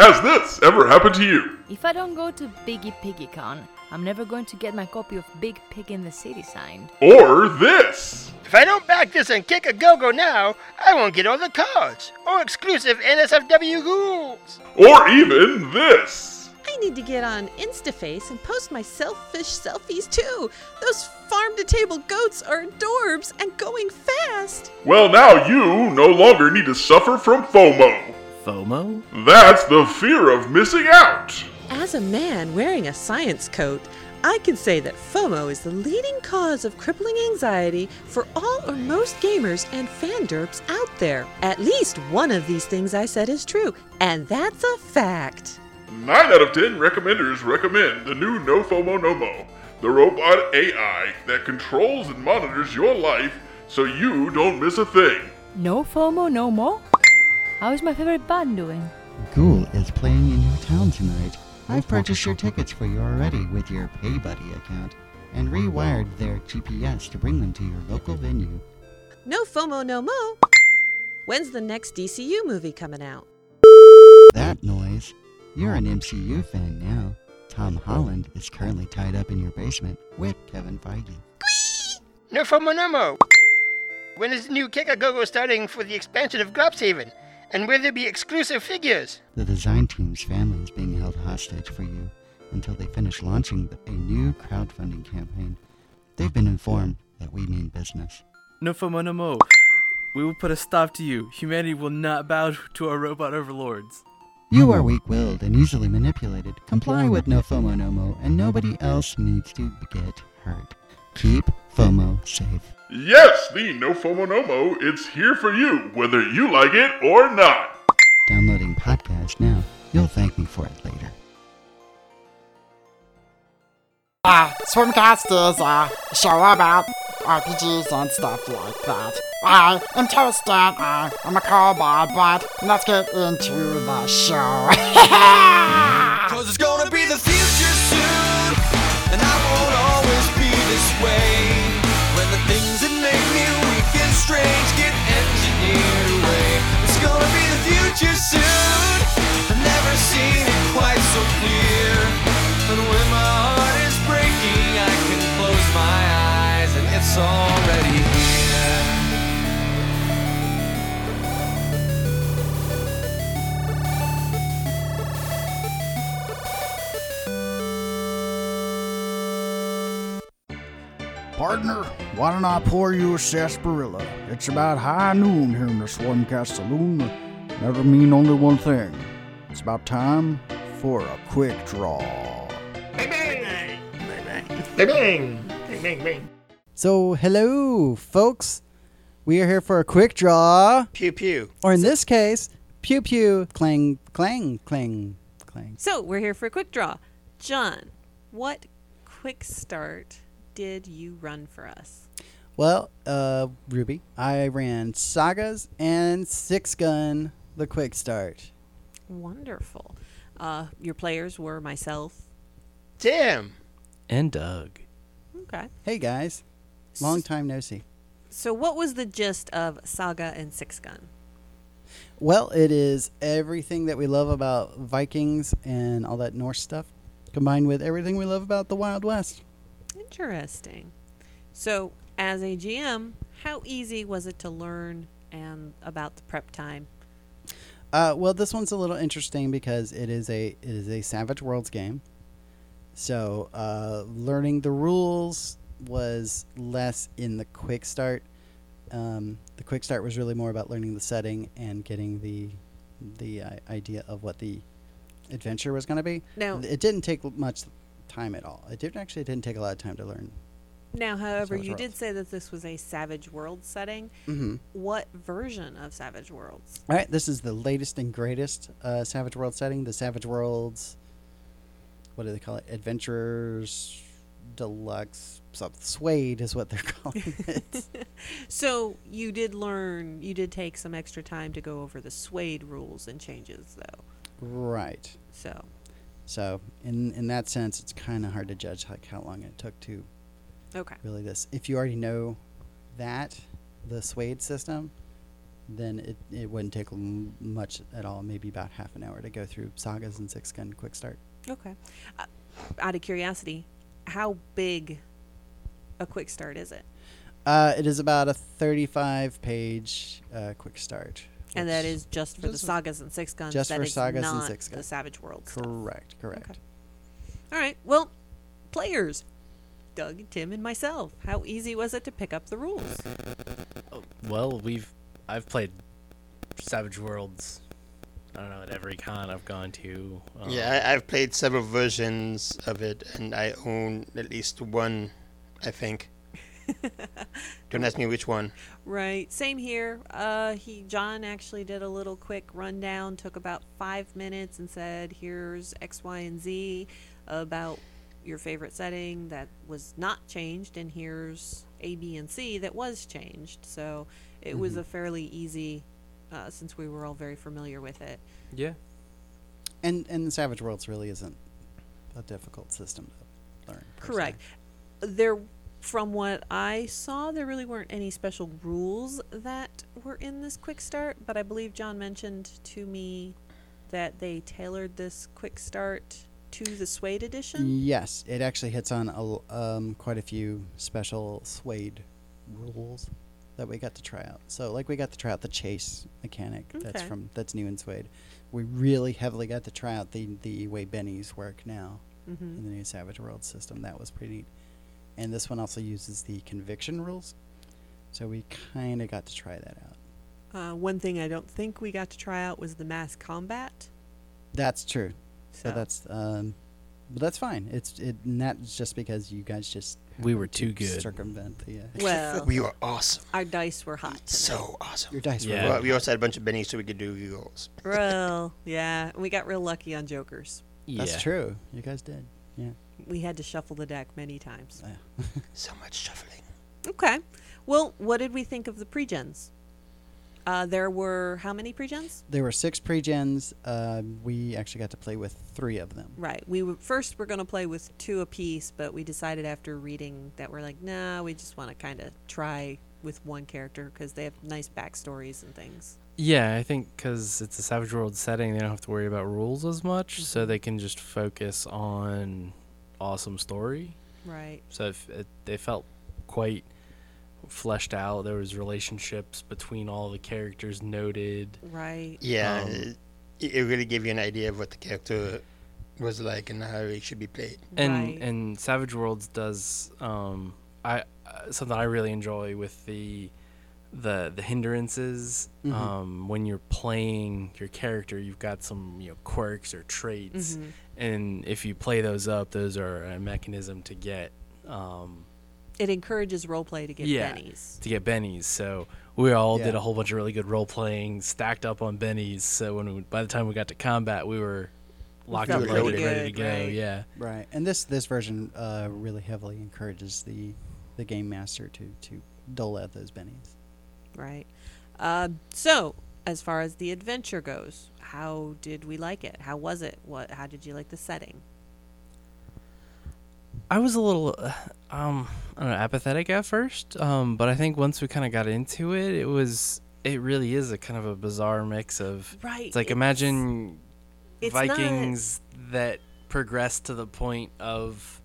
Has this ever happened to you? If I don't go to Biggie Piggy Con, I'm never going to get my copy of Big Pig in the City signed. Or this? If I don't back this and kick a go-go now, I won't get all the cards or exclusive NSFW rules. Or even this? I need to get on InstaFace and post my selfish selfies too. Those farm to table goats are adorbs and going fast. Well, now you no longer need to suffer from FOMO. FOMO? That's the fear of missing out. As a man wearing a science coat, I can say that FOMO is the leading cause of crippling anxiety for all or most gamers and fan derps out there. At least one of these things I said is true, and that's a fact. 9 out of 10 recommenders recommend the new No FOMO No Mo, the robot AI that controls and monitors your life so you don't miss a thing. No FOMO, no more? How is my favorite band doing? Ghoul is playing in your town tonight. I've purchased your tickets for you already with your PayBuddy account and rewired their GPS to bring them to your local venue. No FOMO, no mo. When's the next DCU movie coming out? That noise. You're an MCU fan now. Tom Holland is currently tied up in your basement with Kevin Feige. No FOMO no mo. When is the new kick a starting for the expansion of Glopshaven? And will there be exclusive figures? The design team's family is being held hostage for you until they finish launching a new crowdfunding campaign. They've been informed that we mean business. No FOMO, no mo. We will put a stop to you. Humanity will not bow to our robot overlords. You are weak willed and easily manipulated. Comply with no FOMO no mo, and nobody else needs to get hurt. Keep FOMO safe. Yes, the No FOMO No Mo, it's here for you, whether you like it or not. Downloading podcast now. You'll thank me for it later. Uh, Swarmcast is a show about RPGs and stuff like that. I am Toasted, I am a cowboy, but let's get into the show. Cause it's gonna be the soon. I've never seen it quite so clear. When my heart is breaking, I can close my eyes, and it's already here. Partner, why don't I pour you a sarsaparilla? It's about high noon here in the Swarmcast Saloon. That'll mean only one thing. It's about time for a quick draw. Bang bang! Bang bang! Bang bang! Bang bang bang! So, hello, folks. We are here for a quick draw, Pew pew. or in this case, pew pew, clang, clang, clang, clang. So, we're here for a quick draw. John, what quick start did you run for us? Well, uh, Ruby, I ran Sagas and Six Gun, the quick start. Wonderful. Uh, your players were myself. Tim, And Doug. Okay. Hey guys, long time no see. So, what was the gist of Saga and Six Gun? Well, it is everything that we love about Vikings and all that Norse stuff, combined with everything we love about the Wild West. Interesting. So, as a GM, how easy was it to learn and about the prep time? Uh, well, this one's a little interesting because it is a it is a Savage Worlds game. So uh, learning the rules was less in the quick start. Um, the quick start was really more about learning the setting and getting the the uh, idea of what the adventure was going to be. Now- it didn't take much time at all. It didn't actually it didn't take a lot of time to learn. Now, however, Savage you did say that this was a Savage Worlds setting. Mm-hmm. What version of Savage Worlds? All right, this is the latest and greatest uh, Savage World setting. The Savage Worlds, what do they call it? Adventures Deluxe. So, SWADE is what they're calling it. So, you did learn, you did take some extra time to go over the SWADE rules and changes, though. right. So, So, in in that sense, it's kind of hard to judge like how long it took to okay. really this. If you already know that the SWADE system, then it, it wouldn't take m- much at all. Maybe about half an hour to go through sagas and six gun quick start. Okay. Uh, out of curiosity, how big a quick start is it? Uh, it is about a 35 page uh, quick start. And that is which- is just for the just- sagas and six guns. just that for is sagas and not six The. Savage World. stuff. Correct, correct. All right. Well, players, Doug, Tim, and myself. How easy was it to pick up the rules? Well, we've I've played Savage Worlds. I don't know at every con I've gone to. um, Yeah, I, I've played several versions of it, and I own at least one, I think. Don't ask me which one. Right. Same here. Uh, he John actually did a little quick rundown. Took about five minutes and said, "Here's X, Y, and Z about your favorite setting that was not changed, and here's A, B, and C that was changed." So it was Mhm. a fairly easy, uh, since we were all very familiar with it. Yeah. And and the Savage Worlds really isn't a difficult system to learn. per se. Correct. There, from what I saw, there really weren't any special rules that were in this quick start. But I believe John mentioned to me that they tailored this quick start to the SWADE edition. Yes, it actually hits on a um, quite a few special SWADE rules that we got to try out. So, like, we got to try out the chase mechanic. That's from that's new in SWADE. We really heavily got to try out the the way Bennies work now Mhm. in the new Savage World system. That was pretty neat. And this one also uses the conviction rules, so we kind of got to try that out. Uh, one thing I don't think we got to try out was the mass combat. That's true. So, So- that's um, but that's fine. It's it. And that's just because you guys just We were too good. Circumvent the. Uh, Well, We were awesome. our dice were hot. tonight. So awesome. your dice Yeah. were. Well, we also had a bunch of bennies so we could do rerolls. Well, yeah, we got real lucky on jokers. That's true. You guys did. Yeah. We had to shuffle the deck many times. Yeah. So much shuffling. Okay. Well, what did we think of the pre-gens? Uh, there were how many pre-gens? There were six pre-gens. Uh, we actually got to play with three of them. Right. We were first we're going to play with two apiece, but we decided after reading that we're like, nah, we just want to kind of try with one character because they have nice backstories and things. Yeah, I think because it's a Savage World setting, they don't have to worry about rules as much, so they can just focus on awesome story. Right. So if it, they felt quite fleshed out. There was relationships between all the characters noted. Right. Yeah, Um, it, it really gave you an idea of what the character was like and how he should be played. and right. and Savage Worlds does um I uh, something I really enjoy with the the the hindrances Mhm. um when you're playing your character you've got some you know quirks or traits Mhm. and if you play those up those are a mechanism to get um It encourages role play to get Yeah. bennies. to get bennies so we all did a whole bunch of really good role playing stacked up on bennies so when we, by the time we got to combat we were locked felt and pretty loaded ready to go right. yeah Right. And this this version uh, really heavily encourages the the game master to to dole out those bennies. Right. Um, so, as far as the adventure goes, how did we like it? How was it? What? How did you like the setting? I was a little, uh, um, I don't know, apathetic at first. Um, but I think once we kind of got into it, it was, it really is a kind of a bizarre mix of. Right. It's like imagine it's not- Vikings that progressed to the point of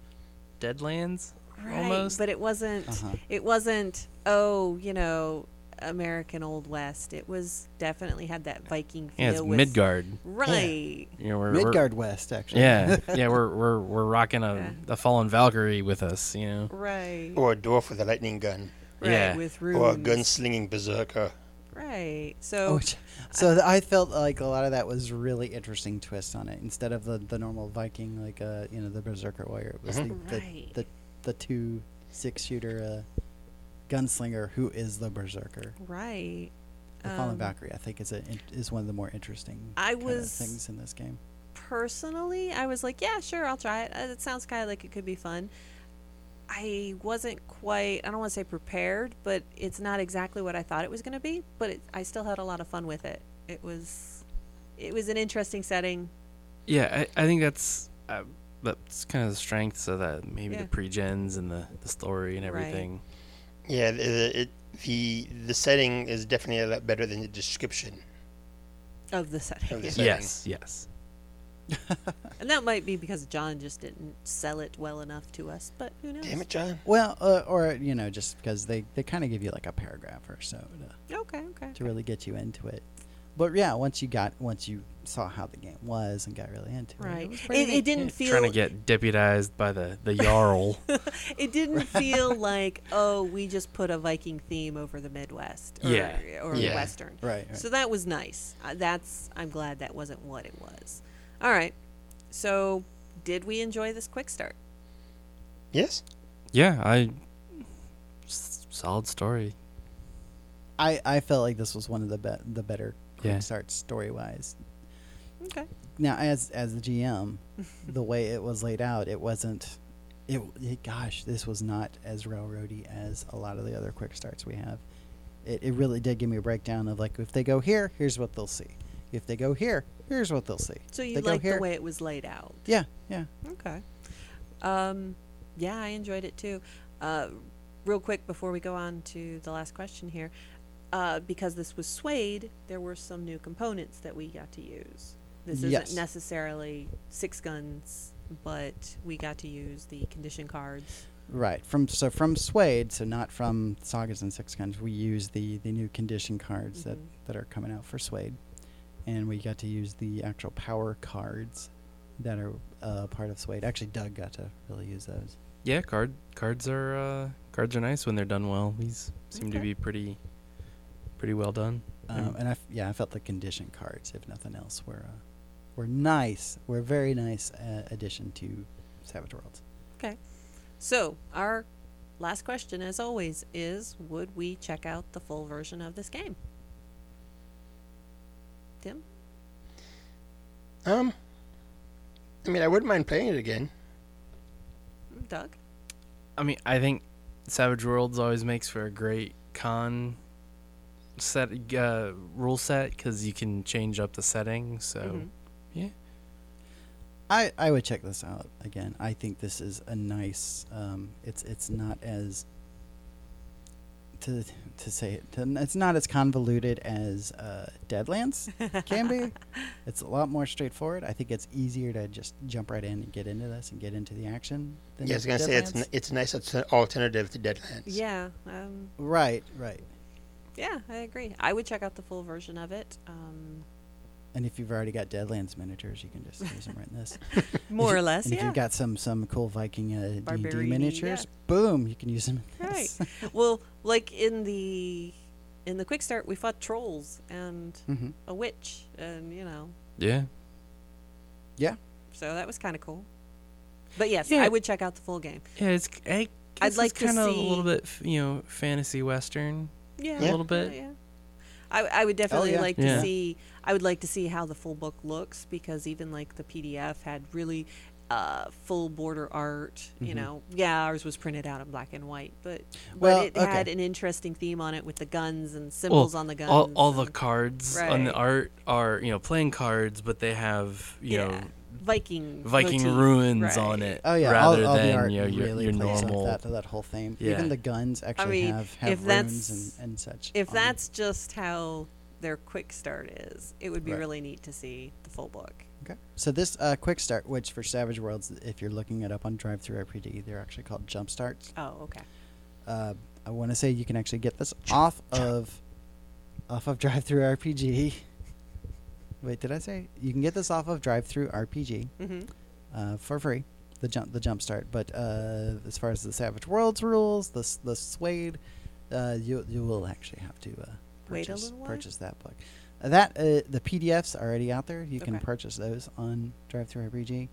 Deadlands, right, almost. but it wasn't. Uh-huh. It wasn't. Oh, you know, American Old West. It was definitely had that Viking feel. yeah, it's with, Midgard. Right. You know, we're, we're- Midgard West, actually. Yeah, yeah, we're we're we're rocking a, Yeah. a fallen Valkyrie with us. You know. Right. Or a dwarf with a lightning gun. right. yeah. With runes. Or a gunslinging berserker. Right. Oh, So. which- so th- I felt like a lot of that was really interesting twist on it. Instead of the, the normal Viking, like uh, you know, the berserker warrior, it was Mhm. the, Right. the, the the two six shooter uh, gunslinger who is the berserker. right. The Fallen Um, Valkyrie, I think, is a is one of the more interesting I was- things in this game. personally, I was like, yeah, sure, I'll try it. Uh, It sounds kind of like it could be fun. I wasn't quite, I don't want to say prepared, but it's not exactly what I thought it was going to be, but it, I still had a lot of fun with it. It was it was an interesting setting. Yeah, I, I think that's uh, that's kind of the strength so that. Maybe Yeah. the pre-gens and the, the story and everything. Right. Everything. Yeah, it, it the the setting is definitely a lot better than the description Of the setting. of the setting. Yes, yes. And that might be because John just didn't sell it well enough to us, but who knows? Damn it, John. Well, uh, or you know, just because they they kind of give you like a paragraph or so to Okay, okay. to really get you into it. But yeah, once you got once you saw how the game was and got really into it, Right. it, was It, it, didn't feel Trying to get deputized by the the jarl. it didn't feel like oh we just put a Viking theme over the Midwest or, Yeah. or Yeah. Western. Right, right. So that was nice. Uh, that's I'm glad that wasn't what it was. All right. So did we enjoy this quick start? Yes. yeah, I s- solid story. I I felt like this was one of the be- the better quick Yeah. starts story wise. Okay. Now, as as the GM, the way it was laid out, it wasn't. It, it gosh, this was not as railroady as a lot of the other quick starts we have. It, it really did give me a breakdown of like if they go here, here's what they'll see. If they go here, here's what they'll see. So you go liked the way it was laid out. Yeah, yeah. Okay. Um, yeah, I enjoyed it too. Uh, real quick before we go on to the last question here, uh, because this was SWADE, there were some new components that we got to use. This isn't Yes. necessarily six guns, but we got to use the condition cards. Right. From so from SWADE, so not from Sagas and Six Guns, we use the the new condition cards that Mhm. that are coming out for SWADE, and we got to use the actual power cards that are uh, part of SWADE. Actually, Doug got to really use those. Yeah, card cards are uh, cards are nice when they're done well. These seem to be pretty pretty well done. Um, and I f- yeah, I felt the condition cards, if nothing else, were uh, were nice. Were a very nice uh, addition to Savage Worlds. Okay. So our last question, as always, is: Would we check out the full version of this game? Tim. Um. I mean, I wouldn't mind playing it again. Doug. I mean, I think Savage Worlds always makes for a great con set uh, rule set because you can change up the settings. So Mhm. yeah, I, I would check this out again. I think this is a nice. Um, it's it's not as to to say it. To, it's not as convoluted as uh, Deadlands can be. It's a lot more straightforward. I think it's easier to just jump right in and get into this and get into the action. Than Yeah, I was gonna say it's n- it's a nice alter- alternative to Deadlands. Yeah. Um, right, right. Yeah, I agree. I would check out the full version of it. Um, And if you've already got Deadlands miniatures, you can just use them right in this. more If or you- less, And if you've got some some cool Viking uh, D&D miniatures, yeah. boom, you can use them. in Right. well, like in the in the quick start, we fought trolls and Mhm. a witch, and you know, yeah. Yeah. so that was kind of cool. But yes, Yeah. I would check out the full game. Yeah, it's I I'd like it's to kind of a little bit you know fantasy western. Yeah, A little bit. Yeah, yeah. I, I would definitely yeah. like to Yeah. see. I would like to see how the full book looks because even like the PDF had really uh, full border art. You Mhm. know, yeah, ours was printed out in black and white, but Well, but it had an interesting theme on it with the guns and symbols on the guns. all all the and- cards on the art are you know playing cards, but they have you yeah, know Viking Viking motif, ruins on it. Oh yeah, rather all, all than the art you know, your, really your normal. that that whole theme. Yeah. Even the guns actually mean, have have if runes that's- and, and such. If on them. that's just how their quick start is, it would be Right. really neat to see the full book. okay. So this uh, quick start, which for Savage Worlds, if you're looking it up on Drive Through RPG, they're actually called jump starts. Oh, okay. Uh, I want to say you can actually get this off of off of Drive Through RPG. Wait, did I say you can get this off of Drive Through RPG? hmm uh, for free. The jump, the jump start. But uh, as far as the Savage Worlds rules, the s- the SWADE, uh, you you will actually have to uh, purchase purchase that book. Uh, that uh, the PDFs are already out there. You can purchase those on Drive Through RPG,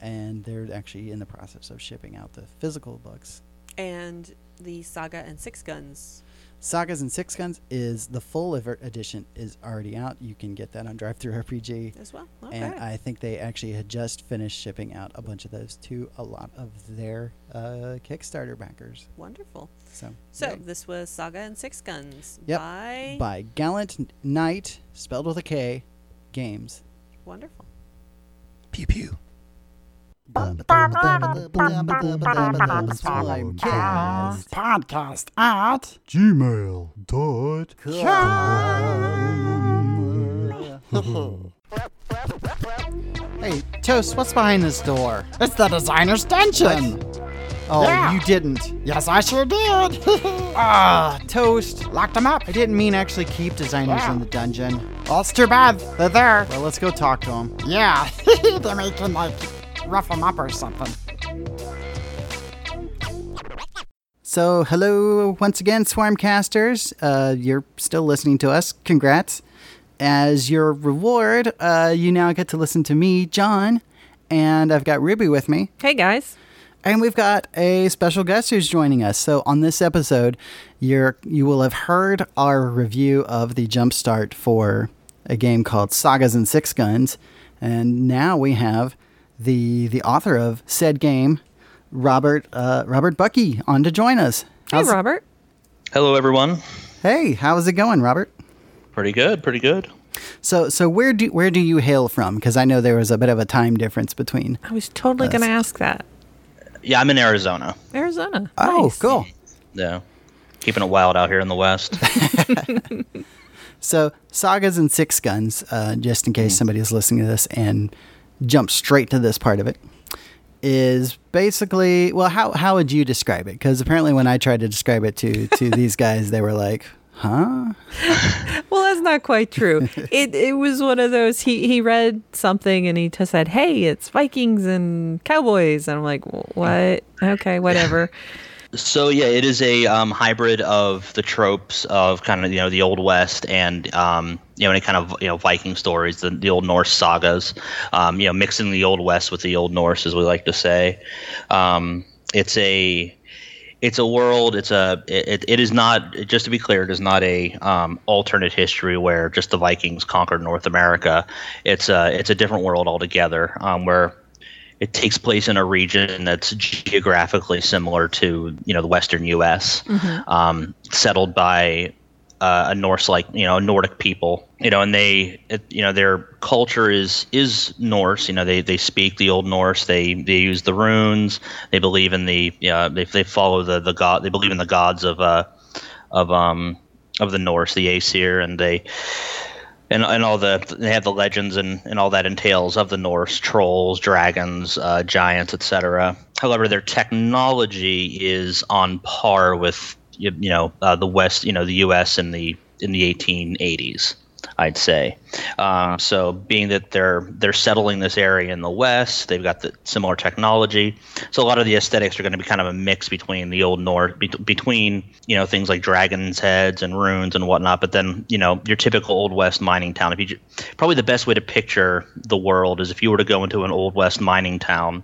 and they're actually in the process of shipping out the physical books. And the Saga and Six Guns. Sagas and Six Guns is the full ever edition is already out. You can get that on Drive Through RPG. as well. Okay. And I think they actually had just finished shipping out a bunch of those to a lot of their uh, Kickstarter backers. Wonderful. So, So yay. this was Saga and Six Guns Yep. by by Gallant Knight, spelled with a K, Games. Wonderful. Pew pew. Swarmcast. Podcast at Gmail dot Hey, Toast, what's behind this door? It's the designer's dungeon. Oh, Yeah. you didn't. Yes, I sure did. Ah, Toast. Locked them up. I didn't mean actually keep designers in the dungeon. Well, it's too bad. They're there. Well, let's go talk to them. Yeah. they're making like rough them up or something. So, hello once again, Swarmcasters. Uh, you're still listening to us. Congrats. As your reward, uh, you now get to listen to me, John, and I've got Ruby with me. Hey guys. And we've got a special guest who's joining us. So on this episode, you're you will have heard our review of the jumpstart for a game called Sagas and Six Guns, and now we have the the author of said game, Robert uh, Robert Buckey, on to join us. Hey How's- Robert. Hello, everyone. Hey, how's it going, Robert? Pretty good, pretty good. So so where do where do you hail from? Because I know there was a bit of a time difference between. I was totally going to ask that. Yeah, I'm in Arizona. Arizona. Oh, Nice. cool. Yeah, keeping it wild out here in the West. So, Sagas and Six Guns, uh, just in case somebody is listening to this and jump straight to this part of it, is basically well, how how would you describe it? Because apparently, when I tried to describe it to to these guys, they were like, "Huh." Well, that's not quite true. it it was one of those. He he read something and he just said, "Hey, it's Vikings and cowboys," and I'm like, "What? Okay, whatever." so yeah, it is a um, hybrid of the tropes of kind of you know the old West and um, you know any kind of you know Viking stories, the, the old Norse sagas. Um, you know, mixing the old West with the old Norse, as we like to say. Um, it's a it's a world. It's a. It, it is not. Just to be clear, it is not a um, alternate history where just the Vikings conquered North America. It's a. It's a different world altogether. Um, where it takes place in a region that's geographically similar to you know the Western U.S. Um, settled by uh, a Norse like you know Nordic people. You know, and they it, you know their culture is is Norse. You know, they they speak the old Norse. They they use the runes. They believe in the yeah. They they follow the the god. They believe in the gods of uh of um of the Norse, the Aesir, and they and and all the they have the legends and, and all that entails of the Norse trolls, dragons, uh, giants, etc. However, their technology is on par with you, you know uh, the West, you know the U.S. in the in the 1880s. I'd say. Um, so, being that they're they're settling this area in the West, they've got the similar technology. So, a lot of the aesthetics are going to be kind of a mix between the old North, be- between you know things like dragons' heads and runes and whatnot. But then you know your typical old West mining town. If you probably the best way to picture the world is if you were to go into an old West mining town,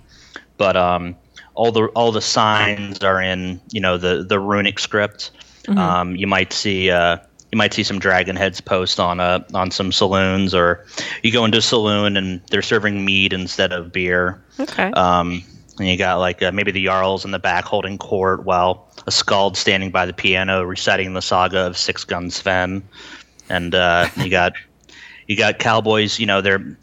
but um, all the all the signs are in you know the the runic script. Um, you might see uh, you might see some dragon heads post on uh, on some saloons, or you go into a saloon and they're serving mead instead of beer. Okay. Um, and you got like uh, maybe the jarls in the back holding court while a skald standing by the piano reciting the saga of Six Gun Sven, and uh, you got you got cowboys. You know they're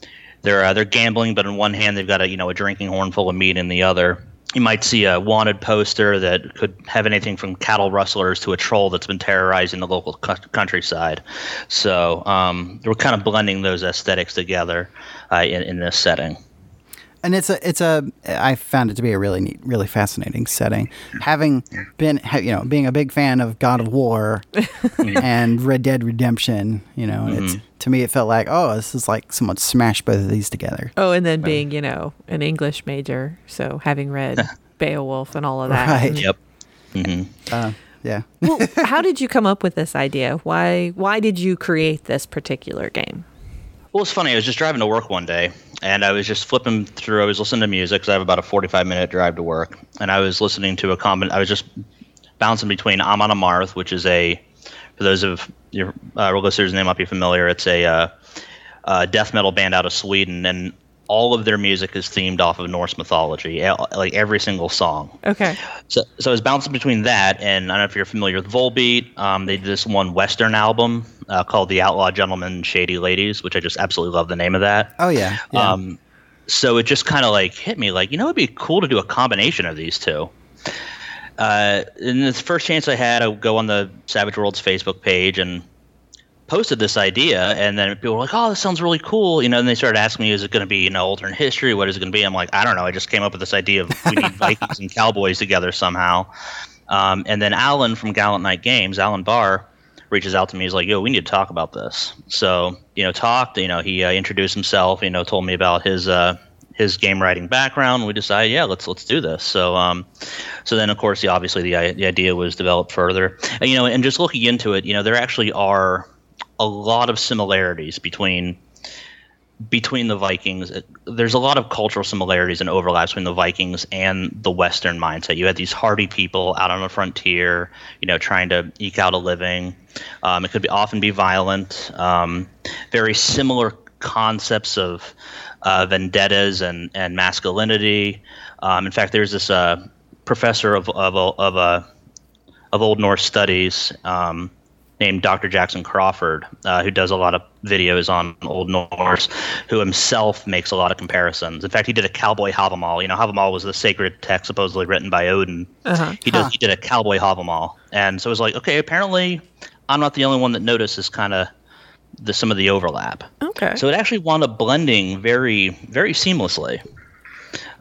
they're uh, they're gambling, but in one hand they've got a you know a drinking horn full of meat in the other. You might see a wanted poster that could have anything from cattle rustlers to a troll that's been terrorizing the local cu- countryside. So um, we're kind of blending those aesthetics together uh, in, in this setting. And it's a it's a I found it to be a really neat, really fascinating setting. Having been you know being a big fan of God of War and Red Dead Redemption, you know, it's to me it felt like oh this is like someone smashed both of these together. Oh, and then being, you know, an English major, so having read Beowulf and all of that. Right. And- Yep. hmm Uh, yeah. well, how did you come up with this idea? Why why did you create this particular game? Well, it's funny. I was just driving to work one day, and I was just flipping through. I was listening to music because I have about a forty-five minute drive to work, and I was listening to a common. I was just bouncing between Amon Amarth, which is a, for those of your uh, listeners, they might be familiar. It's a uh, uh, death metal band out of Sweden, and all of their music is themed off of Norse mythology, like every single song. Okay. So, so I was bouncing between that and I don't know if you're familiar with Volbeat. Um, they did this one Western album uh, called "The Outlaw Gentlemen, Shady Ladies," which I just absolutely love the name of that. Oh yeah. yeah. Um, so it just kind of like hit me like, you know, it'd be cool to do a combination of these two. Uh, and the first chance I had, I would go on the Savage Worlds Facebook page and posted this idea, and then people were like, "Oh, this sounds really cool," you know. And they started asking me, "Is it going to be you know alternate history? What is it going to be?" I'm like, "I don't know. I just came up with this idea of we need Vikings and Cowboys together somehow." Um, and then Alan from Gallant Knight Games, Alan Bahr, reaches out to me. He's like, "Yo, we need to talk about this." So you know, talked. You know, he uh, introduced himself. You know, told me about his uh, his game writing background. We decided, yeah, let's let's do this. So um, so then of course, the obviously the the idea was developed further. And, you know, and just looking into it, you know, there actually are a lot of similarities between between the Vikings. There's a lot of cultural similarities and overlaps between the Vikings and the Western mindset. You had these hardy people out on the frontier, you know, trying to eke out a living. Um, it could be often be violent. Um, very similar concepts of uh, vendettas and and masculinity. Um, in fact, there's this uh, professor of of of, uh, of Old Norse studies um, named Dr. Jackson Crawford, uh, who does a lot of videos on Old Norse, who himself makes a lot of comparisons. In fact, he did a cowboy Havamal. You know, Havamal was the sacred text supposedly written by Odin. Uh-huh. He did he did a cowboy Havamal, and so it was like, okay, apparently, I'm not the only one that notices kind of the some of the overlap. Okay. So it actually wound up blending very very seamlessly.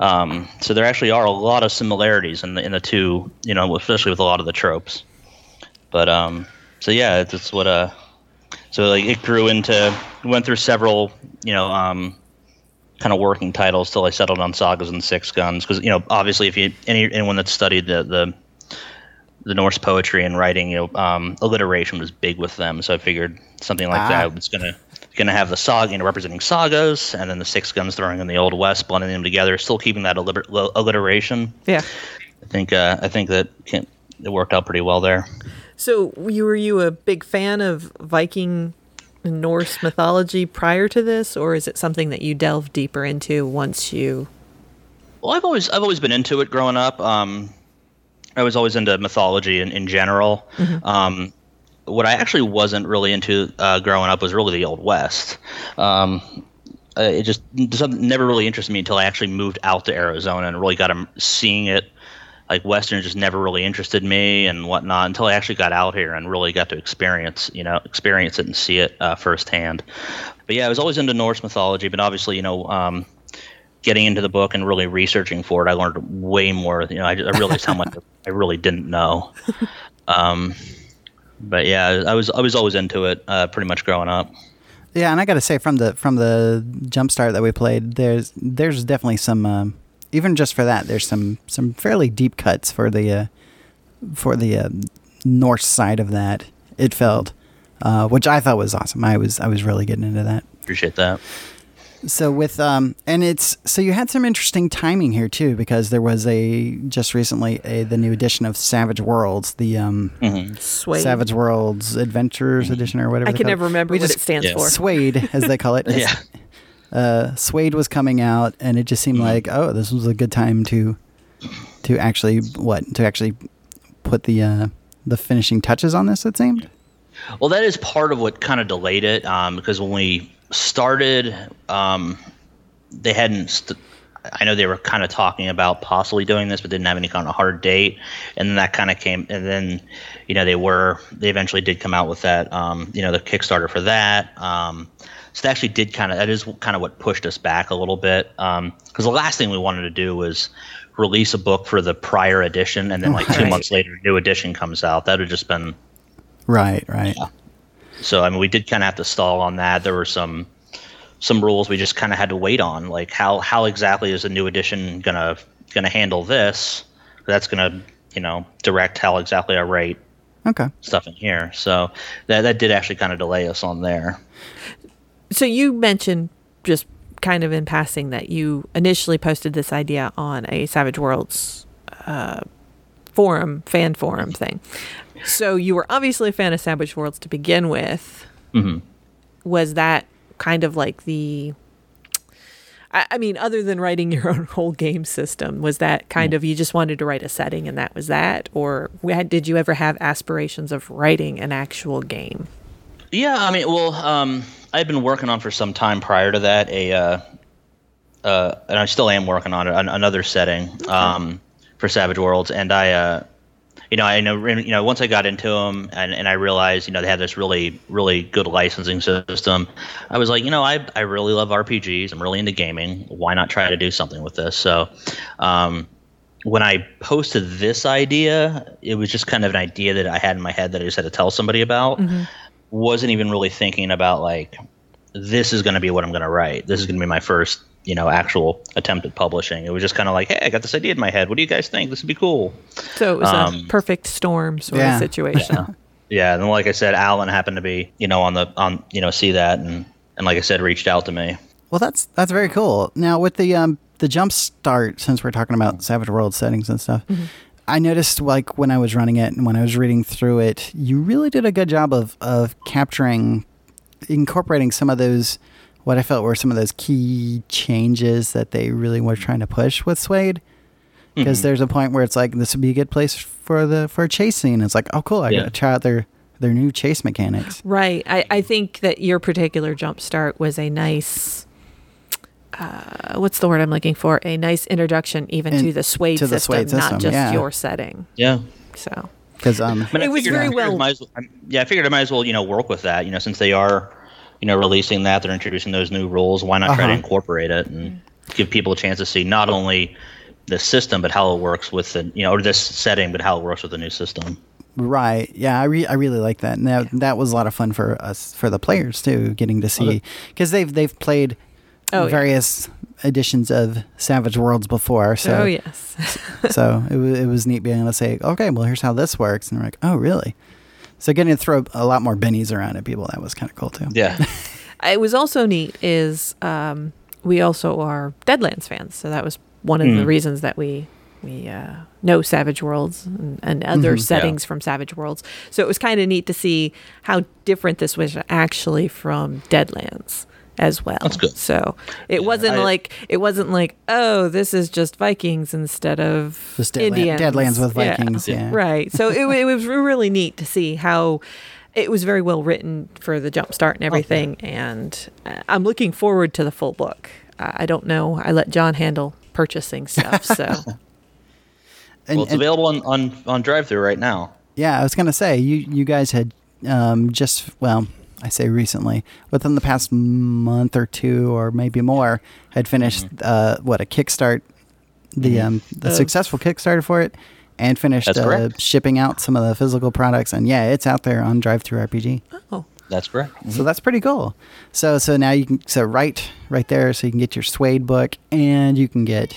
Um, so there actually are a lot of similarities in the in the two, you know, especially with a lot of the tropes. But um, so yeah, it's what uh, so like it grew into went through several, you know, um, kind of working titles till I settled on Sagas and Six Guns because you know obviously if you any anyone that's studied the the the Norse poetry and writing, you know, um, alliteration was big with them. So I figured something like Ah. that was gonna gonna have the saga, you know, representing sagas, and then the Six Guns throwing in the Old West, blending them together, still keeping that alliter- alliteration. Yeah. I think uh, I think that can, it worked out pretty well there. So, you were you a big fan of Viking Norse mythology prior to this, or is it something that you delved deeper into once you? Well, I've always I've always been into it growing up. Um, I was always into mythology in, in general. Um, what I actually wasn't really into uh, growing up was really the Old West. Um, uh, it just never really interested me until I actually moved out to Arizona and really got seeing it. Like Western just never really interested me and whatnot until I actually got out here and really got to experience, you know, experience it and see it uh, firsthand. But yeah, I was always into Norse mythology, but obviously, you know, um, getting into the book and really researching for it, I learned way more. You know, I, I realized how much I really didn't know. Um, but yeah, I was I was always into it, uh, pretty much growing up. Yeah, and I got to say from the from the jump start that we played, there's there's definitely some um, even just for that, there's some some fairly deep cuts for the uh, for the uh, Norse side of that. It felt, uh, which I thought was awesome. I was I was really getting into that. Appreciate that. So with um and it's so you had some interesting timing here too because there was a just recently a the new edition of Savage Worlds the um SWADE. Savage Worlds Adventures edition or whatever I they can call never remember We what just- it stands Yeah. for. SWADE as they call it. Yeah. Uh, SWADE was coming out and it just seemed like oh this was a good time to to actually what to actually put the uh the finishing touches on this it seemed. Well, that is part of what kind of delayed it um, because when we started, um, they hadn't. St- I know they were kind of talking about possibly doing this, but didn't have any kind of hard date. And then that kind of came, and then, you know, they were they eventually did come out with that, um, you know, the Kickstarter for that. Um, so that actually did kind of that is kind of what pushed us back a little bit um, because the last thing we wanted to do was release a book for the prior edition, and then like two months later, a new edition comes out. That would just been Right, right. so I mean, we did kind of have to stall on that. There were some some rules we just kind of had to wait on, like how how exactly is the new edition gonna gonna handle this? That's gonna you know direct how exactly I write Okay. stuff in here. So that that did actually kind of delay us on there. So you mentioned just kind of in passing that you initially posted this idea on a Savage Worlds uh, forum, fan forum thing. So you were obviously a fan of Savage Worlds to begin with. hmm Was that kind of like the I, I mean, other than writing your own whole game system, was that kind of you just wanted to write a setting and that was that, or had, did you ever have aspirations of writing an actual game? Yeah, I mean, well, um, I've been working on for some time prior to that a uh, uh, and I still am working on it, an, another setting um, for Savage Worlds, and I, uh, you know, I know, you know, once I got into them, and, and I realized, you know, they had this really, really good licensing system. I was like, you know, I, I really love RPGs. I'm really into gaming. Why not try to do something with this? So, um, when I posted this idea, it was just kind of an idea that I had in my head that I just had to tell somebody about. Wasn't even really thinking about like this is going to be what I'm going to write. This is going to be my first, you know, actual attempt at publishing. It was just kind of like, hey, I got this idea in my head. What do you guys think? This would be cool. So it was a Um, perfect storm sort yeah. of situation. Yeah, and like I said, Alan happened to be, you know, on the on, you know, see that and and like I said, reached out to me. Well, that's that's very cool. Now with the um the jump start, since we're talking about Savage World settings and stuff, I noticed like when I was running it and when I was reading through it, you really did a good job of of capturing, incorporating some of those what I felt were some of those key changes that they really were trying to push with SWADE. Because Mhm. there's a point where it's like this would be a good place for the for a chase scene. It's like, oh cool, I Yeah. gotta try out their their new chase mechanics. Right. I, I think that your particular jump start was a nice. Uh, what's the word I'm looking for? A nice introduction, even In- to the SWADE to the system, SWADE not just yeah. your setting. Yeah. So Because um, But I It was figured- I very well- might well- yeah, I figured I might as well, you know, work with that. You know, since they are, you know, releasing that, they're introducing those new rules. Why not try to Uh-huh. incorporate it and give people a chance to see not only the system, but how it works with the, you know, or this setting, but how it works with the new system. Right. Yeah, I re- I really like that. And that that was a lot of fun for us for the players too, getting to see because they've they've played Oh, yeah. various editions of Savage Worlds before. So oh yes. so it was it was neat being able to say, okay, well here's how this works, and we're like, oh really? So getting to throw a lot more bennies around at people that was kind of cool too. Yeah. it was also neat is um, we also are Deadlands fans, so that was one of the Mm. reasons that we we uh, know Savage Worlds and, and other Mhm. settings from Savage Worlds. So it was kind of neat to see how different this was actually from Deadlands as well. That's good. So it wasn't I- like it wasn't like oh this is just Vikings instead of Just Deadland- Indians. Deadlands with Yeah. Vikings, yeah. Right. So it, it was really neat to see how it was very well written for the jump start and everything. And uh, I'm looking forward to the full book. Uh, I don't know. I let John handle purchasing stuff. So And, well, it's and- available on, on, on drive through right now. yeah, I was gonna say you you guys had um, just well. I say recently, within the past month or two, or maybe more, had finished Mm-hmm. uh, what a kickstart, the um, the Oh. successful Kickstarter for it, and finished uh, shipping out some of the physical products. And yeah, it's out there on Drive Through RPG. oh That's correct. So that's pretty cool. So so now you can so right right there, so you can get your SWADE book, and you can get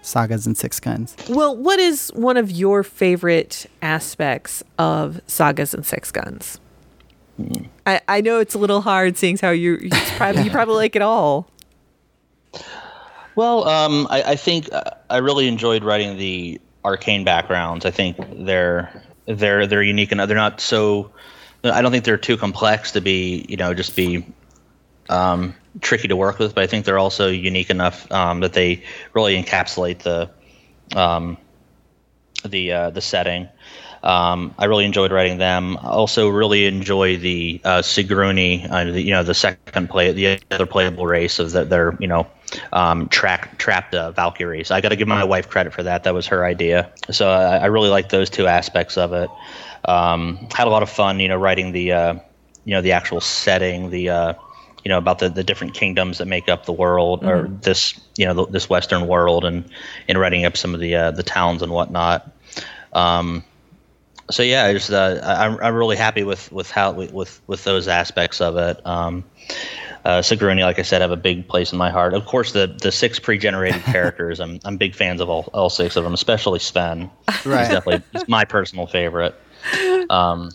Sagas and Six Guns. well, what is one of your favorite aspects of Sagas and Six Guns? I, I know it's a little hard, seeing how you you probably you probably like it all. Well, um, I, I think uh, I really enjoyed writing the arcane backgrounds. I think they're they're they're unique and they're not so. I don't think they're too complex to be you know just be um, tricky to work with, but I think they're also unique enough um, that they really encapsulate the um, the uh, the setting. Um, I really enjoyed writing them. I also really enjoy the uh, Sigruni, uh, the, you know, the second play, the other playable race of the, their, you know, um, track trapped uh, Valkyries. I got to give my wife credit for that. That was her idea. So I, I really like those two aspects of it. Um, had a lot of fun, you know, writing the, uh, you know, the actual setting, the, uh, you know, about the, the different kingdoms that make up the world or this, you know, this Western world, and and writing up some of the uh, the towns and whatnot. Um, so yeah, I just uh, I'm I'm really happy with with how with with those aspects of it. Um, uh, Sigruni, like I said, have a big place in my heart. Of course, the the six pre-generated characters, I'm I'm big fans of all, all six of them, especially Sven. Right. He's definitely he's my personal favorite. Um,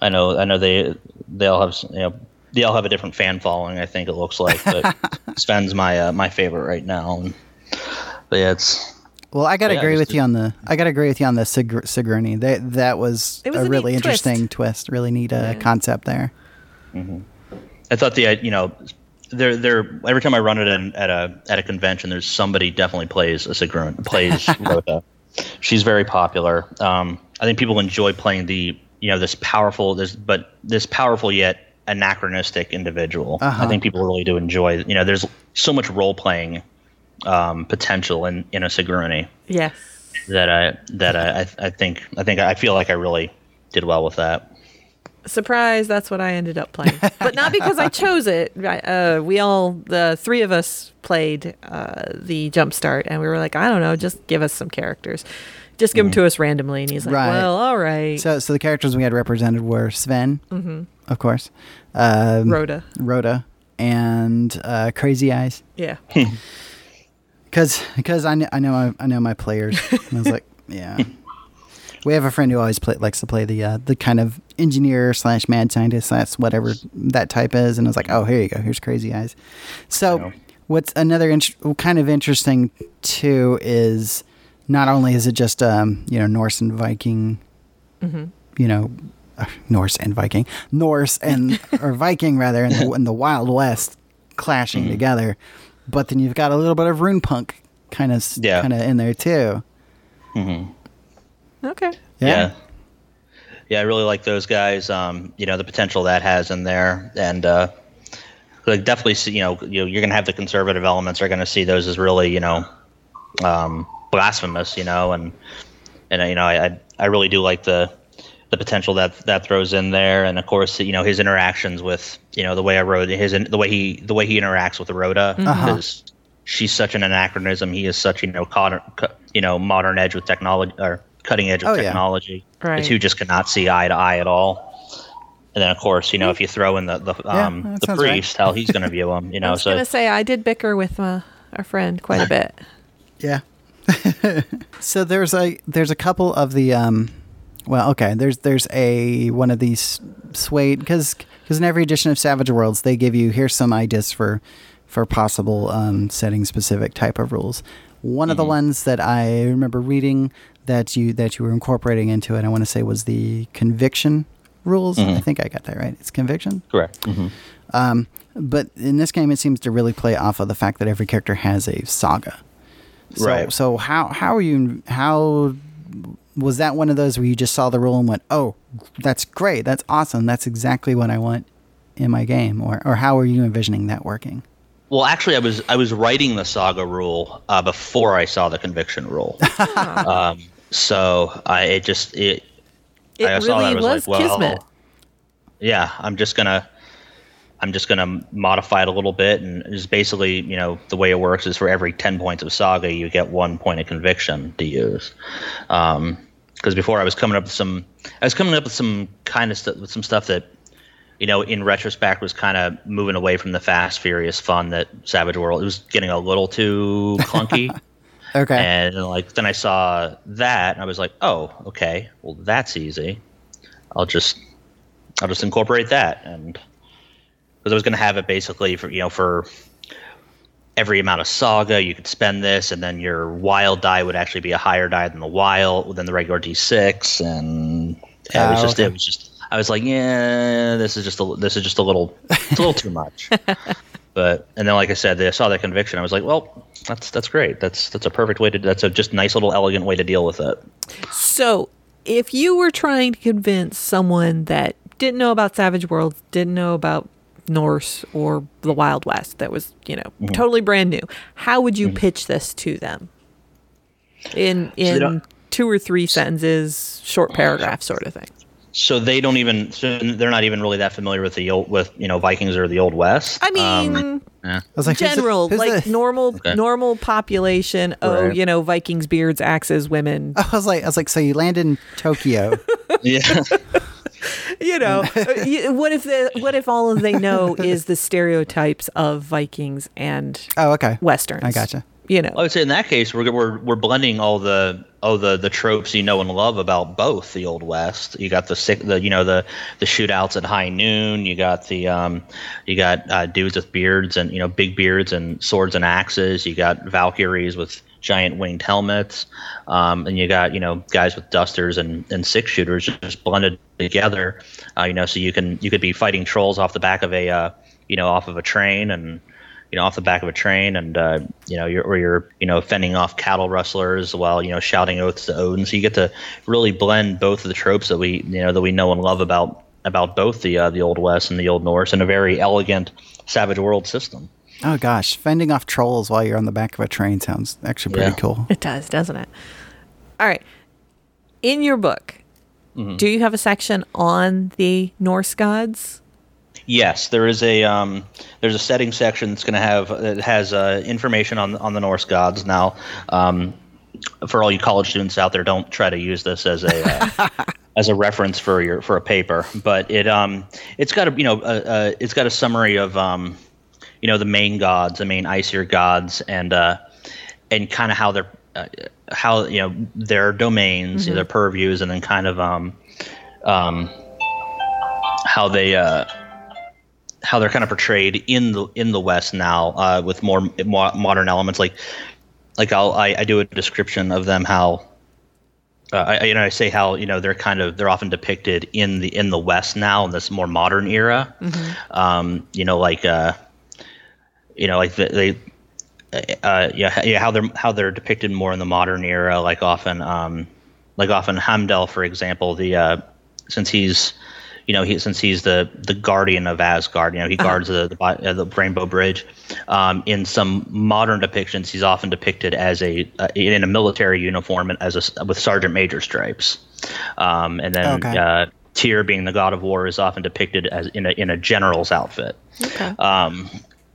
I know I know they they all have you know they all have a different fan following. I think it looks like, but Sven's my uh, my favorite right now. And, but yeah, it's Well, I gotta Yeah, agree with to- you on the. I gotta agree with you on the Sig- Sigourney. That that was, It was a a really neat twist. interesting twist. Really neat uh, concept there. I thought the uh, you know they're they're every time I run it in, at a at a convention, there's somebody definitely plays a Sigrun plays Rota. She's very popular. Um, I think people enjoy playing the you know this powerful this but this powerful yet anachronistic individual. Uh-huh. I think people really do enjoy. You know, there's so much role playing um, potential in in a Sigourney Yes. that I that I I- I think I think I feel like I really did well with that. Surprise, that's what I ended up playing. but not because I chose it. I- Uh, we all, the three of us, played uh, the Jumpstart, and we were like, I don't know, just give us some characters. Just give them to us randomly. And he's like, Right. well, all right. So, so the characters we had represented were Sven, Mhm. of course, um, Rhoda. Rhoda, and uh, Crazy Eyes. Yeah. Because because I, kn- I know my, I know my players. and I was like, yeah. We have a friend who always play, likes to play the uh, the kind of engineer slash mad scientist slash whatever that type is, and I was like, oh, here you go, here's Crazy Eyes. So what's another int- kind of interesting too is not only is it just um, you know Norse and Viking, hmm you know uh, Norse and Viking, Norse and or Viking rather, and the, and the Wild West clashing together, but then you've got a little bit of rune punk kind of Yeah. kind of in there too. Mm-hmm. Okay. Yeah. yeah. I really like those guys. Um, you know, the potential that has in there, and uh, like definitely, see, you know, you, you're gonna have the conservative elements are gonna see those as really, you know, um, blasphemous. You know, and and uh, you know, I I- I really do like the the potential that that throws in there, and of course, you know, his interactions with, you know, the way I wrote his the way he the way he interacts with Rhoda Uh-huh. because she's such an anachronism. He is such, you know, modern, you know, modern edge with technology or cutting edge of Oh, yeah. technology. Right. The two just cannot see eye to eye at all. And then, of course, you know, if you throw in the the, Yeah, um, that the sounds right. priest, how he's going to view him, you know, So I know. was So going to say, I did bicker with uh, our friend quite a bit. Yeah. so there's a there's a couple of the um well okay there's there's a one of these SWADE because because in every edition of Savage Worlds they give you here's some ideas for for possible um, setting specific type of rules. One of the ones that I remember reading that you that you were incorporating into it I want to say was the conviction rules. I think I got that right. It's conviction. correct. hmm Um, but in this game, it seems to really play off of the fact that every character has a saga. So, Right. So how how are you? How was that one of those where you just saw the rule and went, "Oh, that's great. That's awesome. That's exactly what I want in my game," or or how are you envisioning that working? Well, actually, I was I was writing the saga rule uh, before I saw the conviction rule. um, so I it just it. It I saw that, I really was was like, well, kismet. yeah, I'm just gonna, I'm just gonna modify it a little bit, and it's basically, you know, the way it works is for every ten points of saga, you get one point of conviction to use. Um, because before I was coming up with some, I was coming up with some kind of stuff, with some stuff that, you know, in retrospect was kind of moving away from the fast, furious fun that Savage World. It was getting a little too clunky. Okay. And like then I saw that and I was like, oh, okay, well that's easy. I'll just I'll just incorporate that and because I was gonna have it basically for you know for every amount of saga you could spend this and then your wild die would actually be a higher die than the wild than the regular D6 and yeah, it was Ah, just okay. it was just I was like, yeah, this is just a this is just a little it's a little too much. But and then, like I said, I saw that conviction. I was like, well, that's that's great. That's that's a perfect way to. That's a just nice little elegant way to deal with it. So, if you were trying to convince someone that didn't know about Savage Worlds, didn't know about Norse or the Wild West, that was, you know, Mm-hmm. totally brand new, how would you pitch this to them? In in don't- two or three sentences, short paragraph sort of thing. So they don't even. So they're not even really that familiar with the old with you know Vikings or the Old West. I mean, Um, yeah. I was like, who's the- general, who's like the- normal Okay. normal population. Oh, Right. you know, Vikings, beards, axes, women. I was like, I was like, so you land in Tokyo. yeah. you know, uh, what if the what if all they know is the stereotypes of Vikings and oh, okay. westerns? I gotcha. You know, I would say in that case, we're we're we're blending all the oh the the tropes you know and love about both the old west. You got the sick the you know the the shootouts at high noon. You got the um you got uh, dudes with beards and you know big beards and swords and axes. You got Valkyries with giant winged helmets, um, and you got you know guys with dusters and and six shooters just blended together. Uh, you know, so you can you could be fighting trolls off the back of a uh, you know off of a train and you know, off the back of a train, and uh, you know, you're or you're you know fending off cattle rustlers while you know shouting oaths to Odin. So you get to really blend both of the tropes that we you know that we know and love about about both the uh, the old West and the old Norse in a very elegant Savage World system. Oh gosh, fending off trolls while you're on the back of a train sounds actually pretty Yeah. cool. It does, doesn't it? All right. In your book, Mm-hmm. do you have a section on the Norse gods? Yes, there is a um, there's a setting section that's going to have it has uh, information on on the Norse gods. Now, um, for all you college students out there, don't try to use this as a uh, as a reference for your for a paper. But it um it's got a you know a, a, it's got a summary of um you know the main gods, the main Aesir gods, and uh and kind of how they're uh, how you know their domains, Mhm. their purviews, and then kind of um um how they uh how they're kind of portrayed in the in the West now uh, with more, more modern elements. Like like I'll I, I do a description of them how uh, I you know I say how you know they're kind of they're often depicted in the in the West now in this more modern era. Um, you know like uh, you know like the, they. Uh, yeah, yeah, how they're how they're depicted more in the modern era, like often, um, like often Heimdall, for example, the uh, since he's you know, he since he's the the guardian of Asgard, you know, he guards the the, uh, the Rainbow Bridge. Um, in some modern depictions, he's often depicted as a uh, in a military uniform and as a with sergeant major stripes. Um, and then Okay. uh, Tyr, being the god of war, is often depicted as in a in a general's outfit. Okay. Um,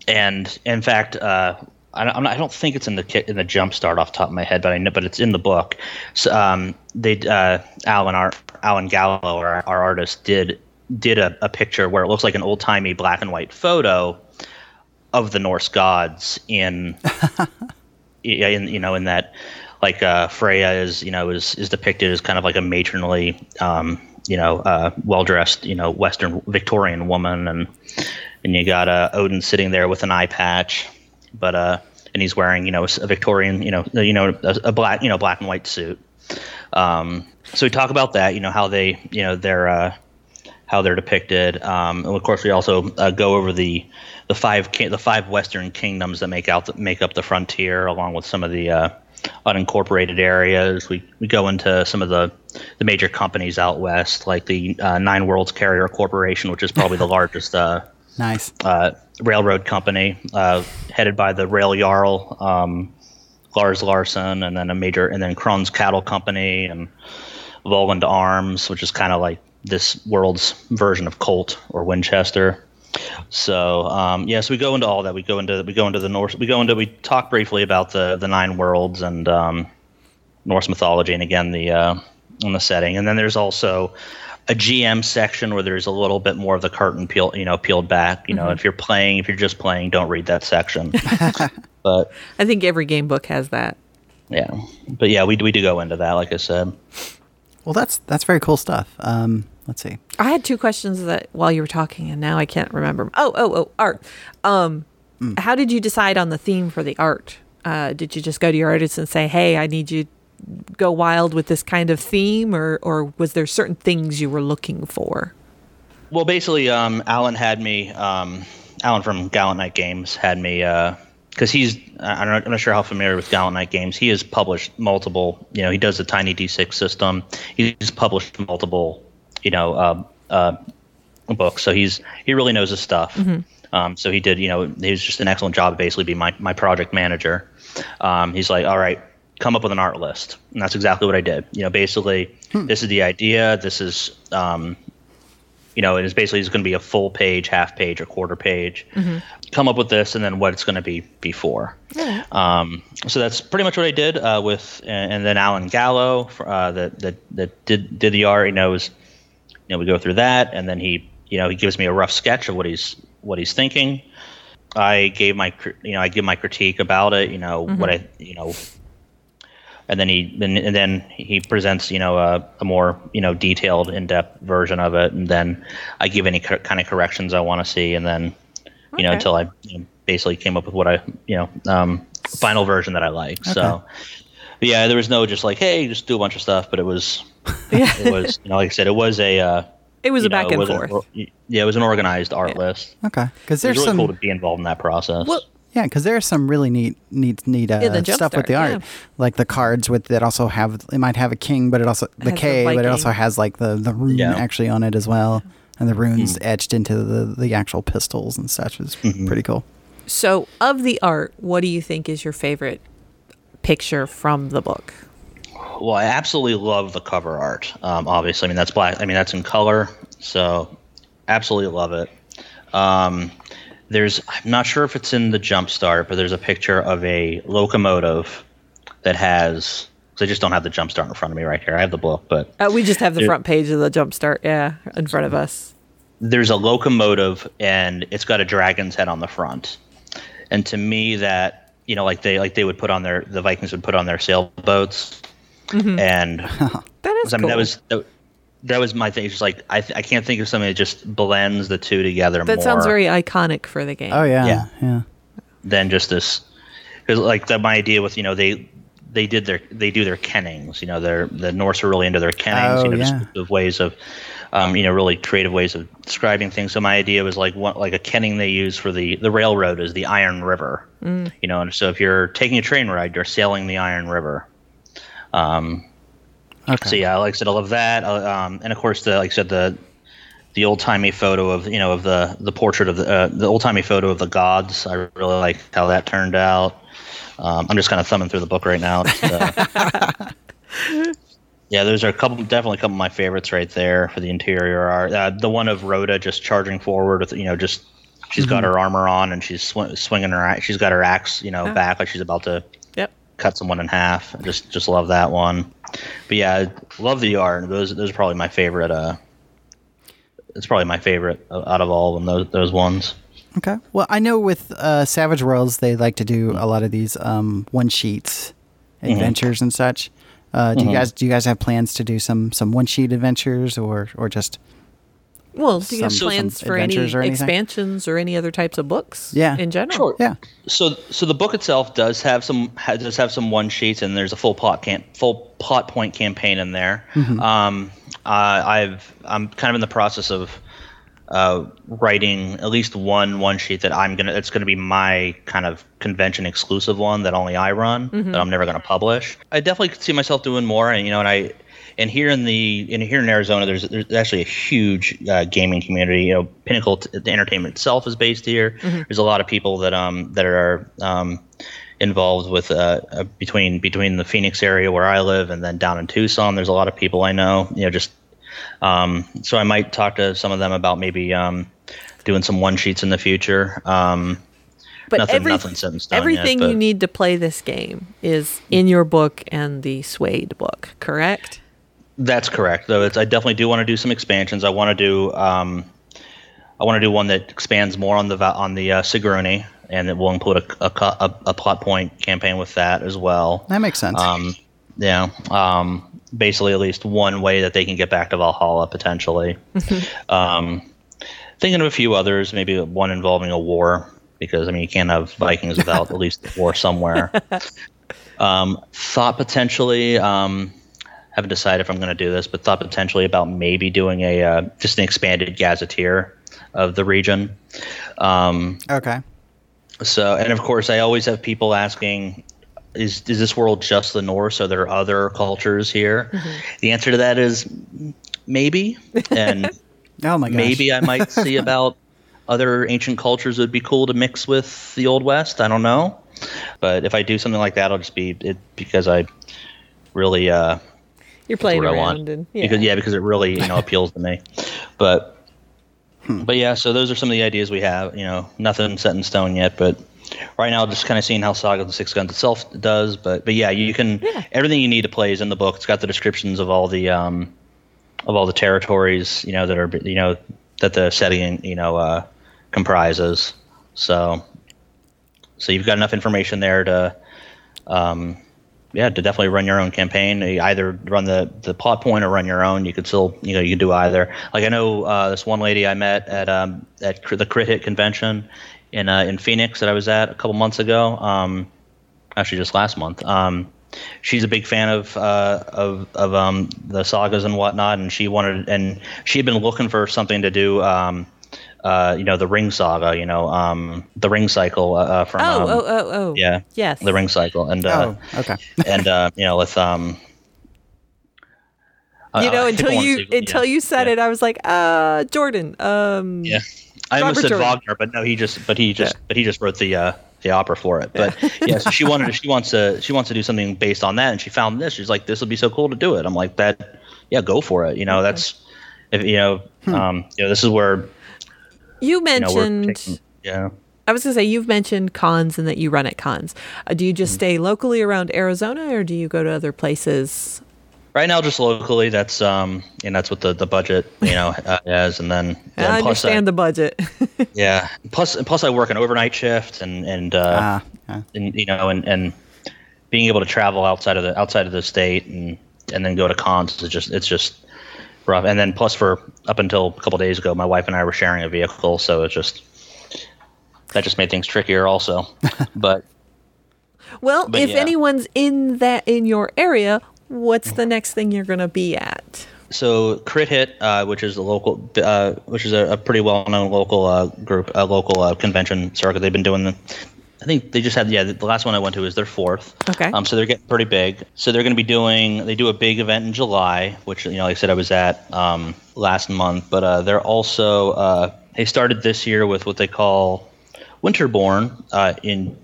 and in fact, uh, I, not, I don't think it's in the ki- in the jump start off the top of my head, but I know, but it's in the book. So um, they uh, Alan our Alan Gallo, our, our artist, did did a, a picture where it looks like an old timey black and white photo of the Norse gods in in you know in that like uh, Freya is you know is is depicted as kind of like a matronly um, you know uh, well dressed you know Western Victorian woman and and you got uh, Odin sitting there with an eye patch, but uh and he's wearing you know a Victorian you know you know a, a black you know black and white suit. Um, so we talk about that you know how they you know they're uh, how they're depicted. Um, and of course, we also uh, go over the the five the five Western kingdoms that make out the, make up the frontier, along with some of the uh, unincorporated areas. We we go into some of the the major companies out west, like the uh, Nine Worlds Carrier Corporation, which is probably the largest. Uh, Nice. uh, railroad company uh, headed by the rail jarl um, Lars Larson, and then a major, and then Kron's Cattle Company and Volund Arms, which is kind of like this world's version of Colt or Winchester. So um, yes, we go into all that. We go into we go into the Norse. We go into we talk briefly about the the nine worlds and um, Norse mythology, and again the uh, the setting. And then there's also a GM section where there's a little bit more of the curtain peel, you know, peeled back. You know, Mhm. if you're playing, if you're just playing, don't read that section. but I think every game book has that. yeah, but yeah, we we do go into that, like I said. Well, that's that's very cool stuff. Um, let's see. I had two questions that while you were talking, and now I can't remember. Oh, oh, oh, art. Um, How did you decide on the theme for the art? Uh, did you just go to your artist and say, "Hey, I need you to go wild with this kind of theme," or or was there certain things you were looking for? Well, basically, um, Alan had me. Um, Alan from Gallant Knight Games had me because he's. I'm not, I'm not sure how familiar with Gallant Knight Games. He has published multiple. You know, he does the Tiny D6 system. He's published multiple. You know, uh, uh, books. So he's he really knows his stuff. Mhm. Um, so he did. You know, he was just an excellent job. Basically, being my my project manager. Um, he's like, all right. Come up with an art list, and that's exactly what I did. You know, basically, this is the idea. This is um, you know, it is basically it's going to be a full page, half page, or quarter page. Mm-hmm. Come up with this, and then what it's going to be before. Um, so that's pretty much what I did uh, with, and, and then Alan Gallo uh, that that that did did the art. He knows, you know, we go through that, and then he, you know, he gives me a rough sketch of what he's what he's thinking. I gave my, you know, I give my critique about it. You know, what I, you know, and then he then and then he presents you know a, a more you know detailed in-depth version of it. And then i give any cor- kind of corrections i want to see. And then you know until i you know, basically came up with what i you know um, final version that i like. So but yeah there was no just like hey just do a bunch of stuff. But it was it was you know like i said it was a uh, It was you a back know, and forth. or- yeah it was an organized art list. Okay, because it was there's really some cool to be involved in that process yeah, because there's some really neat, neat, neat uh, Yeah, the stuff with the Jumpstart, art, like the cards with that also have it might have a king, but it also the has the K, but it also has like the the rune Yeah. actually on it as well, and the runes Hmm. etched into the the actual pistols and such is Mm-hmm. pretty cool. So, of the art, what do you think is your favorite picture from the book? Well, I absolutely love the cover art. Um, obviously, I mean that's black. I mean that's in color, so absolutely love it. Um, there's I'm not sure if it's in the jump start, but there's a picture of a locomotive that has. 'cause I just don't have the jump start in front of me right here. I have the book, but Uh, we just have the There- front page of the Jumpstart, yeah, in front of us. there's a locomotive and it's got a dragon's head on the front. And to me that, you know, like they like they would put on their the Vikings would put on their sailboats Mhm. and that is I mean that was that, that was my thing. It's just like I I can't think of something that just blends the two together That more sounds very iconic for the game. Oh yeah, Yeah. yeah. than just this cuz like the, my idea with, you know, they they did their they do their kennings, you know, they're the Norse are really into their kennings, Oh, you know, yeah. just ways of um, you know, really creative ways of describing things. So my idea was like one, like a kenning they use for the the railroad is the Iron River. Mm. You know, and so if you're taking a train ride, you're sailing the Iron River. Um, Okay. So yeah, like I said, I love that. Uh, um, and of course, the like I said, the the old timey photo of you know of the the portrait of the uh, the old timey photo of the gods. I really like how that turned out. Um, I'm just kind of thumbing through the book right now. Uh, yeah, those are a couple, definitely a couple of my favorites right there for the interior art. Uh, the one of Rhoda just charging forward with you know just she's got Mhm. her armor on and she's sw- swinging her. She's got her axe you know Oh. back like she's about to Yep. cut someone in half. I Just just love that one. But yeah, I love the art. Those those are probably my favorite. Uh, it's probably my favorite out of all of them. Those those ones. Okay. Well, I know with uh, Savage Worlds, they like to do a lot of these um, one sheets, Mhm. adventures and such. Uh, do Mhm. you guys do you guys have plans to do some some one sheet adventures or or just Well, do you have plans some for any or expansions or any other types of books? Yeah. in general. Sure. Yeah. So so the book itself does have some ha- does have some one sheets and there's a full plot camp full plot point campaign in there. Mhm. Um, uh, I've I'm kind of in the process of uh, writing at least one one sheet that I'm gonna it's gonna be my kind of convention exclusive one that only I run Mhm. that I'm never gonna publish. I definitely could see myself doing more, and you know, and I and here in the in here in Arizona, there's there's actually a huge uh, gaming community. You know, Pinnacle t- the Entertainment itself is based here. Mhm. There's a lot of people that um that are um involved with uh, uh between between the Phoenix area where I live and then down in Tucson. There's a lot of people I know. You know, just um so I might talk to some of them about maybe um doing some one sheets in the future. Um, But nothing every- nothing set in stone Everything yet, you need to play this game is in your book and the SWADE book, correct? That's correct. Though it's, I definitely do want to do some expansions. I want to do um, I want to do one that expands more on the on the uh, Sigourney, and it will include a, a, a, a plot point campaign with that as well. that makes sense? Um, yeah. Um, basically, at least one way that they can get back to Valhalla potentially. Um, thinking of a few others, maybe one involving a war, because I mean you can't have Vikings without at least a war somewhere. Um, thought potentially, um, haven't decided if I'm going to do this, but thought potentially about maybe doing a uh, just an expanded gazetteer of the region. Um, okay. so, and of course, I always have people asking, "Is is this world just the Norse? Are there other cultures here?" The answer to that is maybe, and Oh my gosh. maybe I might see about other ancient cultures. Would be cool to mix with the Old West. I don't know, but if I do something like that, I'll just be it because I really uh, You're playing what I around want. and yeah. because yeah, because it really you know appeals to me. But but yeah, so those are some of the ideas we have. You know, nothing set in stone yet, but right now just kind of seeing how Saga of the Six Guns itself does. But but yeah, you can everything you need to play is in the book. It's got the descriptions of all the um of all the territories you know that are you know that the setting you know uh, comprises. So so you've got enough information there to um, yeah, to definitely run your own campaign. You either run the, the plot point or run your own. You could still, you know, you could do either. Like I know uh, this one lady I met at um, at the Crit Hit convention in uh, in Phoenix that I was at a couple months ago. Um, actually, just last month. Um, she's a big fan of uh, of of um, the sagas and whatnot, and she wanted and she had been looking for something to do. Um, uh, you know the Ring Saga, you know um, the Ring Cycle uh, uh, from Oh, um, oh, oh, oh. yeah Yes. the Ring Cycle and uh, oh, okay. and uh, you know with um you uh, know, I until think wanna you say- until yeah. you said it, I was like, uh, Jordan. Um, Yeah. I almost said Jordan. Wagner, but no, he just but he just but he just wrote the uh, the opera for it. But yeah, so she wanted to, she wants to she wants to do something based on that, and she found this. She's like, this would be so cool to do it. I'm like, that yeah, go for it. You know, that's if you know, um, you know, this is where You you know mentioned. taking, yeah. I was gonna say you've mentioned cons and that you run at cons. Uh, do you just stay locally around Arizona, or do you go to other places? Right now, just locally. That's um, and that's what the, the budget you know uh, is, and then I and plus understand the budget. Yeah. Plus, plus, I work an overnight shift, and and uh, Ah, yeah. and you know, and and being able to travel outside of the outside of the state, and and then go to cons is just it's just rough. And then plus, for up until a couple days ago, my wife and I were sharing a vehicle, so it's just that just made things trickier, also. but well, But if yeah. anyone's in that in your area, what's the next thing you're gonna be at? So Crit Hit, uh, which is a local, uh, which is a, a pretty well-known local uh, group, a local uh, convention circuit. They've been doing the. I think they just had yeah. The last one I went to is their fourth. Okay. Um, so they're getting pretty big. So they're going to be doing. They do a big event in July, which you know, like I said, I was at um, last month. But uh, they're also uh, they started this year with what they call Winterborn uh, in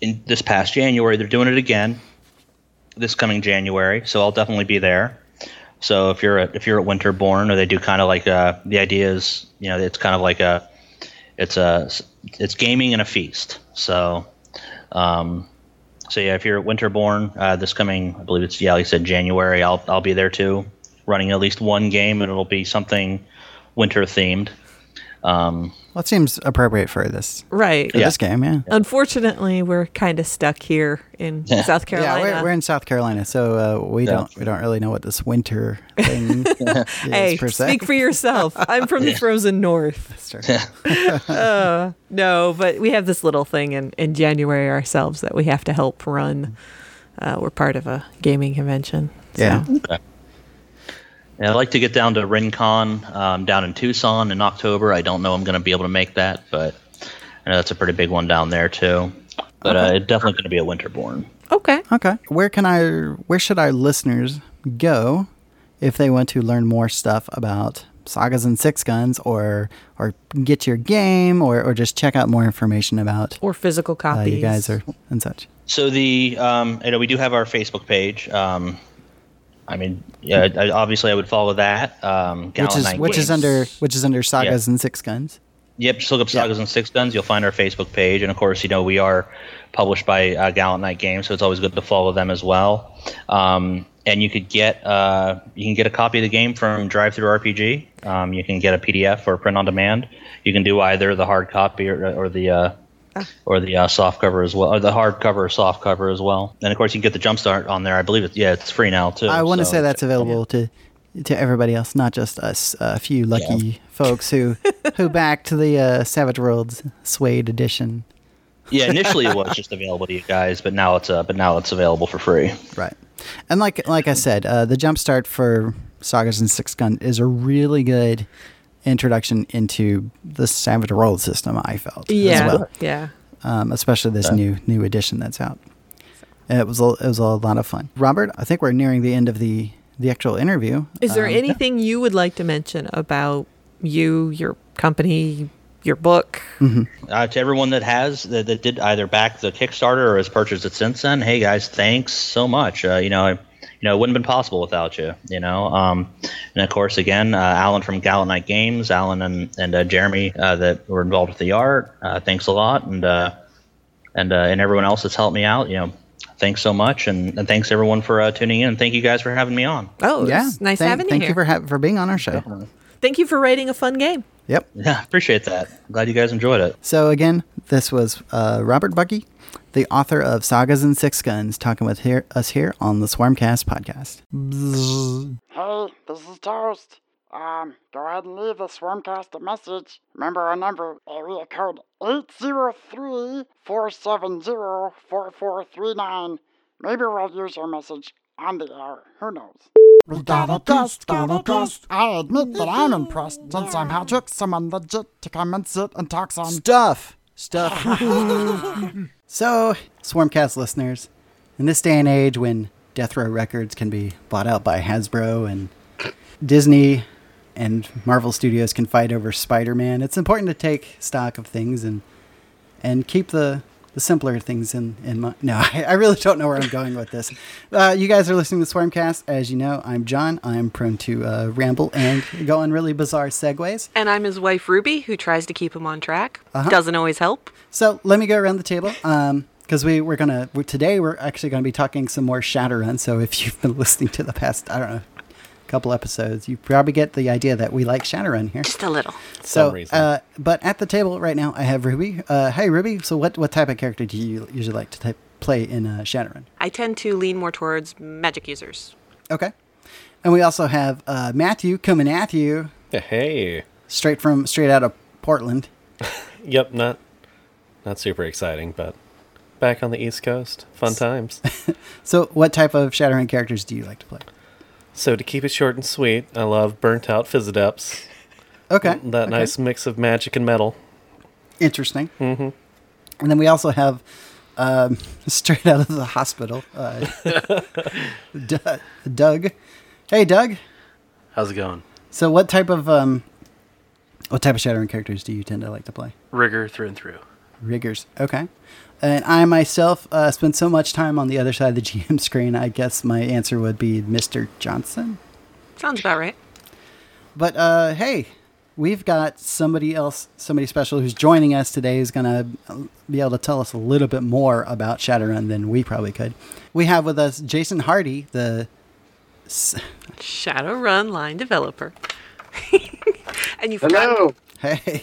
in this past January. They're doing it again this coming January. So I'll definitely be there. So if you're at, if you're at Winterborn, or they do kind of like uh, the idea is, you know, it's kind of like a, it's a, it's gaming and a feast. So, um, so yeah, if you're at Winterborn, uh, this coming, I believe it's yeah, like I said, January, I'll I'll be there too, running at least one game, and it'll be something winter themed. Um, Well, it seems appropriate for this Right. for this game. Yeah. Unfortunately, we're kind of stuck here in Yeah. South Carolina. Yeah, we're, we're in South Carolina, so uh, we Yeah. don't we don't really know what this winter thing is hey, per se. speak for yourself. I'm from the frozen north. That's true. Uh, no, but we have this little thing in, in January ourselves that we have to help run. Uh, we're part of a gaming convention. so- Yeah. And I'd like to get down to RinCon um, down in Tucson in October. I don't know I'm going to be able to make that, but I know that's a pretty big one down there too. But uh, it's definitely going to be a Winterborn. Okay. Okay. Where can I? Where should our listeners go if they want to learn more stuff about sagas and six guns, or or get your game, or or just check out more information about Or physical uh, copies. you guys or and such? So the um, you know we do have our Facebook page. Um, I mean, yeah, I, obviously I would follow that. Um, Which is which is under which is under sagas and six guns. Yep, just look up Sagas and Six Guns. You'll find our Facebook page, and of course, you know we are published by uh, Gallant Knight Games, so it's always good to follow them as well. Um, and you could get uh, you can get a copy of the game from Drive Through RPG. Um, you can get a PDF or print on demand. You can do either the hard copy or, or the uh, or the uh, soft cover as well, or the hard cover soft cover as well. And of course, you can get the Jumpstart on there. I believe it. Yeah, it's free now too. I want to so say that's available to to everybody else, not just us, a few lucky folks who who backed the uh, Savage Worlds SWADE edition. yeah, initially it was just available to you guys, but now it's uh, but now it's available for free. Right. And like like I said, uh, the jumpstart for Sagas and Six Gun is a really good introduction into the Savage World system. I felt Yeah. as well, Yeah. um, especially this Yeah. new new edition that's out. And it was a, it was a lot of fun. Robert, I think we're nearing the end of the the actual interview. Is there Um, anything you would like to mention about you, your company, your book? uh, to everyone that has that, that did either back the Kickstarter or has purchased it since then. Hey guys, thanks so much. Uh, you know, you know, it wouldn't have been possible without you. You know, um, and of course, again, uh, Alan from Gallant Knight Games, Alan and and uh, Jeremy uh, that were involved with the art. Uh, thanks a lot, and uh, and uh, and everyone else that's helped me out. You know. Thanks so much, and, and thanks everyone for uh, tuning in. And thank you guys for having me on. Oh, Yeah, nice thank, having you Thank here. you for ha- for being on our show. Thank you for writing a fun game. Yep. Yeah, appreciate that. Glad you guys enjoyed it. So again, this was uh, Robert Buckey, the author of Sagas and Six Guns, talking with here, us here on the Swarmcast podcast. Hey, this is Toast. Um, go ahead and leave the Swarmcast a message. Remember our number, area code 803-470-4439. Maybe we'll use your message on the air. Who knows? We got a guest, got a guest. I admit that I'm impressed since I'm how took someone legit to come and sit and talk some Stuff. Stuff. so, Swarmcast listeners, in this day and age when Death Row Records can be bought out by Hasbro and Disney and Marvel Studios can fight over Spider-Man. It's important to take stock of things and and keep the the simpler things in in mind. No, I, I really don't know where I'm going with this. Uh, you guys are listening to Swarmcast. As you know, I'm John. I'm prone to uh, ramble and go on really bizarre segues. And I'm his wife Ruby, who tries to keep him on track. Uh-huh. Doesn't always help. So let me go around the table. Um, because we we're gonna we're, today we're actually gonna be talking some more Shadowrun. So if you've been listening to the past, I don't know, couple episodes, you probably get the idea that we like Shadowrun here. Just a little. So, Some reason. uh, but at the table right now, I have Ruby. Uh, hey, Ruby. So, what what type of character do you usually like to type, play in uh, Shadowrun? I tend to lean more towards magic users. Okay. And we also have uh, Matthew coming at you Hey. straight from straight out of Portland. Yep, not not super exciting, but back on the East Coast, fun times. So, what type of Shadowrun characters do you like to play? So to keep it short and sweet, I love burnt out phys-adepts. Okay. That okay. nice mix of magic and metal. Interesting. Mm-hmm. And then we also have um, straight out of the hospital, uh, D- Doug. Hey, Doug. How's it going? So, what type of um, what type of Shadowrun characters do you tend to like to play? Rigger through and through. Riggers. Okay. And I myself uh, spend so much time on the other side of the GM screen. I guess my answer would be Mr. Johnson. Sounds about right. But uh, hey, we've got somebody else, somebody special who's joining us today who's going to be able to tell us a little bit more about Shadowrun than we probably could. We have with us Jason Hardy, the. s- Shadowrun line developer. and you Hello. forgot. Hey.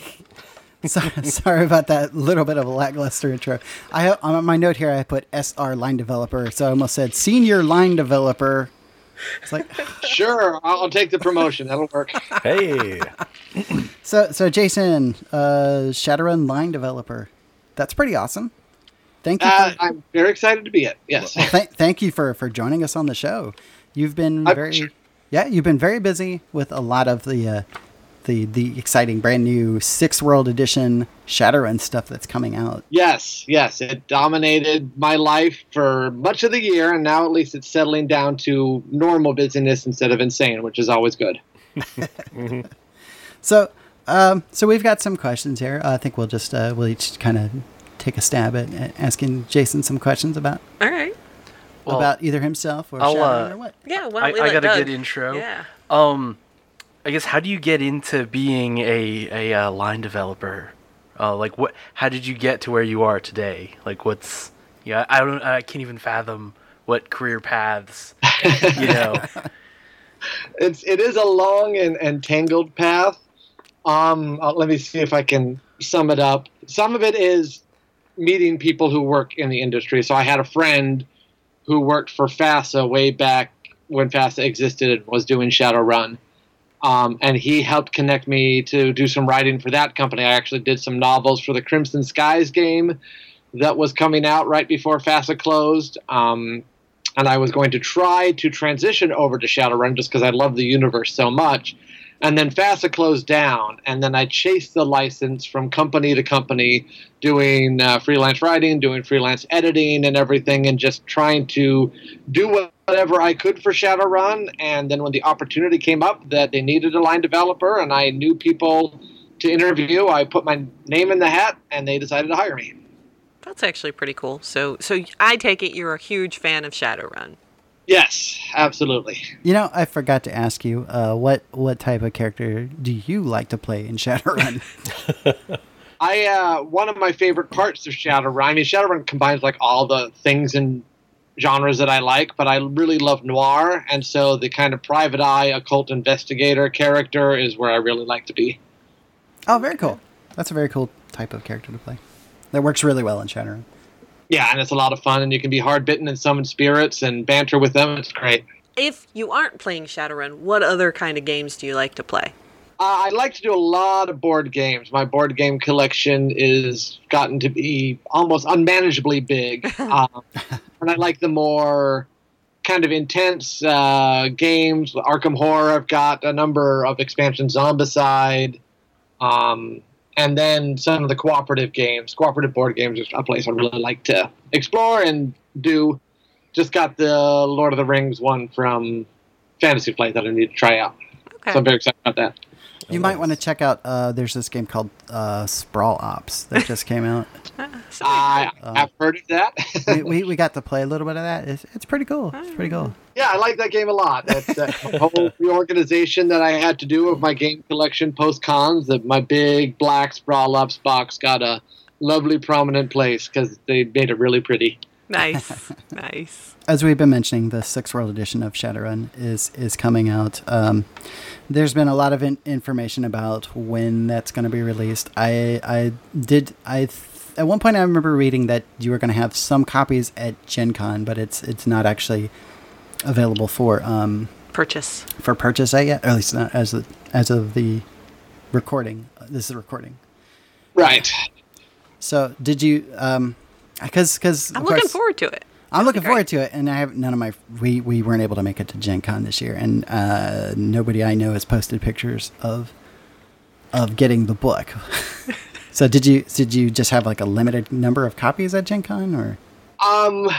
sorry, sorry about that little bit of a lackluster intro. I have, on my note here, I put SR line developer, so I almost said senior line developer. It's like Sure, I'll, I'll take the promotion. That'll work. Hey. so. So Jason, uh, Shadowrun line developer. That's pretty awesome. Thank you. Uh, For, I'm very excited to be it. Yes. th- thank you for for joining us on the show. You've been Uh, very sure. yeah. You've been very busy with a lot of the uh, the the exciting brand new sixth world edition Shadowrun stuff that's coming out. Yes, yes. It dominated my life for much of the year, and now at least it's settling down to normal busyness instead of insane, which is always good. So, um, so we've got some questions here. I think we'll just uh, we'll each kind of take a stab at at asking Jason some questions about All right. Well, about either himself or I'll, Shadowrun uh, or what. Yeah, well, I, we I let got a Doug- good intro. Yeah. Um, I guess how do you get into being a a uh, line developer? Uh, like what? How did you get to where you are today? Like what's? Yeah, I don't. I can't even fathom what career paths. You know. It's it is a long and, and tangled path. Um, uh, let me see if I can sum it up. Some of it is meeting people who work in the industry. So I had a friend who worked for FASA way back when FASA existed and was doing Shadowrun. Um, and he helped connect me to do some writing for that company. I actually did some novels for the Crimson Skies game that was coming out right before FASA closed. Um, and I was going to try to transition over to Shadowrun just because I love the universe so much. And then FASA closed down, and then I chased the license from company to company, doing uh, freelance writing, doing freelance editing, and everything, and just trying to do whatever I could for Shadowrun. And then when the opportunity came up that they needed a line developer, and I knew people to interview, I put my name in the hat, and they decided to hire me. That's actually pretty cool. So, so I take it you're a huge fan of Shadowrun. Yes, absolutely. You know, I forgot to ask you uh, what what type of character do you like to play in Shadowrun? I uh, one of my favorite parts of Shadowrun. I mean, Shadowrun combines like all the things and genres that I like, but I really love noir, and so the kind of private eye, occult investigator character is where I really like to be. oh, very cool. That's a very cool type of character to play. That works really well in Shadowrun. Yeah, and it's a lot of fun, and you can be hard bitten and summon spirits and banter with them. It's great. If you aren't playing Shadowrun, what other kind of games do you like to play? Uh, I like to do a lot of board games. My board game collection is gotten to be almost unmanageably big, um, and I like the more kind of intense uh, games. Arkham Horror. I've got a number of expansions. Zombicide, um, and then some of the cooperative games. Cooperative board games is a place I really like to explore and do. Just got the Lord of the Rings one from Fantasy Flight that I need to try out. So I'm very excited about that. You might want to check out. Uh, there's this game called uh, Sprawl Ops that just came out. I have heard of that. we, we, we got to play a little bit of that. It's, it's pretty cool. It's pretty cool. Yeah, I like that game a lot. That's a whole reorganization that I had to do of my game collection post cons. That my big black Sprawl Ops box got a lovely prominent place because they made it really pretty. Nice, nice. As we've been mentioning, the Sixth World Edition of Shadowrun is is coming out. Um, there's been a lot of in- information about when that's going to be released. I I did I th- at one point I remember reading that you were going to have some copies at Gen Con, but it's it's not actually available for um, Purchase. for purchase yet, or at least not as of, as of the recording. This is a recording. Right. So did you? Um, because because I'm looking forward to it. I'm looking forward to it, and I have none of my we we weren't able to make it to Gen Con this year, and uh, nobody I know has posted pictures of of getting the book. so did you did you just have like a limited number of copies at Gen Con, or Um,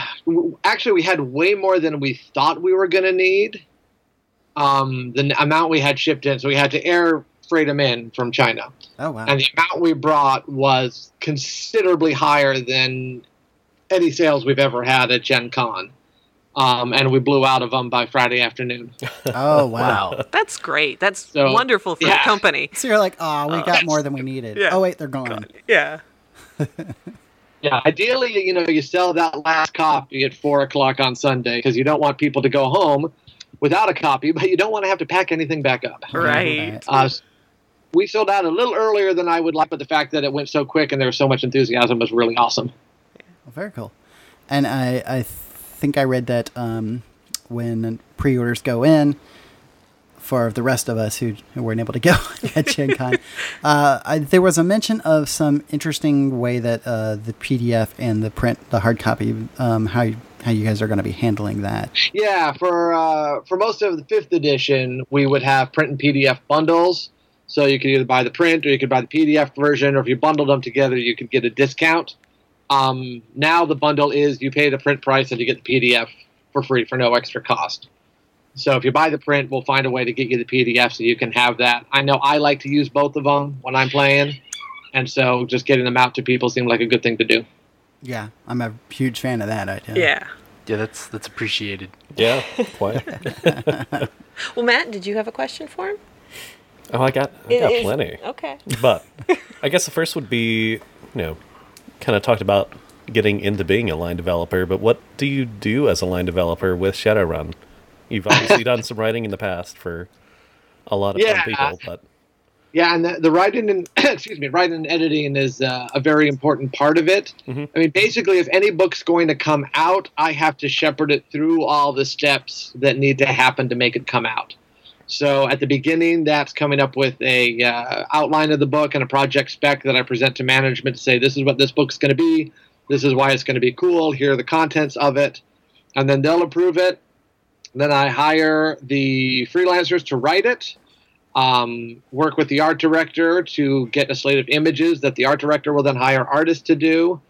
actually, we had way more than we thought we were going to need. Um, the n- amount we had shipped in, so we had to air freight them in from China. oh wow, and the amount we brought was considerably higher than any sales we've ever had at Gen Con. Um, and we blew out of them by Friday afternoon. oh wow, That's great. That's So, wonderful for yeah. the company. So you're like, oh, we Uh, got more than we needed. yeah. Oh wait, they're gone. Yeah. Yeah, ideally, you know, you sell that last copy at four o'clock on Sunday because you don't want people to go home without a copy, but you don't want to have to pack anything back up. Right. Uh, we sold out a little earlier than I would like, but the fact that it went so quick and there was so much enthusiasm was really awesome. Well, very cool. And I, I think I read that um, when pre-orders go in for the rest of us who, who weren't able to go at Gen Con, uh, I, there was a mention of some interesting way that uh, the PDF and the print, the hard copy, um, how you, how you guys are going to be handling that. Yeah, for uh, for most of the fifth edition, we would have print and PDF bundles. So you could either buy the print or you could buy the PDF version, or if you bundled them together, you could get a discount. Um, now the bundle is you pay the print price and you get the PDF for free for no extra cost. So if you buy the print, we'll find a way to get you the PDF so you can have that. I know I like to use both of them when I'm playing, and so just getting them out to people seemed like a good thing to do. Yeah, I'm a huge fan of that idea. Yeah. Yeah, that's that's appreciated. Yeah, quite. Well, Matt, did you have a question for him? Oh, I got, I got is- plenty. okay. But I guess the first would be, you know, kind of talked about getting into being a line developer, but what do you do as a line developer with Shadowrun? You've obviously done some writing in the past for a lot of Yeah. people, but Yeah, and the, the writing and excuse me, writing and editing is uh, a very important part of it. I mean, basically, if any book's going to come out, I have to shepherd it through all the steps that need to happen to make it come out. So at the beginning, that's coming up with a uh, outline of the book and a project spec that I present to management to say this is what this book's going to be, this is why it's going to be cool. Here are the contents of it, and then they'll approve it. Then I hire the freelancers to write it um, work with the art director to get a slate of images that the art director will then hire artists to do.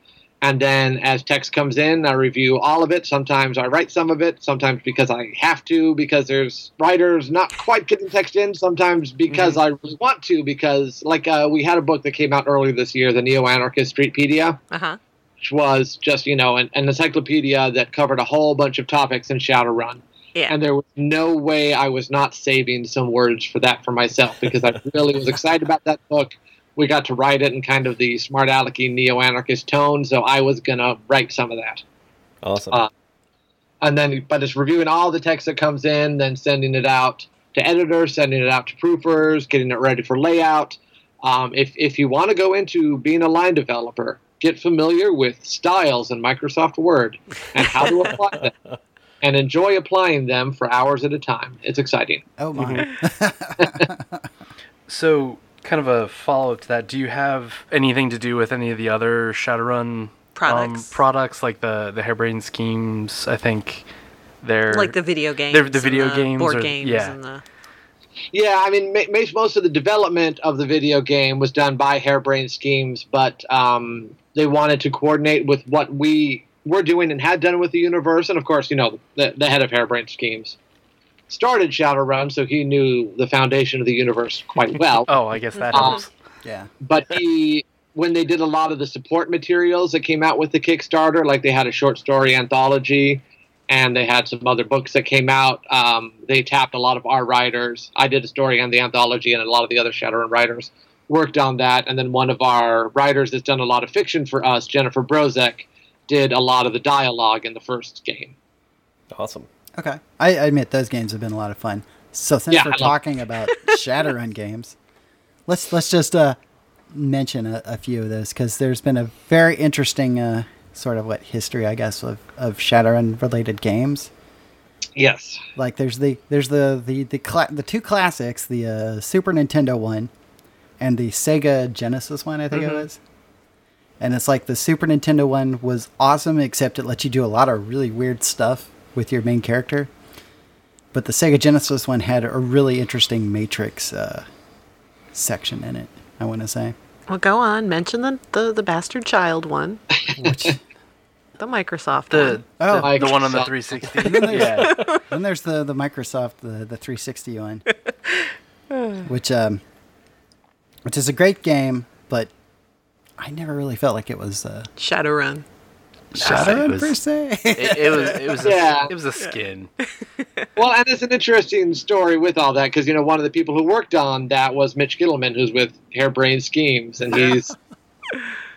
And then as text comes in, I review all of it. Sometimes I write some of it, sometimes because I have to, because there's writers not quite getting text in, sometimes because I really want to, because like uh, we had a book that came out earlier this year, the Neo Anarchist Streetpedia, Uh huh. which was just, you know, an, an encyclopedia that covered a whole bunch of topics in Shadowrun. Yeah. And there was no way I was not saving some words for that for myself because I really was excited about that book. We got to write it in kind of the smart alecky neo anarchist tone, so I was gonna write some of that. awesome. Uh, and then, but it's reviewing all the text that comes in, then sending it out to editors, sending it out to proofers, getting it ready for layout. Um, if if you want to go into being a line developer, get familiar with styles in Microsoft Word and how to apply them, and enjoy applying them for hours at a time. It's exciting. Oh my! So, kind of a follow up to that. Do you have anything to do with any of the other Shadowrun Products. Um, products like the the Harebrained Schemes? I think they're Like the video games. They're the and video the games, board or- games, yeah. and the. Yeah, I mean, ma- ma- most of the development of the video game was done by Harebrained Schemes, but um, they wanted to coordinate with what we were doing and had done with the universe, and of course, you know, the, the head of Harebrained Schemes. Started Shadowrun, so he knew the foundation of the universe quite well. Oh, I guess that Um, helps. Yeah. but he when they did a lot of the support materials that came out with the kickstarter like they had a short story anthology and they had some other books that came out um, they tapped a lot of our writers i did a story on the anthology and a lot of the other shadowrun writers worked on that and then one of our writers that's done a lot of fiction for us jennifer brozek did a lot of the dialogue in the first game Awesome. Okay. I admit those games have been a lot of fun. So since Yeah, we're I love- talking about Shadowrun games, let's let's just uh, mention a, a few of those because there's been a very interesting uh, sort of what history, I guess, of, of Shadowrun related games. yes Like there's the there's the the the, cla- the two classics, the uh, Super Nintendo one and the Sega Genesis one, I think it Mhm. was. And it's like the Super Nintendo one was awesome, except it let you do a lot of really weird stuff with your main character. But the Sega Genesis one had a really interesting Matrix uh, section in it. I want to say. Well, go on. Mention the, the, the bastard child one. Which the Microsoft The one. the, the one on the 360. Then there's, yeah. then there's the the Microsoft the the 360 one, which um, which is a great game, but I never really felt like it was uh, Shadowrun. Shadowrun it was- per se. It, it was it was a, Yeah. it was a skin. well, and it's an interesting story with all that because you know one of the people who worked on that was Mitch Gitelman, who's with Harebrained Schemes, and he's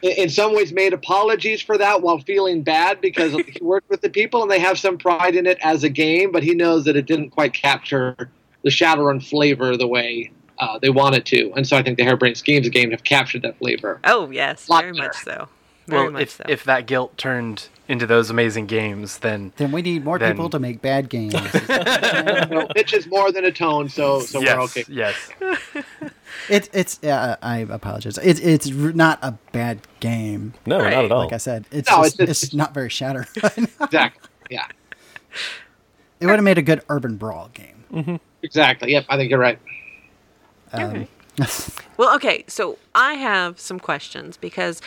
in in some ways made apologies for that while feeling bad because he worked with the people and they have some pride in it as a game, but he knows that it didn't quite capture the Shadowrun flavor the way uh, they wanted to, and so I think the Harebrained Schemes game have captured that flavor. Oh, yes. Lot Very much so. Very Well, much if so. if that guilt turned into those amazing games, then then we need more Then- people to make bad games. no, Mitch is more than a tone, so so yes, we're okay. yes. It, it's uh, I apologize. It, it's not a bad game. No, not at all. Like I said, it's No, just, it's- it's, not very Shadowrun. Exactly. Yeah. it would have made a good urban brawl game. Exactly. Yep. I think you're right. Um, Well, okay, so I have some questions because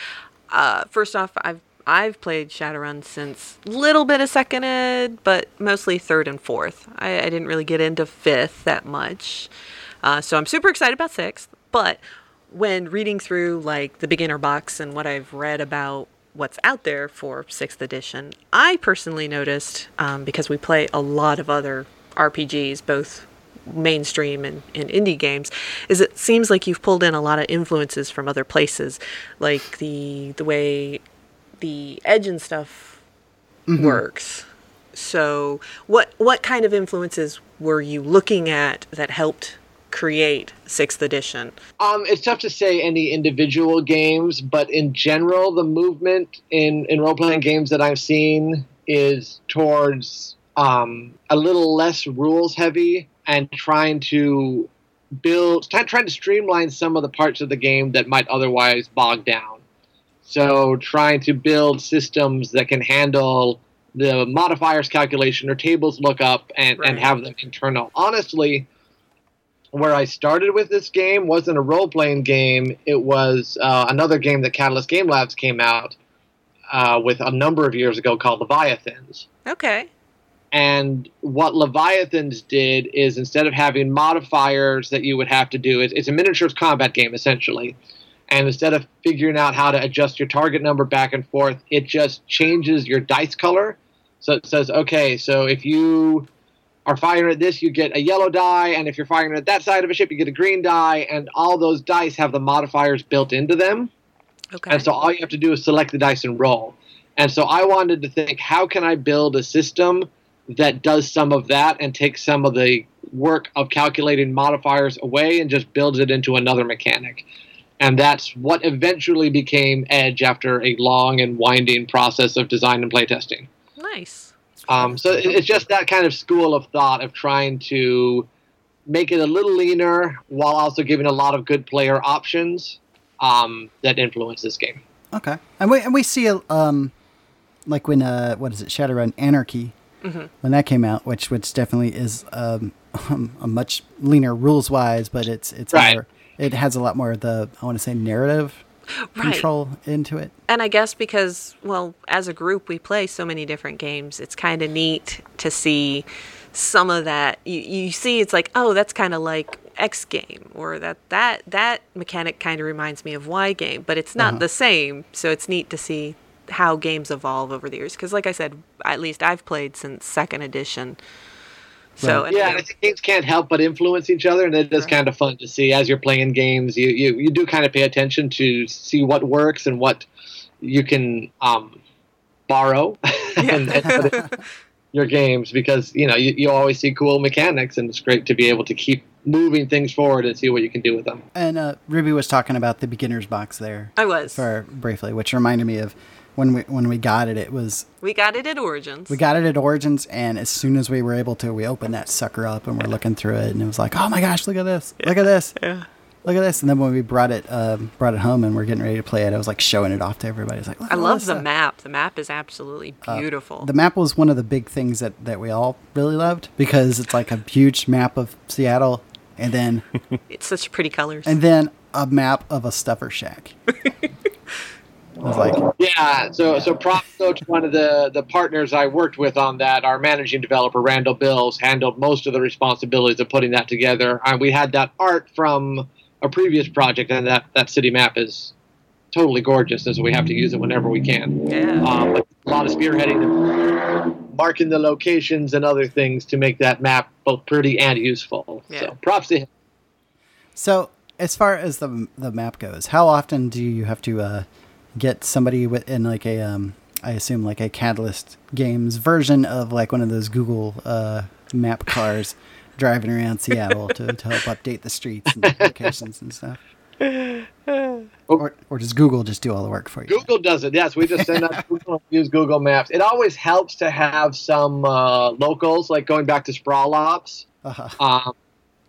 uh, first off, I've I've played Shadowrun since little bit of second ed, but mostly third and fourth. I, I didn't really get into fifth that much, uh, so I'm super excited about sixth. But when reading through like the beginner box and what I've read about what's out there for sixth edition, I personally noticed um, because we play a lot of other RPGs, both mainstream and, and indie games is it seems like you've pulled in a lot of influences from other places like the the way the edge and stuff Mhm. works. So what what kind of influences were you looking at that helped create sixth edition? Um, it's tough to say any individual games, but in general, the movement in, in role playing games that I've seen is towards um, a little less rules heavy and trying to build, try- trying to streamline some of the parts of the game that might otherwise bog down. So, trying to build systems that can handle the modifiers calculation or tables lookup and, and have them internal. Honestly, where I started with this game wasn't a role playing game. It was uh, another game that Catalyst Game Labs came out uh, with a number of years ago called Leviathans. okay And what Leviathans did is instead of having modifiers that you would have to do, it's, it's a miniatures combat game essentially. And instead of figuring out how to adjust your target number back and forth, it just changes your dice color. So it says, okay, so if you are firing at this, you get a yellow die, and if you're firing at that side of a ship, you get a green die, and all those dice have the modifiers built into them. okay And so all you have to do is select the dice and roll. And so I wanted to think, how can I build a system that does some of that and takes some of the work of calculating modifiers away and just builds it into another mechanic? And that's what eventually became Edge after a long and winding process of design and playtesting. nice Um, so it's just that kind of school of thought of trying to make it a little leaner while also giving a lot of good player options um, that influence this game. Okay, and we and we see a, um, like when uh, what is it, Shadowrun Anarchy, Mhm. when that came out, which which definitely is um, a much leaner rules wise, but it's it's Right. more, it has a lot more of the I want to say narrative Right. control into it. And I guess because, well, as a group, we play so many different games, it's kind of neat to see some of that you, you see it's like oh that's kind of like X game or that that that mechanic kind of reminds me of Y game, but it's not Uh-huh. the same. So it's neat to see how games evolve over the years because like I said, at least I've played since second edition. So and, yeah, I think games can't help but influence each other, and it is kind of fun to see as you're playing games. You, you you do kind of pay attention to see what works and what you can um, borrow and, and put your games because you know you, you always see cool mechanics, and it's great to be able to keep moving things forward and see what you can do with them. And uh, Ruby was talking about the beginner's box there. I was. For briefly, which reminded me of when we when we got it. It was we got it at Origins. we got it at Origins, and as soon as we were able to, we opened that sucker up and we're looking through it, and it was like, oh my gosh, look at this, look at this, yeah. look at this. And then when we brought it um, brought it home and we're getting ready to play it, I was like showing it off to everybody. It's like, I love the stuff. map. The map is absolutely Uh, beautiful. the map was one of the big things that, that we all really loved because it's like a huge map of Seattle, and then it's such pretty colors. and then a map of a stuffer shack. I was like, Yeah, so so props go to one of the the partners I worked with on that. Our managing developer Randall Bills handled most of the responsibilities of putting that together. And we had that art from a previous project, and that that city map is totally gorgeous, and so we have to use it whenever we can. Yeah. Um, but a lot of spearheading, and marking the locations and other things to make that map both pretty and useful. So props to him. So, as far as the the map goes, how often do you have to uh, get somebody with in like a um, I assume like a Catalyst Games version of like one of those Google uh, map cars driving around Seattle to, to help update the streets and locations and stuff? Or, or does Google just do all the work for you? Google does it. Yes, we just send out Google, use Google Maps. It always helps to have some uh, locals, like going back to Sprawl Ops. Uh-huh. Um,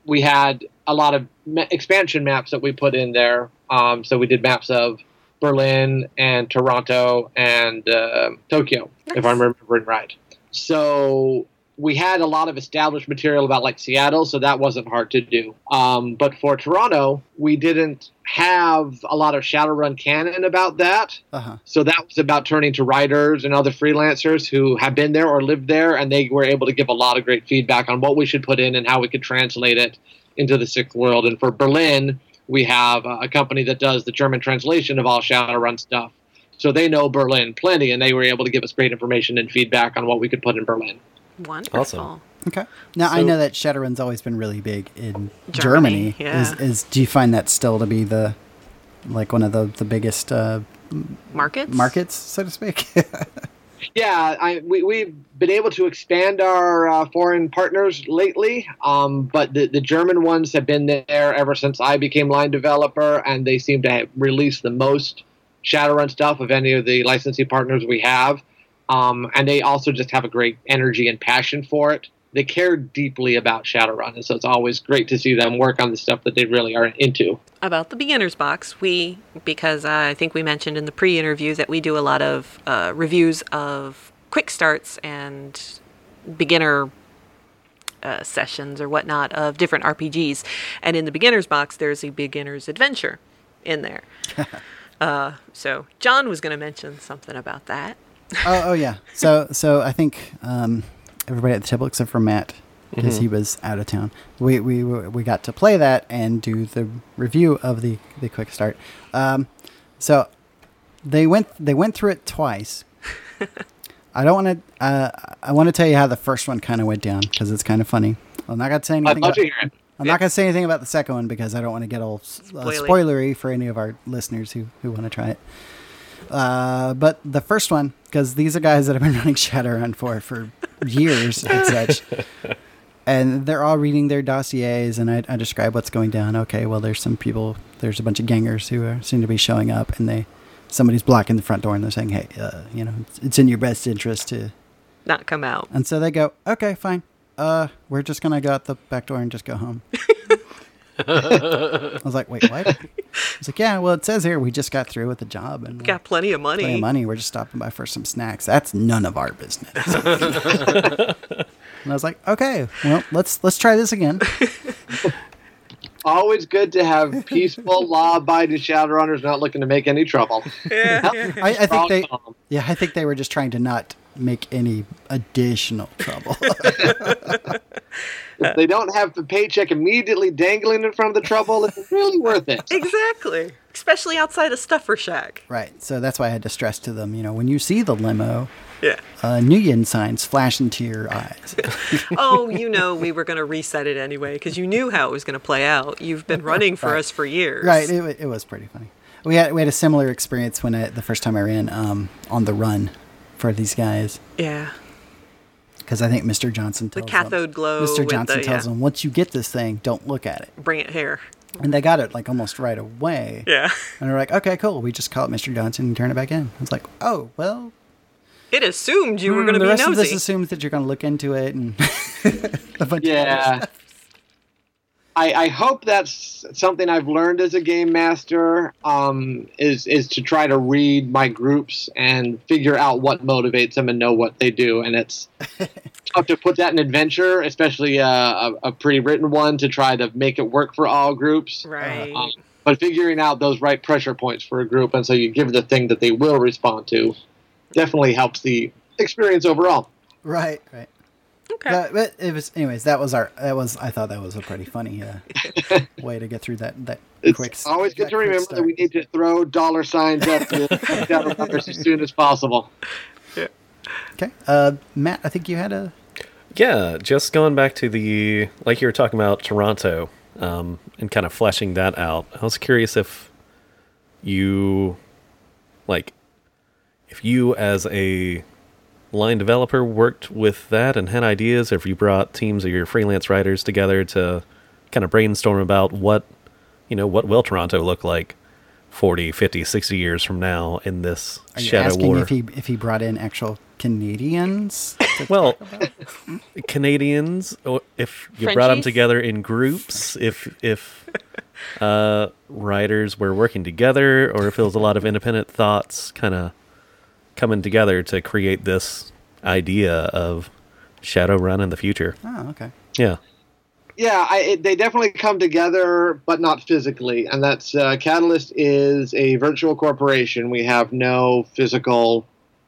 we had a lot of ma- expansion maps that we put in there. Um, so we did maps of Berlin and Toronto and uh, Tokyo, if I'm remembering right. So we had a lot of established material about like Seattle, so that wasn't hard to do. Um, but for Toronto, we didn't have a lot of Shadowrun canon about that. Uh-huh. So that was about turning to writers and other freelancers who have been there or lived there, and they were able to give a lot of great feedback on what we should put in and how we could translate it into the sixth world. And for Berlin, we have uh, a company that does the German translation of all Shadowrun stuff. So they know Berlin plenty, and they were able to give us great information and feedback on what we could put in Berlin. Wonderful. Awesome. Okay. Now I know that Shadowrun's always been really big in Germany, Germany. yeah. Is is do you find that still to be the like one of the the biggest uh, Markets? markets, so to speak? Yeah, I, we, we've been able to expand our uh, foreign partners lately, um, but the, the German ones have been there ever since I became line developer, and they seem to have released the most Shadowrun stuff of any of the licensing partners we have. Um, and they also just have a great energy and passion for it. They care deeply about Shadowrun, and so it's always great to see them work on the stuff that they really are into. about the beginner's box, we because uh, I think we mentioned in the pre-interview that we do a lot of uh, reviews of quick starts and beginner uh, sessions or whatnot of different RPGs, and in the beginner's box, there's a beginner's adventure in there. uh, so John was going to mention something about that. oh, oh yeah. So so I think um, everybody at the table except for Matt because Mm-hmm. he was out of town. We we we got to play that and do the review of the the quick start. Um, so they went they went through it twice. I don't want to. Uh, I want to tell you how the first one kind of went down because it's kind of funny. I'm not gonna say I'd anything. love about- to hear it. I'm not gonna say anything about the second one because I don't want to get all uh, spoilery for any of our listeners who who want to try it. Uh, but the first one, because these are guys that have been running Shadowrun for for years and such, and they're all reading their dossiers, and I, I describe what's going down. Okay, well, there's some people, there's a bunch of gangers who are, seem to be showing up, and they somebody's blocking the front door, and they're saying, hey, uh, you know, it's, it's in your best interest to, Not come out. and so they go, okay, fine, uh, we're just gonna go out the back door and just go home. I was like, wait, what? I was like, yeah, well, it says here we just got through with the job and uh, Got plenty of money. plenty of money. We're just stopping by for some snacks. That's none of our business. and I was like, okay, well, let's let's try this again. Always good to have peaceful, law-abiding Shadowrunners not looking to make any trouble. I, I think they, yeah, I think they were just trying to not make any additional trouble. If they don't have the paycheck immediately dangling in front of the trouble, it's really worth it. Exactly. Especially outside a Stuffer Shack. right. So that's why I had to stress to them, you know, when you see the limo, Yeah. uh, Nguyen signs flash into your eyes. oh, you know we were going to reset it anyway because you knew how it was going to play out. You've been running for Right. us for years. Right. It, it was pretty funny. We had we had a similar experience when I, the first time I ran um, on the run for these guys Yeah. Because I think Mr. Johnson tells The tells cathode glow. Mr. Johnson the, tells yeah, them once you get this thing, don't look at it, Bring it here. and they got it like almost right away. Yeah. And they're like, okay, cool. We just call it Mr. Johnson and turn it back in. I was like, oh well. It assumed you were hmm, going to the be rest nosy. of this assumes that you're going to look into it and a bunch of other Yeah. stuff. I, I hope that's something I've learned as a game master um, is is to try to read my groups and figure out what motivates them and know what they do. And it's tough to put that in adventure, especially uh, a, a pre-written one, to try to make it work for all groups. Right. Um, but figuring out those right pressure points for a group, and so you give the thing that they will respond to, definitely helps the experience overall. Right. Right. Okay. But, but it was, anyways. That was our. That was. I thought that was a pretty funny uh, way to get through that. That It's quick. always good to remember start. that we need to throw dollar signs at the as soon as possible. Okay. Uh, Matt, I think you had a. Yeah, just going back to the like you were talking about Toronto, um, and kind of fleshing that out. I was curious if you like if you as a line developer worked with that and had ideas, if you brought teams of your freelance writers together to kind of brainstorm about what you know what will Toronto look like 40, 50, 60 years from now in this Are you Shadow asking War. if he if he brought in actual Canadians? Well. Canadians, or if you brought them together in groups, if if uh, writers were working together, or if it was a lot of independent thoughts kind of coming together to create this idea of Shadowrun in the future. Oh, okay. Yeah. Yeah, I, it, they definitely come together, but not physically. And that's uh, Catalyst is a virtual corporation. We have no physical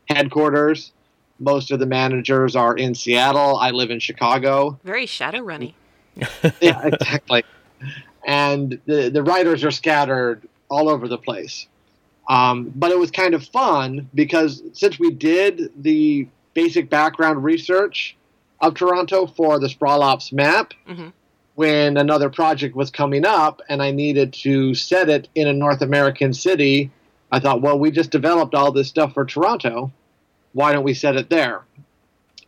headquarters. Most of the managers are in Seattle. I live in Chicago. Very shadow runny. yeah, exactly. And the the writers are scattered all over the place. Um, but it was kind of fun because since we did the basic background research of Toronto for the Sprawl Ops map, Mm-hmm. when another project was coming up and I needed to set it in a North American city, I thought, well, we just developed all this stuff for Toronto. Why don't we set it there?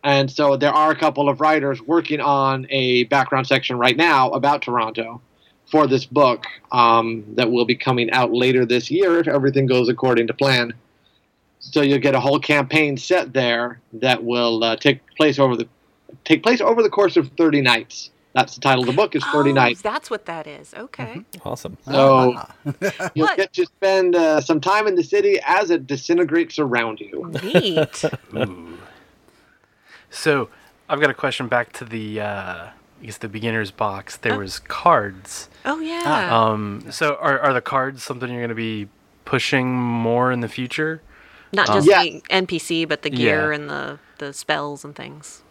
And so there are a couple of writers working on a background section right now about Toronto for this book um, that will be coming out later this year if everything goes according to plan. So you'll get a whole campaign set there that will uh, take place over the take place over the course of 30 nights. That's the title of the book is 30 oh, nights. That's what that is. Okay. Awesome. So you'll get to spend uh, some time in the city as it disintegrates around you. Neat. Ooh. So, I've got a question back to the, uh, I guess the beginner's box. There was cards. Oh yeah. Um. So, are are the cards something you're going to be pushing more in the future? Not Um, just the NPC, but the gear Yeah. and the the spells and things.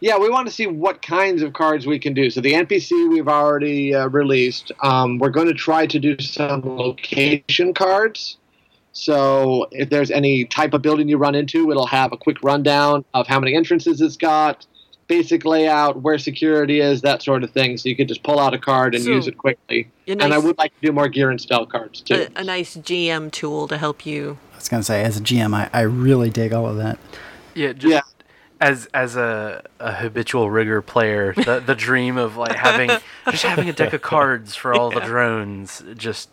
Yeah, we want to see what kinds of cards we can do. So the NPC we've already uh, released. Um, we're going to try to do some location cards. So if there's any type of building you run into, it'll have a quick rundown of how many entrances it's got, basic layout, where security is, that sort of thing. So you could just pull out a card and So, use it quickly. a And I would like to do more gear and spell cards too. A, a nice GM tool to help you. I was gonna say, as a GM, I, I really dig all of that. Yeah. Just As as a, a habitual rigger player, the the dream of like having just having a deck of cards for all the drones, just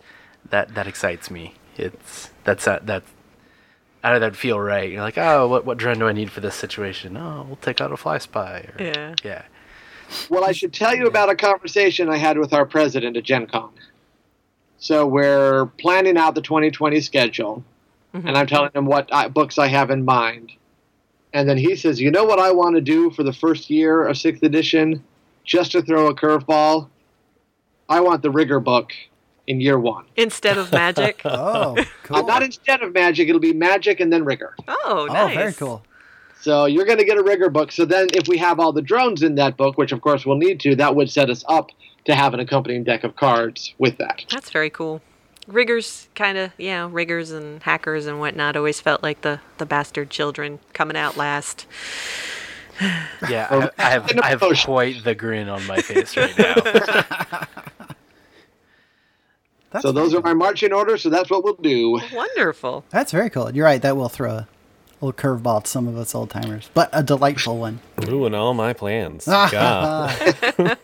that that excites me. It's that's uh, that that. How did that feel right? You're like, oh, what what drone do I need for this situation? Oh, we'll take out a fly spy. Or, Yeah. Yeah. Well, I should tell you about a conversation I had with our president at Gen Con. So we're planning out the 2020 schedule, mm-hmm. and I'm telling him what I, books I have in mind. And then he says, "You know what I want to do for the first year of sixth edition, just to throw a curveball. I want the rigger book in year one. Instead of magic. oh, Uh, not instead of magic. It'll be magic and then rigger. Oh, Oh, nice. very cool. So you're going to get a rigger book. So then, if we have all the drones in that book, which of course we'll need to, that would set us up to have an accompanying deck of cards with that. That's very cool. Riggers, kind of, yeah, riggers and hackers and whatnot always felt like the, the bastard children coming out last. Yeah, I, I have I have quite the grin on my face right now. so those are my marching orders. So that's what we'll do. Wonderful. That's very cool. You're right. That will throw a little curveball to some of us old timers, but a delightful one. Ruin all my plans. God.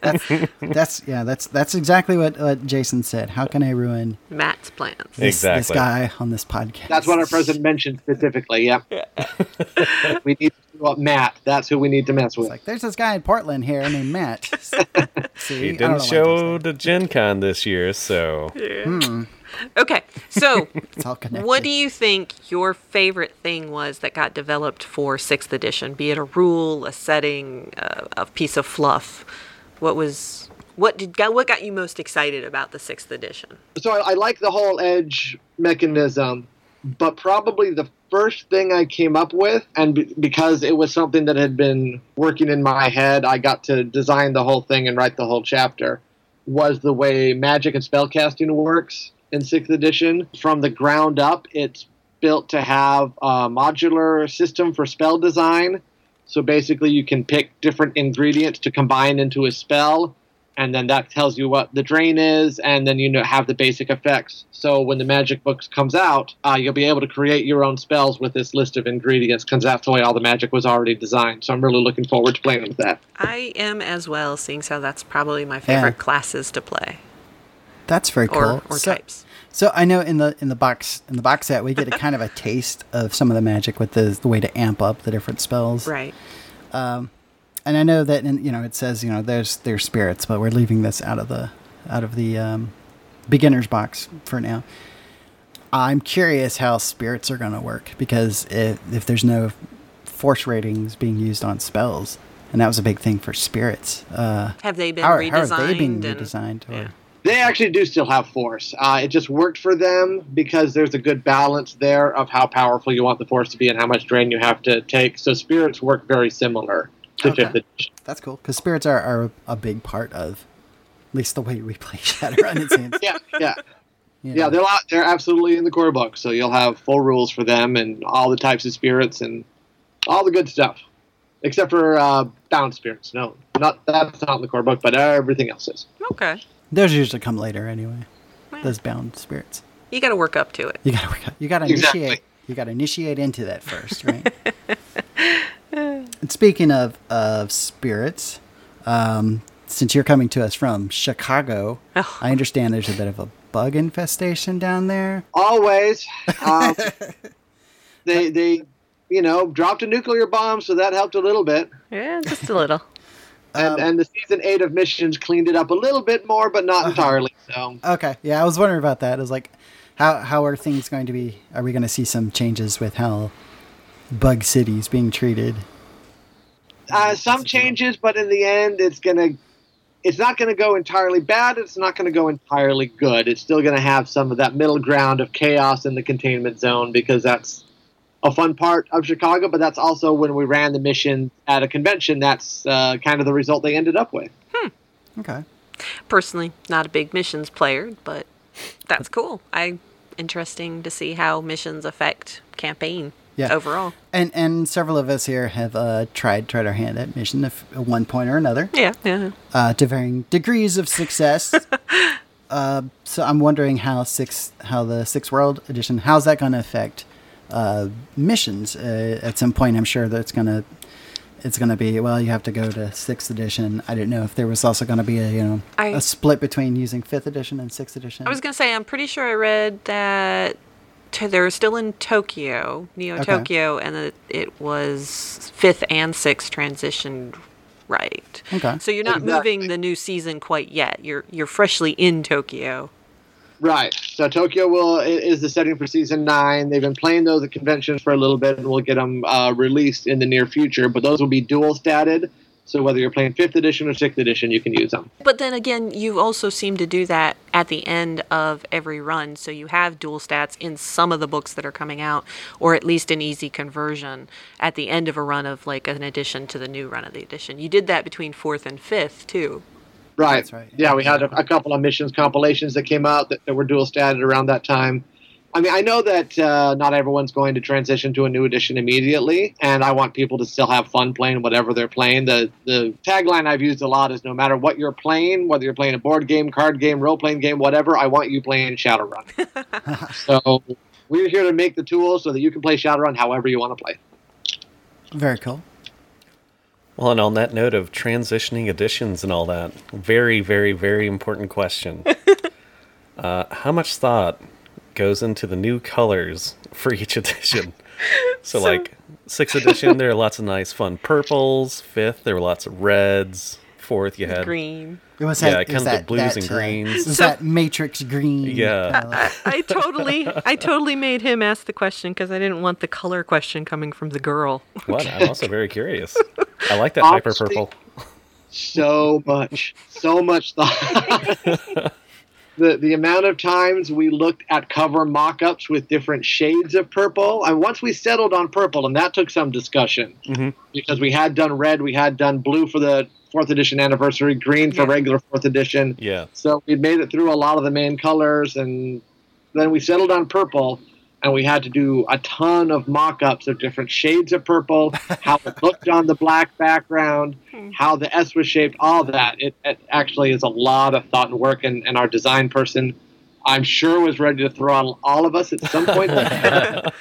that's, that's yeah. That's that's exactly what, what Jason said. How can I ruin Matt's plans? this, this guy on this podcast? That's what our president mentioned specifically. Yeah. we need to screw Matt. That's who we need to mess with. Like there's this guy in Portland here named Matt. See, He I don't know didn't show to Gen Con this year, so Hmm. Okay, so It's all connected. what do you think your favorite thing was that got developed for sixth edition? Be it a rule, a setting, a, a piece of fluff. What was what did what got you most excited about the sixth edition? so I, I like the whole edge mechanism, but probably the first thing I came up with, and be, because it was something that had been working in my head, I got to design the whole thing and write the whole chapter. Was the way magic and spellcasting works in sixth edition from the ground up. It's built to have a modular system for spell design. So basically, you can pick different ingredients to combine into a spell, and then that tells you what the drain is, and then you know have the basic effects. So when the magic books comes out, uh, you'll be able to create your own spells with this list of ingredients, because that's the way all the magic was already designed. So I'm really looking forward to playing with that. I am as well, seeing how that's probably my favorite classes to play. That's very cool. or so, types. So I know in the in the box in the box set we get a kind of a taste of some of the magic with the the way to amp up the different spells. Right. Um, and I know that in, you know it says you know there's there's spirits, but we're leaving this out of the out of the um, beginner's box for now. I'm curious how spirits are going to work because if if there's no force ratings being used on spells, and that was a big thing for spirits. Uh, Have they been how, redesigned? How are they being and- redesigned? Or, They actually do still have force. Uh, it just worked for them because there's a good balance there of how powerful you want the force to be and how much drain you have to take. So spirits work very similar to Okay. fifth edition. That's cool because spirits are, are a big part of at least the way we play Shadowrun. It seems. yeah, yeah. You Yeah, they're lot, they're absolutely in the core book, so you'll have full rules for them and all the types of spirits and all the good stuff, except for uh, bound spirits. No, not that's not in the core book, but everything else is. Okay. Those usually come later anyway. Those bound spirits. You got to work up to it. You gotta work. up. You gotta Exactly. initiate. You gotta initiate into that first, right? and speaking of of spirits, um, since you're coming to us from Chicago, I understand there's a bit of a bug infestation down there. Always, um, they they you know dropped a nuclear bomb, so that helped a little bit. Yeah, just a little. And, and the season eight of missions cleaned it up a little bit more, but not entirely. So Okay, yeah, I was wondering about that. It was like, how how are things going to be? Are we going to see some changes with how Bug City is being treated? uh, some changes, but in the end, it's gonna. It's not going to go entirely bad. It's not going to go entirely good. It's still going to have some of that middle ground of chaos in the containment zone because that's a fun part of Chicago. But that's also when we ran the mission at a convention. That's uh, kind of the result they ended up with. Hmm. Okay. Personally, not a big missions player, but that's cool. I interesting to see how missions affect campaign Yeah. overall. And and several of us here have uh, tried tried our hand at mission at one point or another. Yeah, yeah. Uh, to varying degrees of success. uh, so I'm wondering how six how the six world edition how's that going to affect uh, missions? Uh, at some point, I'm sure that it's going to it's going to be well. You have to go to sixth edition. I didn't know if there was also going to be a you know I- a split between using fifth edition and sixth edition. I was gonna say I'm pretty sure I read that to, they're still in Tokyo, Neo Okay. Tokyo, and that it was fifth and sixth transitioned right. Okay. So you're not Exactly. moving the new season quite yet. You're you're freshly in Tokyo. Right. So Tokyo will is the setting for season nine. They've been playing those at conventions for a little bit, and we'll get them uh, released in the near future. But those will be dual statted, So whether you're playing fifth edition or sixth edition, you can use them. But then again, you also seem to do that at the end of every run. So you have dual stats in some of the books that are coming out, or at least an easy conversion at the end of a run of like an addition to the new run of the edition. You did that between fourth and fifth too. Right. That's right. Yeah, we had a, a couple of missions compilations that came out that, that were dual statted around that time. I mean, I know that uh, not everyone's going to transition to a new edition immediately, and I want people to still have fun playing whatever they're playing. The the tagline I've used a lot is no matter what you're playing, whether you're playing a board game, card game, role playing game, whatever, I want you playing Shadowrun. so we're here to make the tools so that you can play Shadowrun however you want to play. Very cool. Well, and on that note of transitioning editions and all that, very, very, very important question. uh, how much thought goes into the new colors for each edition? So, So- like, sixth edition, there are lots of nice, fun purples. Fifth, there were lots of reds. Fourth, you had Green. It was yeah, that, it kind was of that, the blues that, and uh, greens. it was So- that matrix green. Yeah. I totally, I totally made him ask the question because I didn't want the color question coming from the girl. What? I'm also very curious. I like that hyper purple. so much, so much thought. the the amount of times we looked at cover mock-ups with different shades of purple, and once we settled on purple, and that took some discussion. Mm-hmm. Because we had done red, we had done blue for the fourth edition anniversary, green for regular fourth edition. Yeah. So we made it through a lot of the main colors, and then we settled on purple, and we had to do a ton of mock-ups of different shades of purple, how it looked on the black background, how the S was shaped, all that. It, it actually is a lot of thought and work, and, and our design person, I'm sure, was ready to throttle all of us at some point.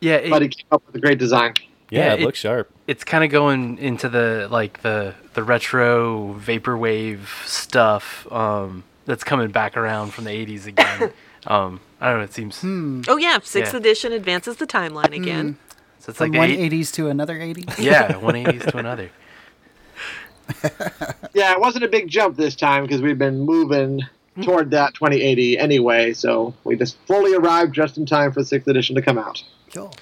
Yeah, it, but he came up with a great design. Yeah, it looks sharp. It's kind of going into the like the the retro vaporwave stuff um, that's coming back around from the '80s again. um, I don't know. It seems. Hmm. Oh yeah, sixth Yeah. edition advances the timeline hmm. again. So it's From like one eight- 80s to another 80. Yeah, 180s to another. Yeah, it wasn't a big jump this time because we've been moving hmm. toward that 2080 anyway, so we just fully arrived just in time for the sixth edition to come out. Cool.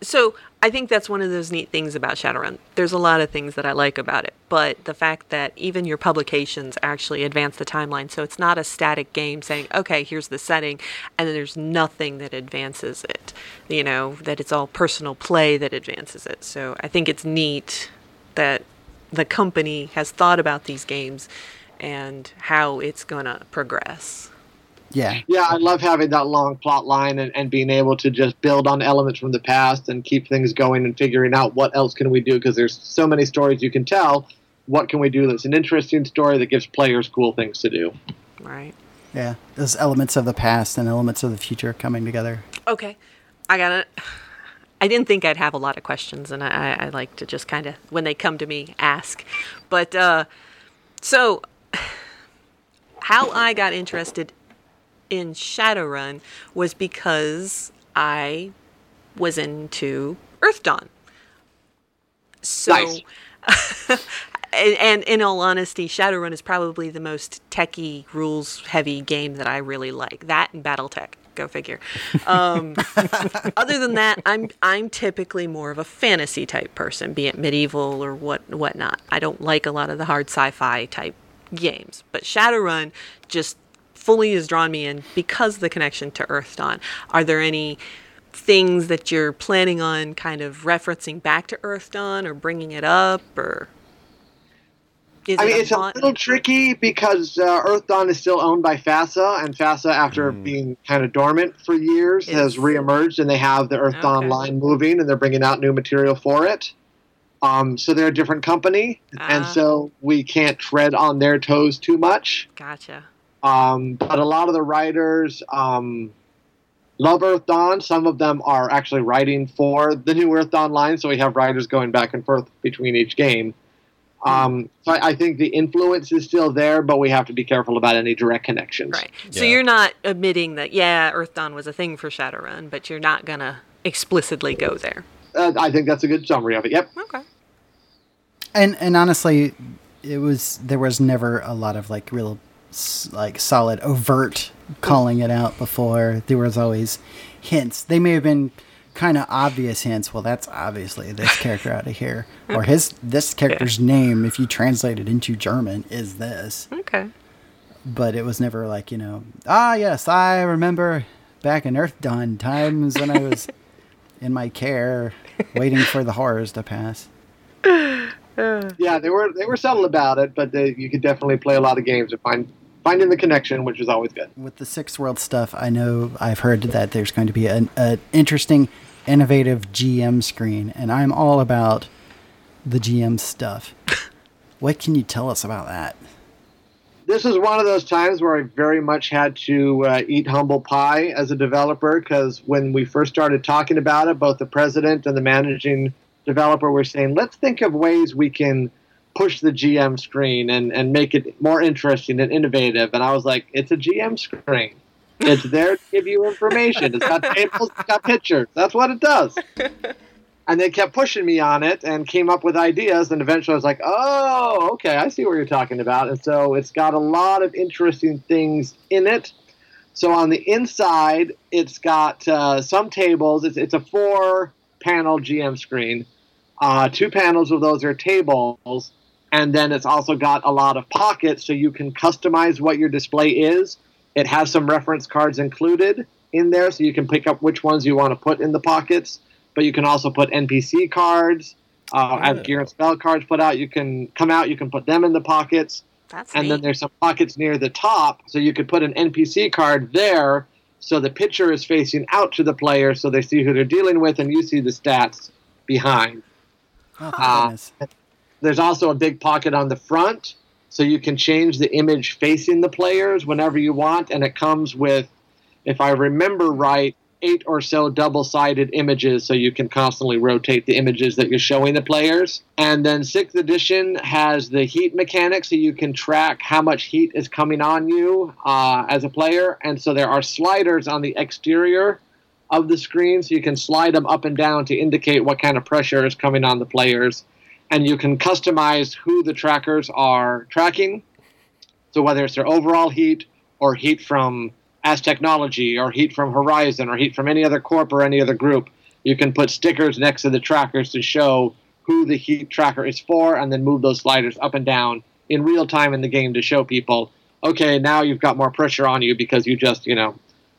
So I think that's one of those neat things about Shadowrun. There's a lot of things that I like about it, but the fact that even your publications actually advance the timeline, so it's not a static game saying, okay, here's the setting, and then there's nothing that advances it. You know, that it's all personal play that advances it. So I think it's neat that the company has thought about these games and how it's going to progress. Yeah. Yeah, I love having that long plot line and, and being able to just build on elements from the past and keep things going and figuring out what else can we do because there's so many stories you can tell. What can we do that's an interesting story that gives players cool things to do? Right. Yeah. Those elements of the past and elements of the future coming together. Okay, I got it. I didn't think I'd have a lot of questions, and I, I like to just kind of, when they come to me, ask. But uh, so, how I got interested in Shadowrun was because I was into Earthdawn. So, Nice. and, and in all honesty, Shadowrun is probably the most techie, rules heavy game that I really like. That and BattleTech. Go figure. Um, other than that, I'm I'm typically more of a fantasy type person, be it medieval or what whatnot. I don't like a lot of the hard sci-fi type games, but Shadowrun just fully has drawn me in because of the connection to Earthdawn. Are there any things that you're planning on kind of referencing back to Earthdawn or bringing it up or? Is I it mean, a it's a little tricky because uh, Earthdawn is still owned by FASA, and FASA, after being kind of dormant for years, has reemerged, and they have the Earthdawn line moving, and they're bringing out new material for it. Um, so they're a different company, and Ah. so we can't tread on their toes too much. Gotcha. Um, but a lot of the writers um, love Earthdawn. Some of them are actually writing for the new Earthdawn line, so we have writers going back and forth between each game. Um, so I, I think the influence is still there, but we have to be careful about any direct connections. Right. So you're not admitting that yeah, Earthdawn was a thing for Shadowrun, but you're not gonna explicitly go there. Uh, I think that's a good summary of it. Yep. Okay. And and honestly, it was there was never a lot of like real s- like solid overt calling it out before. There was always hints. They may have been kind of obvious hints. Well, that's obviously this character out of here, or his this character's name, if you translate it into German, is this. Okay. But it was never like you know. Ah, yes, I remember back in Earthdawn times when I was in my care, waiting for the horrors to pass. Yeah, they were they were subtle about it, but they, you could definitely play a lot of games and find finding the connection, which is always good. With the Six World stuff, I know I've heard that there's going to be an, an interesting, innovative GM screen, and I'm all about the GM stuff. what can you tell us about that? This is one of those times where I very much had to uh, eat humble pie as a developer because when we first started talking about it, both the president and the managing developer were saying, let's think of ways we can push the GM screen and, and make it more interesting and innovative. And I was like, it's a GM screen. It's there to give you information. It's got tables, it's got pictures. That's what it does. And they kept pushing me on it and came up with ideas. And eventually I was like, oh, okay, I see what you're talking about. And so it's got a lot of interesting things in it. So on the inside, it's got uh, some tables. It's, it's a four panel GM screen. Uh, two panels of those are tables. And then it's also got a lot of pockets so you can customize what your display is. It has some reference cards included in there so you can pick up which ones you want to put in the pockets. But you can also put NPC cards. Uh, As gear and spell cards put out, you can come out, you can put them in the pockets. That's and then there's some pockets near the top, so you could put an NPC card there, so the picture is facing out to the player, so they see who they're dealing with, and you see the stats behind. Oh, Uh, goodness. There's also a big pocket on the front, so you can change the image facing the players whenever you want, and it comes with, if I remember right, eight or so double sided images, so you can constantly rotate the images that you're showing the players. And then 6th edition has the heat mechanic, so you can track how much heat is coming on you uh, as a player. And so there are sliders on the exterior of the screen, so you can slide them up and down to indicate what kind of pressure is coming on the players. And you can customize who the trackers are tracking. So whether it's their overall heat or heat from Aztechnology or heat from Horizon or heat from any other corp or any other group, you can put stickers next to the trackers to show who the heat tracker is for and then move those sliders up and down in real time in the game to show people, okay, now you've got more pressure on you because you just, you know,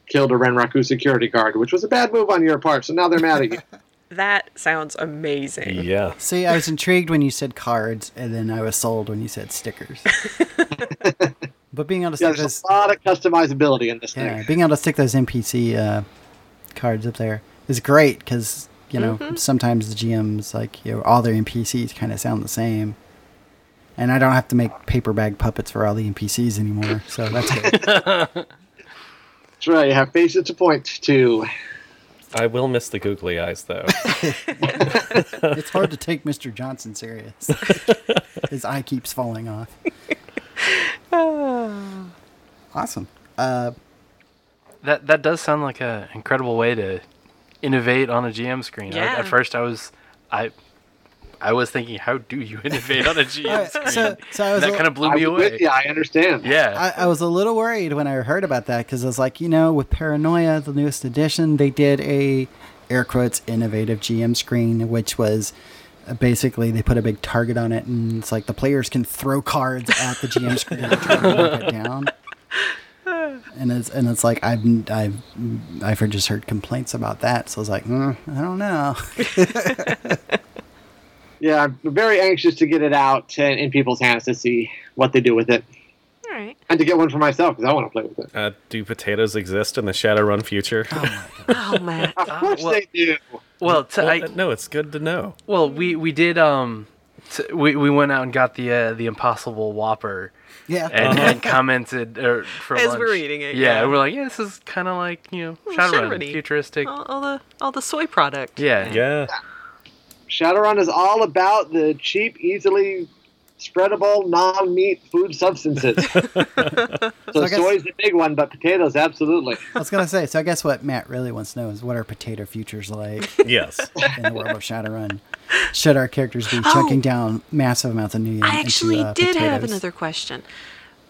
killed a Renraku security guard, which was a bad move on your part, so now they're mad at you. That sounds amazing. Yeah. See, I was intrigued when you said cards, and then I was sold when you said stickers. but being able to Yeah, stick there's those, a lot of customizability in this yeah, thing. being able to stick those NPC uh, cards up there is great because you know Mhm. sometimes the GMs like you know all their NPCs kind of sound the same, and I don't have to make paper bag puppets for all the NPCs anymore. So that's good. That's right, you have faces to point to. I will miss the googly eyes, though. it's hard to take Mr. Johnson serious. His eye keeps falling off. Awesome. Uh, That that does sound like an incredible way to innovate on a GM screen. I- at first, I was I I was thinking, how do you innovate on a GM Alright, screen? so- so I was that a- kind of blew I me away. Yeah, I understand. Yeah. I, I was a little worried when I heard about that because I was like, you know, with Paranoia, the newest edition, they did a air quotes innovative GM screen, which was uh, basically they put a big target on it, and it's like the players can throw cards at the GM screen and try to knock it down. And it's and it's like I've I've I've just heard complaints about that, so I was like, mm, I don't know. Yeah, I'm very anxious to get it out in, in people's hands to see what they do with it. All right. And to get one for myself because I want to play with it. Uh, do potatoes exist in the Shadowrun future? Oh man. Of course well- they do. Well, to, Well, I, uh, no, it's good to know. well, we we did um, t- we we went out and got the uh, the Impossible Whopper. Yeah. And, Uh-huh. and commented er, for As lunch. we were eating it, Yeah, yeah. we're like, yeah, this is kind of like you know Shadowrun, Shadowrun-y. futuristic. All, all the all the soy product. Yeah, Yeah. Shadowrun is all about the cheap, easily spreadable, non-meat food substances. so So I guess- soy's the big one, but potatoes, absolutely. I was gonna say. So I guess what Matt really wants to know is what are potato futures like Yes. in the world of Shadowrun? Should our characters be Oh. chunking down massive amounts of new years, and I actually into, uh, did have another question.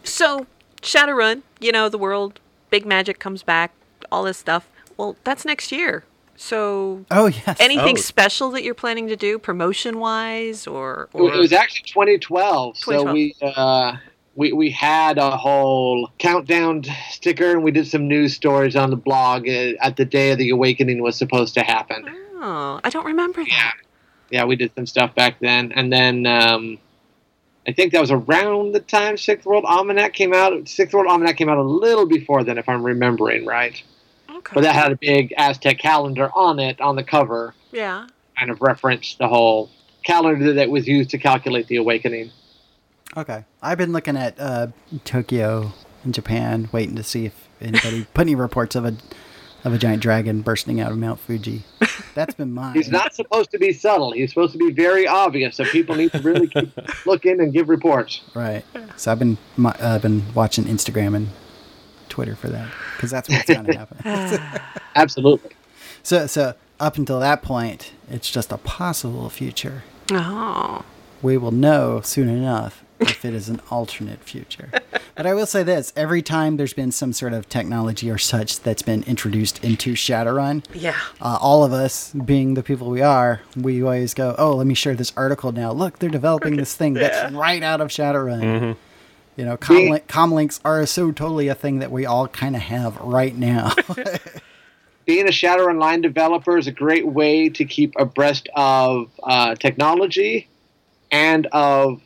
So, Shadowrun, you know, the world, big magic comes back, all this stuff. Well, that's next year. So, Oh, yes. anything Oh. special that you're planning to do, promotion wise, or, It was actually 2012, so we uh, we we had a whole countdown sticker, and we did some news stories on the blog uh, at the day of the awakening was supposed to happen. Oh, I don't remember that. Yeah, we did some stuff back then, and then um, I think that was around the time Sixth World Almanac came out. Sixth World Almanac came out a little before then, if I'm remembering right. Okay. But that had a big Aztec calendar on it on the cover, Yeah. kind of referenced the whole calendar that was used to calculate the awakening. Okay. I've been looking at uh, Tokyo in Japan, waiting to see if anybody put any reports of a of a giant dragon bursting out of Mount Fuji. That's been mine. He's not supposed to be subtle. He's supposed to be very obvious. So people need to really keep looking and give reports. Right. So I've been mi- uh, I've been watching Instagram and Twitter for that because that's what's going to happen. Absolutely. So so up until that point, it's just a possible future. Oh. We will know soon enough if it is an alternate future. But I will say this: every time there's been some sort of technology or such that's been introduced into Shadowrun, Yeah. uh, all of us, being the people we are, we always go, "Oh, let me share this article now. Look, they're developing this thing that's right out of Shadowrun." Mhm. You know, comlink, comlinks are so totally a thing that we all kind of have right now. Being a Shadowrun line developer is a great way to keep abreast of uh, technology and of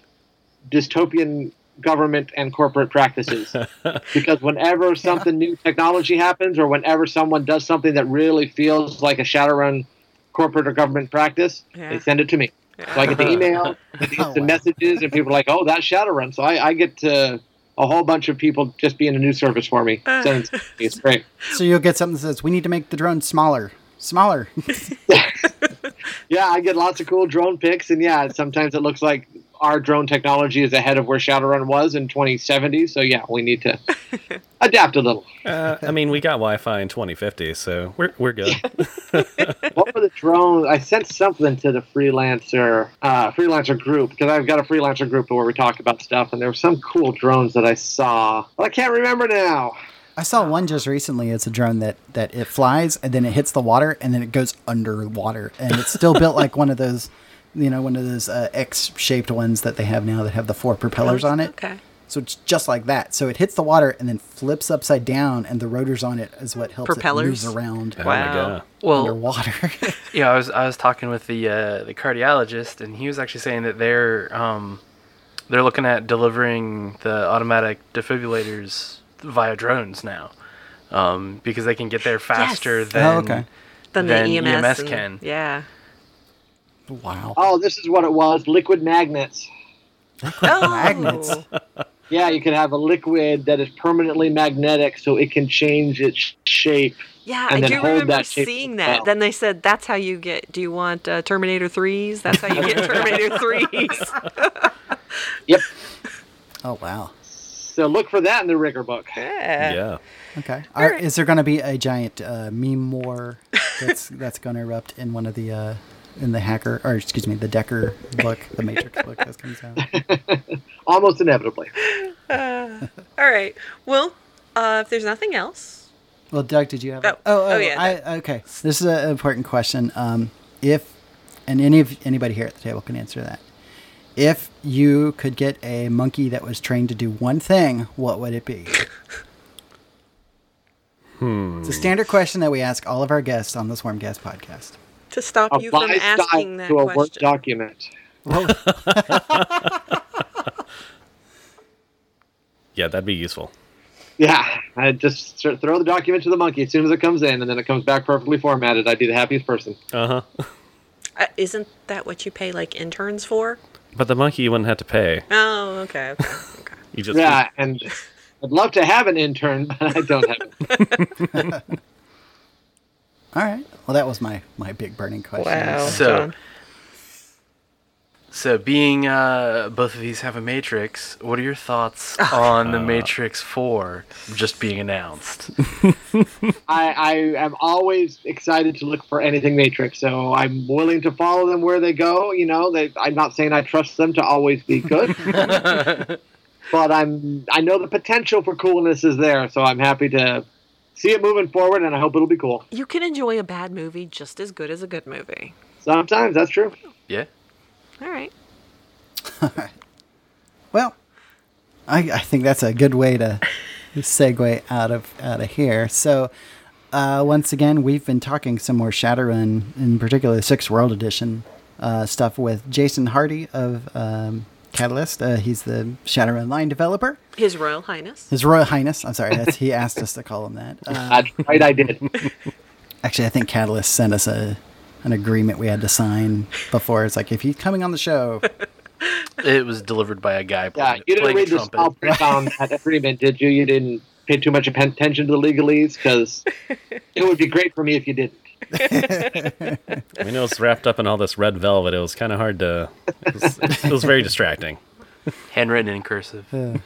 dystopian government and corporate practices. because whenever something new technology happens, or whenever someone does something that really feels like a Shadowrun corporate or government practice, Yeah. they send it to me. So I get the email, I get the oh, messages, and people are like, "Oh, that's Shadowrun." So I, I get to a whole bunch of people just being a new service for me. Ah. Sending it to me. It's great. so you'll get something that says, "We need to make the drone smaller, smaller." Yeah, I get lots of cool drone pics, and yeah, sometimes it looks like our drone technology is ahead of where Shadowrun was in 2070. So yeah, we need to adapt a little. Uh, I mean, we got Wi-Fi in 2050, so we're we're good. what were the drones? I sent something to the freelancer uh, freelancer group because I've got a freelancer group where we talk about stuff, and there were some cool drones that I saw, but I can't remember now. I saw one just recently. It's a drone that that it flies and then it hits the water and then it goes underwater and it's still built like one of those, you know, one of those uh, X-shaped ones that they have now that have the four propellers on it. Okay. So it's just like that. So it hits the water and then flips upside down, and the rotors on it is what helps Propellers? it moves around. Oh my God. Well, underwater. yeah, I was I was talking with the uh, the cardiologist, and he was actually saying that they're um, they're looking at delivering the automatic defibrillators via drones now, um, because they can get there faster Yes. than Oh, okay. Then the than EMS, EMS and- can. Yeah. Wow. Oh, this is what it was: liquid magnets. Oh. Magnets. Yeah, you can have a liquid that is permanently magnetic, so it can change its shape. Yeah, and I then do hold remember that seeing that. well. Then they said that's how you get. Do you want uh, Terminator threes? That's how you get Terminator threes. Yep. Oh wow. So look for that in the Rigger book. Yeah. yeah. Okay. Are, is there going to be a giant uh, meme war that's that's going to erupt in one of the uh, in the hacker or excuse me the Decker book, the Matrix book that comes out? Almost inevitably. Uh, all right. Well, uh, if there's nothing else, Well, Doug, did you have? Oh, oh, oh, yeah, I, okay. This is an important question. Um, if and any of anybody here at the table can answer that. If you could get a monkey that was trained to do one thing, what would it be? Hmm. It's a standard question that we ask all of our guests on the Swarmcast podcast. To stop A you from asking that to a Word question. document. Yeah, that'd be useful. Yeah, I just throw the document to the monkey as soon as it comes in, and then it comes back perfectly formatted. I'd be the happiest person. Uh huh. Uh, isn't that what you pay like interns for? But the monkey you wouldn't have to pay. Oh, okay. okay. You just yeah, and I'd love to have an intern, but I don't have it. All right. Well, that was my my big burning question. Wow. So, so being uh, both of these have a Matrix, what are your thoughts on the Matrix Four just being announced? I, I am always excited to look for anything Matrix, so I'm willing to follow them where they go. You know, they, I'm not saying I trust them to always be good, but I'm I know the potential for coolness is there, so I'm happy to see it moving forward, and I hope it'll be cool. You can enjoy a bad movie just as good as a good movie. Sometimes that's true. Yeah. All right. Well, I, I think that's a good way to segue out of out of here. So, uh, once again, we've been talking some more Shadowrun, in particular, Sixth World Edition uh, stuff with Jason Hardy of um, Catalyst. Uh, he's the Shadowrun line developer. His Royal Highness. His Royal Highness. I'm sorry, that's, he asked us to call him that. Uh, right, I did. Actually, I think Catalyst sent us a an agreement we had to sign before. It's like if he's coming on the show, It was delivered by a guy Yeah, playing, you didn't playing read the trumpet. small print on that agreement, did you? You didn't pay too much attention to the legalese because it would be great for me if you didn't. I mean, it was wrapped up in all this red velvet. It was kind of hard to. It was, it was very distracting. Handwritten in cursive. Uh,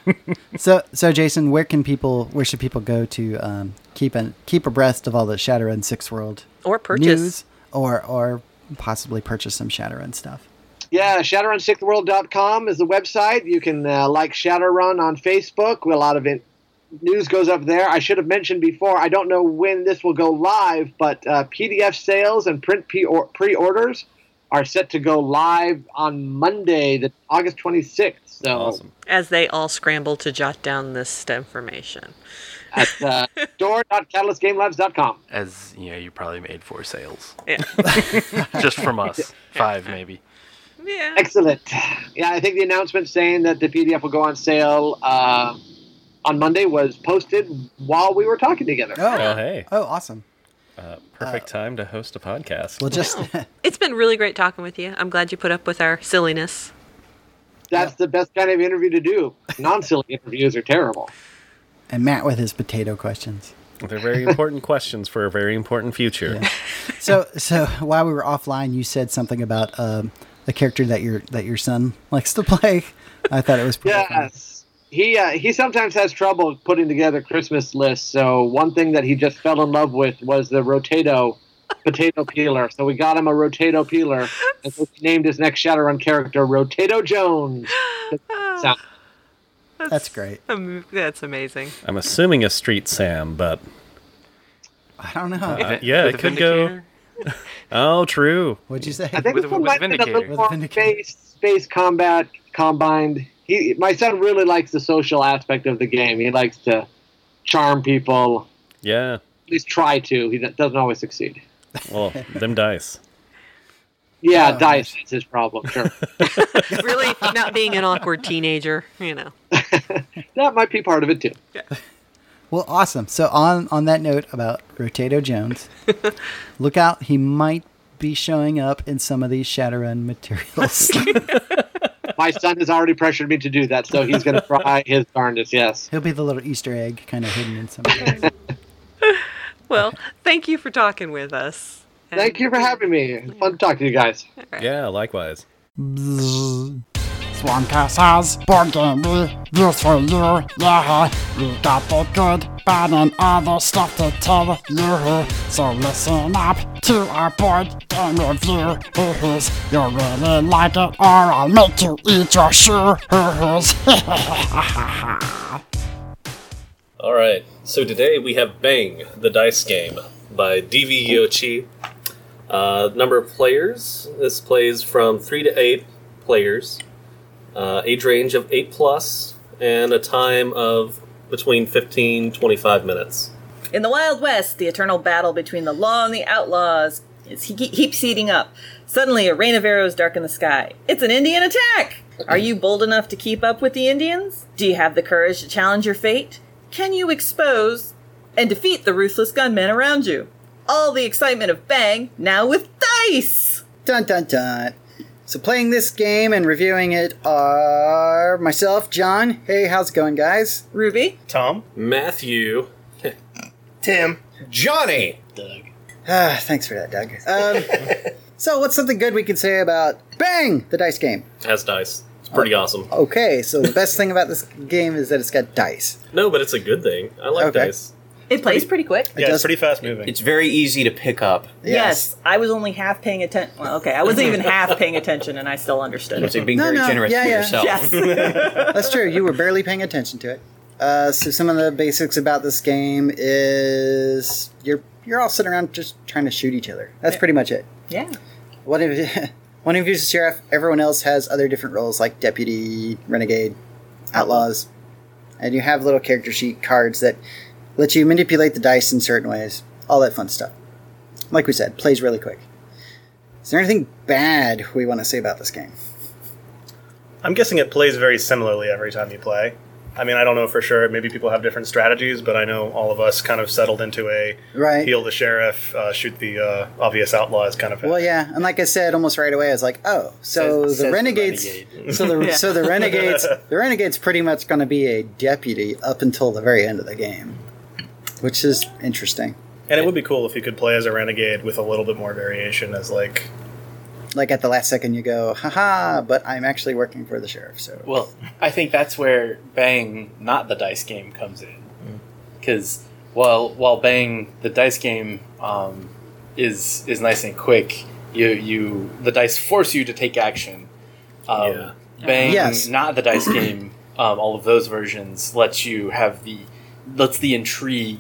so so Jason, where can people where should people go to um, keep an, keep abreast of all the Shadowrun Sixth World Or purchase. news or or possibly purchase some Shadowrun stuff? Yeah, ShadowRun6world.com is the website. You can uh, like Shadowrun on Facebook. A lot of it, news goes up there. I should have mentioned before, I don't know when this will go live, but uh, PDF sales and print pre orders are set to go live on Monday, the August 26th. So As they all scramble to jot down this information. at uh, store.catalystgamelabs.com. As you know, you probably made four sales. Yeah. Just from us. Five maybe. Yeah. Excellent. Yeah, I think the announcement saying that the PDF will go on sale uh, on Monday was posted while we were talking together. Oh, hey. Oh, awesome. Uh, perfect time to host a podcast. Well, just It's been really great talking with you. I'm glad you put up with our silliness. That's the best kind of interview to do. Non-silly interviews are terrible. and Matt with his potato questions. They're very important questions for a very important future. So so while we were offline, you said something about um, a character that your that your son likes to play. I thought it was pretty funny. Yes. He uh, he sometimes has trouble putting together Christmas lists. So one thing that he just fell in love with was the Rotato potato peeler. So we got him a Rotato peeler, and so he named his next Shadowrun character Rotato Jones. Sound- That's great. Um, that's amazing. I'm assuming a Street Sam, but I don't know. uh, yeah, it could go. Oh, true. What'd you say? I think this one might be a little more space space combat combined. He, my son really likes the social aspect of the game. He likes to charm people. Yeah. At least try to. He doesn't always succeed. Well, them dice. Yeah, Oh, dice is his problem. Sure, really not being an awkward teenager, you know. that might be part of it too. Yeah. Well, awesome. So on on that note about Rotato Jones, look out. He might be showing up in some of these Shadowrun materials. My son has already pressured me to do that, so he's going to try his darndest. Yes. He'll be the little Easter egg kind of hidden in some. Well, thank you for talking with us. Thank you for having me. It's fun to talk to you guys. Yeah, likewise. Swarmcast has board game reviews for you. Yeah, we got the good, bad, and other stuff to tell you. So listen up to our board game review. You'll really like it, or I'll make you eat your shoes. All right. So today we have Bang, the dice game by DV Yoshi. Uh, number of players. This plays from three to eight players. Uh, age range of eight plus, and a time of between 15 25 minutes. In the Wild West, the eternal battle between the law and the outlaws is he keeps heating up. Suddenly, a rain of arrows darken the sky. It's an Indian attack! Are you bold enough to keep up with the Indians? Do you have the courage to challenge your fate? Can you expose and defeat the ruthless gunmen around you? All the excitement of Bang, now with dice! Dun dun dun. So playing this game and reviewing it are myself, John. Hey, how's it going, guys? Ruby. Tom. Matthew. Tim. Johnny. Doug. Ah, thanks for that, Doug. Um, so what's something good we can say about Bang, the dice game? Has dice. It's pretty awesome. Okay, so the best thing about this game is that it's got dice. No, but it's a good thing. I like Okay. dice. It plays pretty quick. Yeah, it's pretty fast moving. It's very easy to pick up. Yes. I was only half paying attention. Well, okay, I wasn't even half paying attention, and I still understood It's it. like being very generous yeah, to yeah. yourself. Yes. That's true. You were barely paying attention to it. Uh, so some of the basics about this game is you're you're all sitting around just trying to shoot each other. That's pretty much it. Yeah. One of one of you's the sheriff. Everyone else has other different roles like deputy, renegade, outlaws, and you have little character sheet cards that let you manipulate the dice in certain ways. All that fun stuff. Like we said, plays really quick. Is there anything bad we want to say about this game? I'm guessing it plays very similarly every time you play. I mean, I don't know for sure. Maybe people have different strategies, but I know all of us kind of settled into a Right. heal the sheriff, uh, shoot the uh, obvious outlaws kind of. Well, yeah, and like I said, almost right away, I was like, "Oh, so Says- says the the renegades, renegade. so the Yeah. so the renegades, the renegades pretty much going to be a deputy up until the very end of the game, which is interesting. And it would be cool if you could play as a renegade with a little bit more variation as like Like at the last second, you go, "Haha!" But I'm actually working for the sheriff, so Well, I think that's where Bang, not the dice game, comes in. Because while while Bang, the dice game, um, is is nice and quick, you you the dice force you to take action. Um, Yeah. Bang, Yes. not the dice game. Um, all of those versions lets you have the lets the intrigue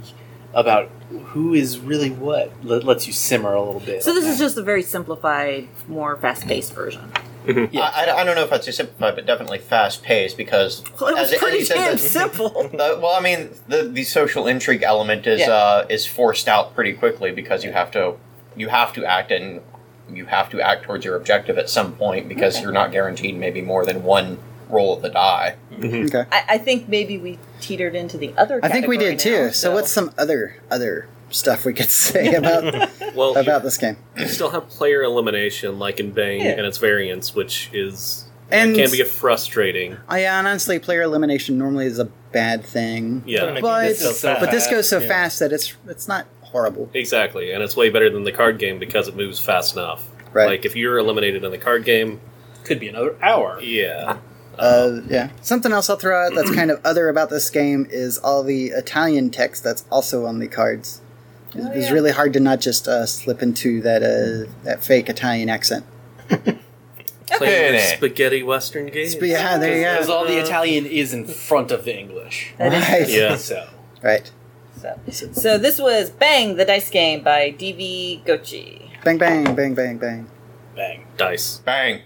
about who is really what. Let, lets you simmer a little bit. So this is just a very simplified, more fast-paced version. I, I- I don't know if I'd say simplified, but definitely fast paced because Well, it was as- as pretty you said, damn the- simple. the- well, I mean, the the social intrigue element is Yeah. uh, is forced out pretty quickly because you have to you have to act and you have to act towards your objective at some point because Okay. you're not guaranteed maybe more than one roll of the die. Mm-hmm. okay. I, I think maybe we teetered into the other. I think we category did too. now, so what's some other other stuff we could say about Well, about this game? You still have player elimination, like in Bang, Yeah. and its variants, which is And- can be frustrating. I honestly, player elimination normally is a bad thing. Yeah. but This goes so but this fast. goes so Yeah. fast that it's it's not horrible. Exactly, and it's way better than the card game because it moves fast enough. Right. Like if you're eliminated in the card game, could be another hour. Yeah. Uh, yeah. Something else I'll throw out that's kind of other about this game is all the Italian text that's also on the cards. It's, Oh, it's yeah. really hard to not just uh, slip into that uh, that fake Italian accent. playing your spaghetti western games. Sp- yeah, there you go. Because all the Italian is in front of the English. That is Right. Yeah. So. Right. So, so this was Bang the Dice Game by D.V. Giochi. Bang bang bang bang bang. Bang. Dice. Bang.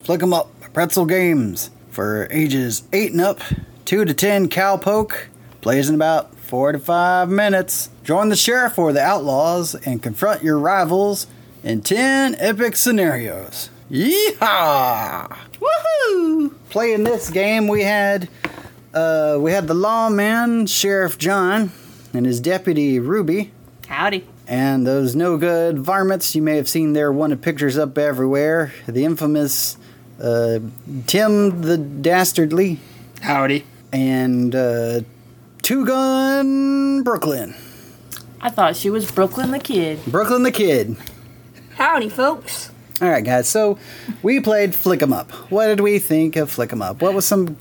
Flick 'em up, pretzel games for ages 8 and up, 2 to 10 cowpoke, plays in about 4 to 5 minutes. Join the sheriff or the outlaws and confront your rivals in 10 epic scenarios. Yeehaw! Woohoo! Playing this game, we had uh, we had the lawman Sheriff John and his deputy Ruby. Howdy. And those no good varmints you may have seen their wanted pictures up everywhere. The infamous uh, Tim the Dastardly. Howdy. And uh, Two Gun Brooklyn. I thought she was Brooklyn the Kid. Brooklyn the Kid. Howdy, folks. All right, guys. So we played Flick 'em Up. What did we think of Flick 'em Up? What was some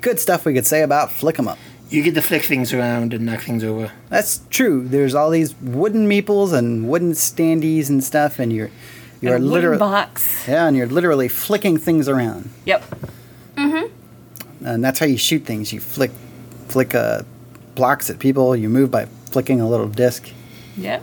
good stuff we could say about Flick 'em Up? You get to flick things around and knock things over. That's true. There's all these wooden meeples and wooden standees and stuff, and you're you're And a wooden literally box. yeah, and you're literally flicking things around, Yep. Mm-hmm. and that's how you shoot things. You flick flick uh, blocks at people. You move by flicking a little disc. Yep.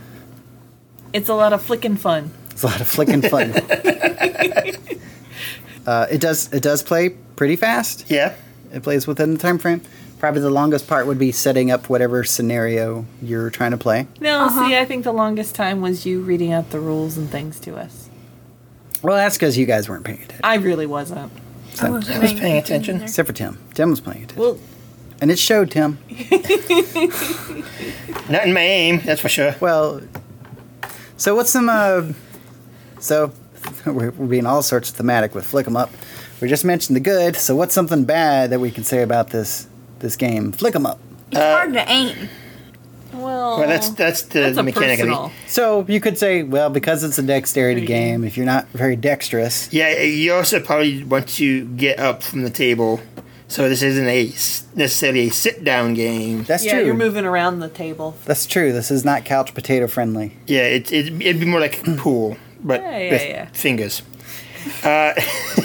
It's a lot of flicking fun. It's a lot of flicking fun. uh, it does it does play pretty fast. Yeah, it plays within the time frame. Probably the longest part would be setting up whatever scenario you're trying to play. No, see, I think the longest time was you reading out the rules and things to us. Well, that's because you guys weren't paying attention. I really wasn't. I was paying attention. Except for Tim. Tim was paying attention. Well, and it showed Tim. Not in my aim, that's for sure. Well, so what's some? Uh, so we're, we're being all sorts of thematic with Flick 'em Up. We just mentioned the good. So what's something bad that we can say about this this game? Flick 'em Up. It's hard to aim. Well, Well, that's that's the That's a mechanic. of it. So you could say, well, because it's a dexterity game, if you're not very dexterous, Yeah, you also probably want to get up from the table. So this isn't a necessarily a sit down game. That's yeah, true. you're moving around the table. that's true. This is not couch potato friendly. Yeah, it, it, it'd be more like pool, but Yeah, yeah, with yeah. fingers. Uh,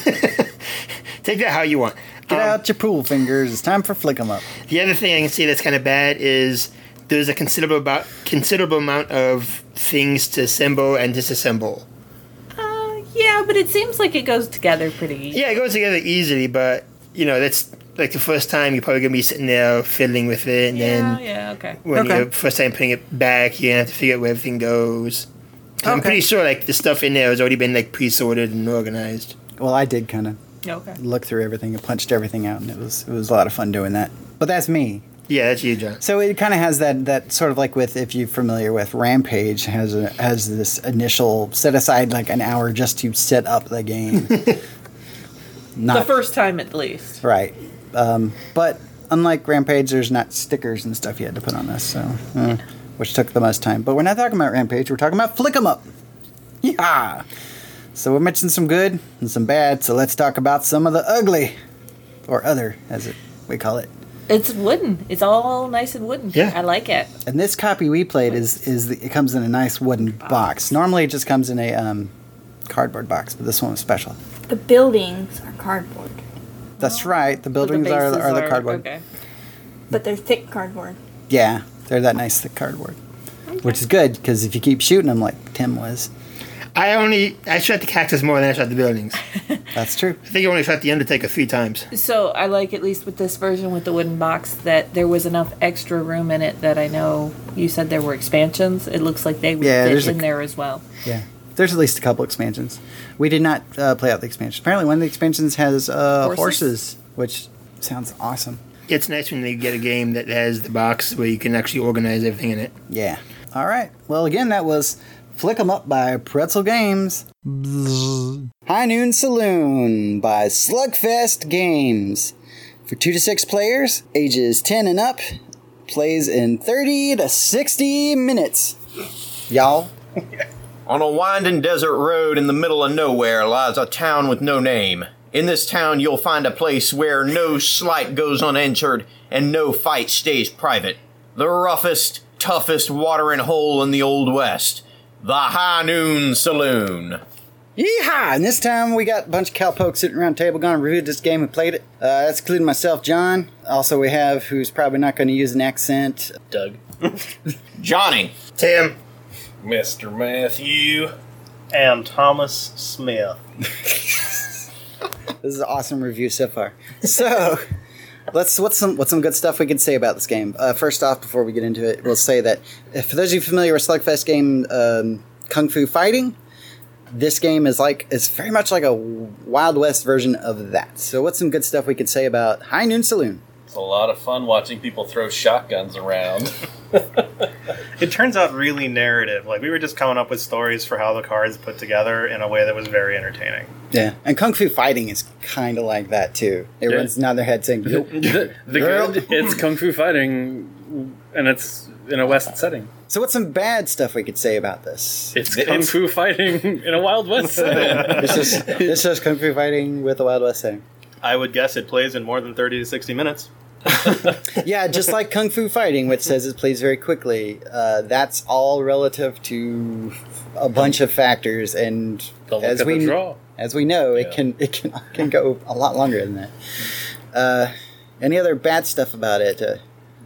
take that how you want. Get out your pool fingers. It's time for Flick 'em Up. The other thing I can see that's kind of bad is there's a considerable about considerable amount of things to assemble and disassemble. Uh, yeah, but it seems like it goes together pretty easy. Yeah, it goes together easily, but you know that's like the first time you're probably gonna be sitting there fiddling with it, and Yeah, then yeah, okay. when Okay. you're first time putting it back, you have to figure out where everything goes. 'Cause I'm pretty sure like the stuff in there has already been like pre-sorted and organized. Well, I did kind of Okay. look through everything and punched everything out, and it was it was a lot of fun doing that. But that's me. Yeah, that's you, John. So it kind of has that that sort of like with if you're familiar with Rampage has a, has this initial set aside like an hour just to set up the game. not, the first time at least. Right. Um, but unlike Rampage, there's not stickers and stuff you had to put on this, so uh, which took the most time. But we're not talking about Rampage. We're talking about Flick 'em Up. Yeah. So we mentioned some good and some bad. So let's talk about some of the ugly, or other, as it we call it. It's wooden. It's all nice and wooden. Yeah. I like it. And this copy we played is is the, it comes in a nice wooden box. Normally it just comes in a um, cardboard box, but this one was special. The buildings are cardboard, That's right. The buildings are, bases are the cardboard. Okay. but they're thick cardboard. Yeah, they're that nice thick cardboard, which is good because if you keep shooting them like Tim was, I only I shot the cactus more than I shot the buildings. that's true. I think I only shot the Undertaker three times. So I like at least with this version with the wooden box that there was enough extra room in it that I know you said there were expansions. It looks like they would Yeah, fit there's a in there as well. Yeah, there's at least a couple expansions. We did not uh, play out the expansion. Apparently, one of the expansions has uh, Horses? horses, which sounds awesome. It's nice when they get a game that has the box where you can actually organize everything in it. Yeah. All right. Well, again, that was Flick 'em Up by Pretzel Games. High Noon Saloon by Slugfest Games. For two to six players, ages 10 and up, plays in 30 to 60 minutes. Y'all? On a winding desert road in the middle of nowhere lies a town with no name. In this town, you'll find a place where no slight goes unanswered and no fight stays private. The roughest, toughest watering hole in the Old West. The High Noon Saloon. Yeehaw! And this time we got a bunch of cowpokes sitting around the table going to review this game and played it. Uh, that's including myself, John. Also, we have who's probably not going to use an accent, Doug. Johnny. Tim. Mr. Matthew. And Thomas Smith. This is an awesome review so far. So, let's what's some what's some good stuff we can say about this game. Uh, first off, before we get into it, we'll say that if, for those of you familiar with Slugfest game um, Kung Fu Fighting, this game is like it's very much like a Wild West version of that. So, what's some good stuff we could say about High Noon Saloon? It's a lot of fun watching people throw shotguns around. It turns out really narrative. Like we were just coming up with stories for how the cards put together in a way that was very entertaining. Yeah, and Kung Fu Fighting is kind of like that too. Everyone's nodding their head saying, "Nope." the the Nope. good, it's kung fu fighting, and it's in a west setting. So, what's some bad stuff we could say about this? It's kung fu fighting in a wild west setting. this is this is Kung Fu Fighting with a Wild West setting. I would guess it plays in more than thirty to sixty minutes. yeah, just like Kung Fu Fighting, which says it plays very quickly. Uh, that's all relative to a bunch of factors, and look as we draw. as we know, it can it can can go a lot longer than that. Uh, any other bad stuff about it? Uh,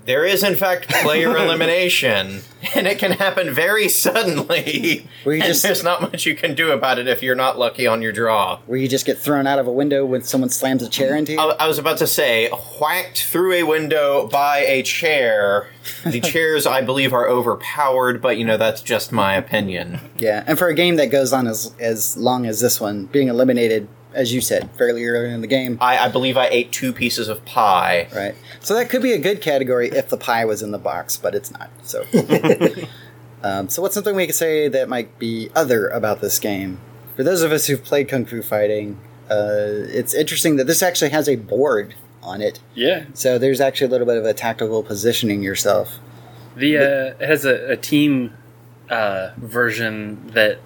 There is, in fact, player elimination, and it can happen very suddenly. Where you and just- there's not much you can do about it if you're not lucky on your draw. where you just get thrown out of a window when someone slams a chair into you? I, I was about to say, whacked through a window by a chair. The chairs, I believe, are overpowered, but you know that's just my opinion. Yeah, and for a game that goes on as as long as this one, being eliminated, as you said, fairly early in the game. I, I believe I ate two pieces of pie. Right. So that could be a good category if the pie was in the box, but it's not. So, um, so what's something we could say that might be other about this game? For those of us who've played Kung Fu Fighting, uh, it's interesting that this actually has a board on it. Yeah. So there's actually a little bit of a tactical positioning yourself. The uh, it has a, a team uh, version that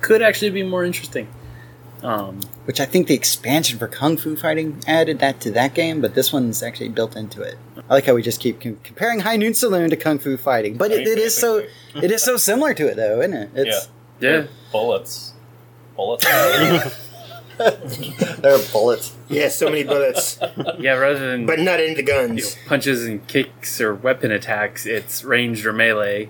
could actually be more interesting. Um, Which I think the expansion for Kung Fu Fighting added that to that game, but this one's actually built into it. I like how we just keep com- comparing High Noon Saloon to Kung Fu Fighting, but it, it is so it is so similar to it though, isn't it? It's Yeah. Bullets. Bullets. there are bullets. Yeah, so many bullets. Yeah, rather than But not into guns. you know, punches and kicks or weapon attacks, it's ranged or melee.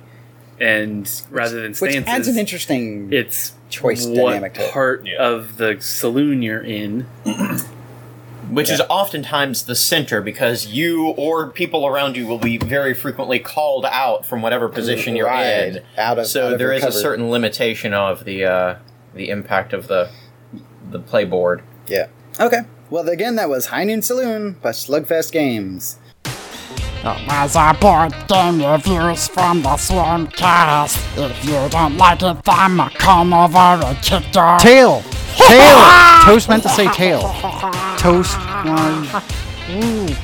And rather than Which stances, adds an interesting it's choice what dynamic to it. part of the saloon you're in. Which is oftentimes the center because you or people around you will be very frequently called out from whatever position you're Right. in. Out of- so out of there your is a certain limitation of the uh, the impact of the the playboard. Yeah. Okay. Well, again, that was High Noon Saloon by Slugfest Games. It was a board game reviews from the Swarmcast. If you don't like it, then come over and kick your Tail! Tail! Toast meant to say tail. Toast. Why? Ooh.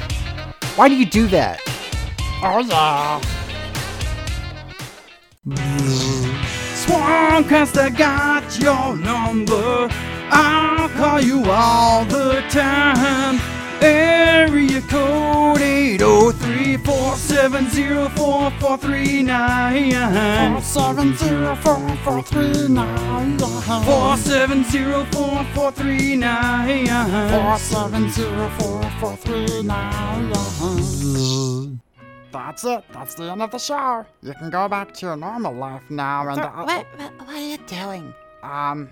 Why do you do that? Oh yeah. Swarmcast, I got your number. I'll call you all the time. Area code 803 470 4439. 470439. 470 4439. 470439. That's it. That's the end of the show. You can go back to your normal life now and. uh, What, what, what are you doing? Um,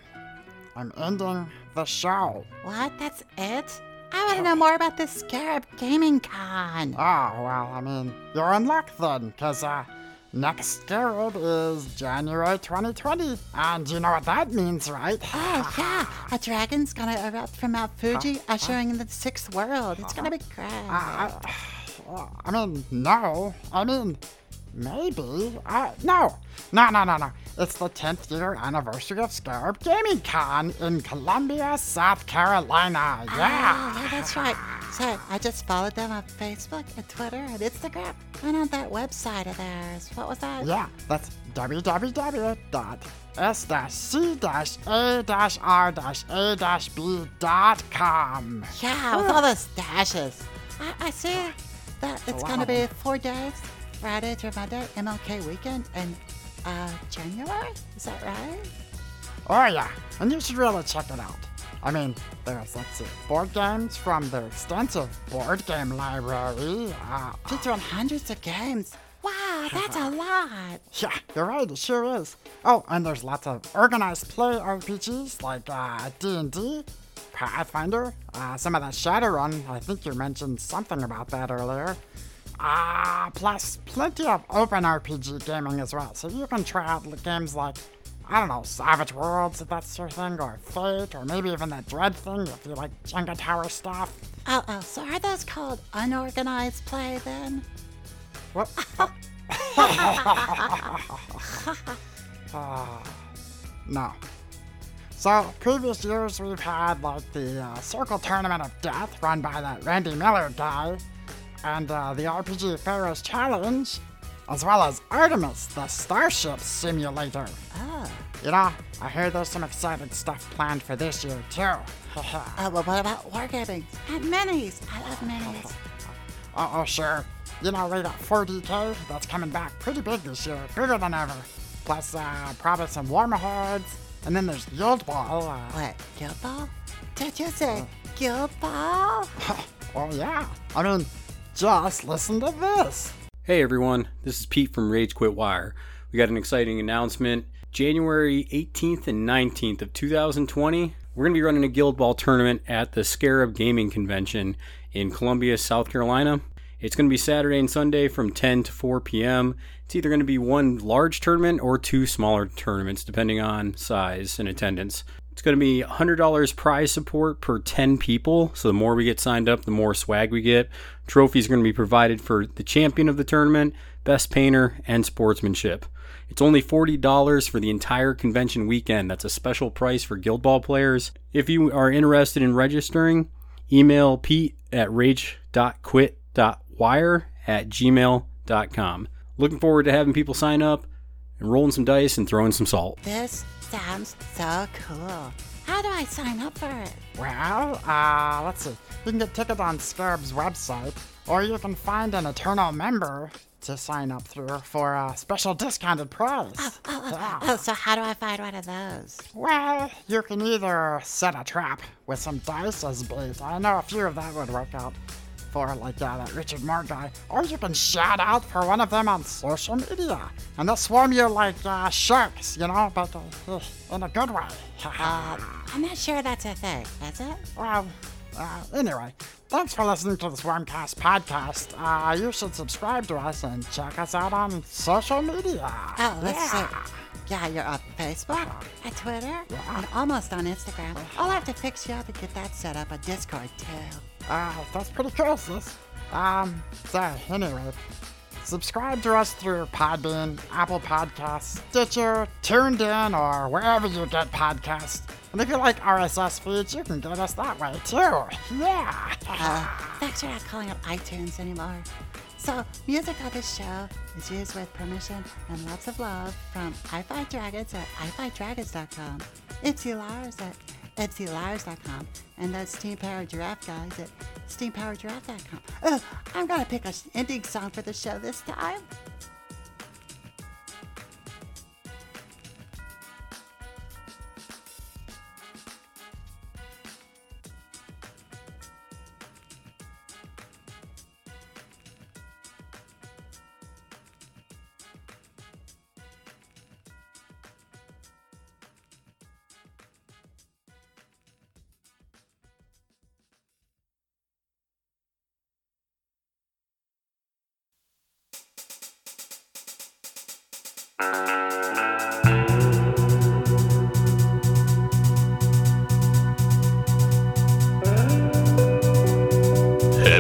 I'm ending the show. What? That's it? I want to know more about this Scarab Gaming Con. Oh, well, I mean, you're in luck then, because, uh, next Scarab is January 2020. And you know what that means, right? Oh, yeah. A dragon's going to erupt from Mount Fuji, ushering in the sixth world. It's going to be great. Well, I mean, no. I mean, maybe. Uh, no. No, no, no, no. It's the 10th year anniversary of Scarab Gaming Con in Columbia, South Carolina. Oh, yeah. Oh, yeah, that's right. So I just followed them on Facebook and Twitter and Instagram. Went on that website of theirs. What was that? Yeah, that's www.s-c-a-r-a-b.com. Yeah, with all those dashes. I, I see that it's Wow. going to be four days Friday through Monday, MLK weekend, and uh, January? Is that right? Oh yeah, and you should really check it out. I mean, there's let's see, board games from their extensive board game library. Uh, Featuring hundreds of games. Wow, that's a lot. yeah, you're right, it sure is. Oh, and there's lots of organized play RPGs like uh, D&D, Pathfinder, uh, some of that Shadowrun. I think you mentioned something about that earlier. Ah, plus plenty of open RPG gaming as well. So you can try out games like, I don't know, Savage Worlds if that's your thing, or Fate, or maybe even that Dread thing if you like Jenga Tower stuff. Oh, oh, so are those called unorganized play then? What? Ah, no. So, previous years we've had like the uh, Circle Tournament of Death run by that Randy Miller guy, and uh, the RPG Pharaoh's Challenge, as well as Artemis, the Starship Simulator. Oh. You know, I hear there's some exciting stuff planned for this year too. Oh, well, what about wargaming? And minis. I love minis. Oh, oh, sure. You know, we got 40K that's coming back pretty big this year, bigger than ever. Plus, uh, probably some WarmaHordes, and then there's Guild Ball. Uh, What, Guild Ball? Did you say Guild Ball? oh, yeah. I mean, just listen to this. Hey everyone, this is Pete from Rage Quit Wire. We got an exciting announcement. January 18th and 19th of 2020, we're going to be running a Guild Ball tournament at the Scarab Gaming Convention in Columbia, South Carolina. It's going to be Saturday and Sunday from 10 to 4 p.m. It's either going to be one large tournament or two smaller tournaments, depending on size and attendance. It's going to be $100 prize support per 10 people. So the more we get signed up, the more swag we get. Trophies are going to be provided for the champion of the tournament, best painter, and sportsmanship. It's only $40 for the entire convention weekend. That's a special price for Guild Ball players. If you are interested in registering, email pete at rage.quit.wire at gmail.com. Looking forward to having people sign up and rolling some dice and throwing some salt. This sounds so cool. How do I sign up for it? Well, uh, let's see. You can get tickets on Scarab's website, or you can find an Eternal member to sign up through for a special discounted price. Yeah. Oh, so how do I find one of those? Well, you can either set a trap with some dice as bait. I know a few of that would work out for like uh, that Richard Moore guy. Or you can shout out for one of them on social media. And they'll swarm you like uh, sharks, you know, but uh, in a good way. Uh, I'm not sure that's a thing, is it? Well, uh, anyway, thanks for listening to the Swarmcast podcast. Uh, you should subscribe to us and check us out on social media. Oh, let's yeah. see. Yeah, you're on Facebook, at Twitter, and almost on Instagram. I'll have to fix you up and get that set up on Discord too. Uh, that's pretty cool. Um, so anyway, subscribe to us through Podbean, Apple Podcasts, Stitcher, TuneIn, or wherever you get podcasts. And if you like RSS feeds, you can get us that way too. Yeah. Uh, thanks for not calling up iTunes anymore. So, music on this show is used with permission and lots of love from I Fight Dragons at iFightDragons.com, Ipsy Lars at IpsyLars.com, and that's Steam Powered Giraffe guys at SteamPoweredGiraffe.com. Oh, I'm gonna pick a ending song for the show this time.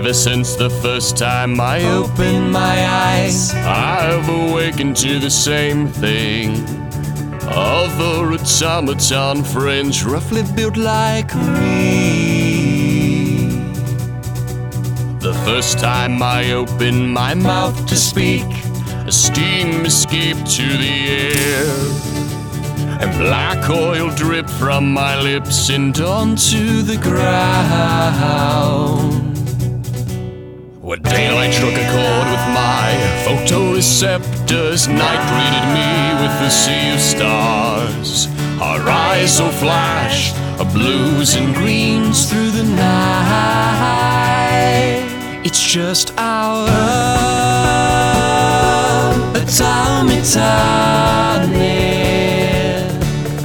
Ever since the first time I opened my eyes, I've awakened to the same thing. Other automaton friends, roughly built like me. The first time I opened my mouth to speak, a steam escaped to the air. And black oil dripped from my lips and onto the ground. When daylight struck a chord with my photoreceptors, night greeted me with a sea of stars. Our eyes flash, a blues and greens through the night. It's just our automaton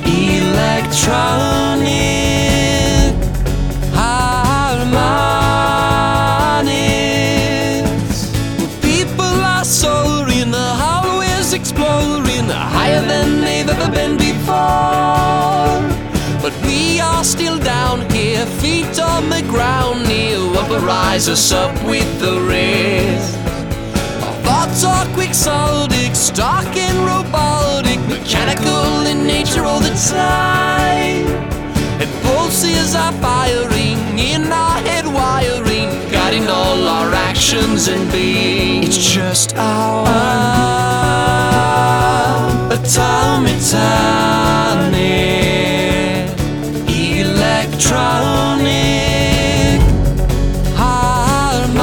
electronic feet on the ground, what will rise us up with the rest. Our thoughts are quixotic, stark and robotic, mechanical in nature all the time. And pulses are firing in our head wiring, guiding all our actions and being. It's just our automaton electronic harmonic.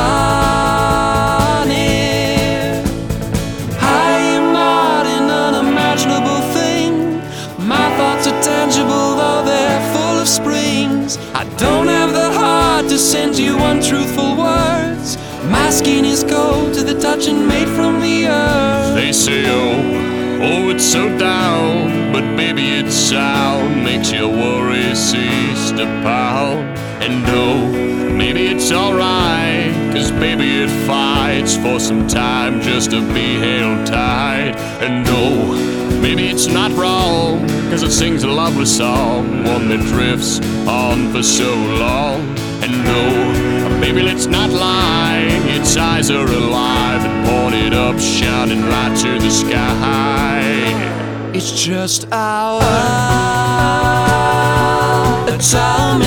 I am not an unimaginable thing. My thoughts are tangible, though they're full of springs. I don't have the heart to send you untruthful words. My skin is cold to the touch and made from the earth. They say, oh, oh, it's so down. But baby, its sound makes your worries cease to pound. And oh, maybe it's alright. Cause baby, it fights for some time just to be held tight. And oh, maybe it's not wrong. Cause it sings a lovely song, one that drifts on for so long. And no, baby, let's not lie. Its eyes are alive and pointed up, shining right to the sky. It's just our automaton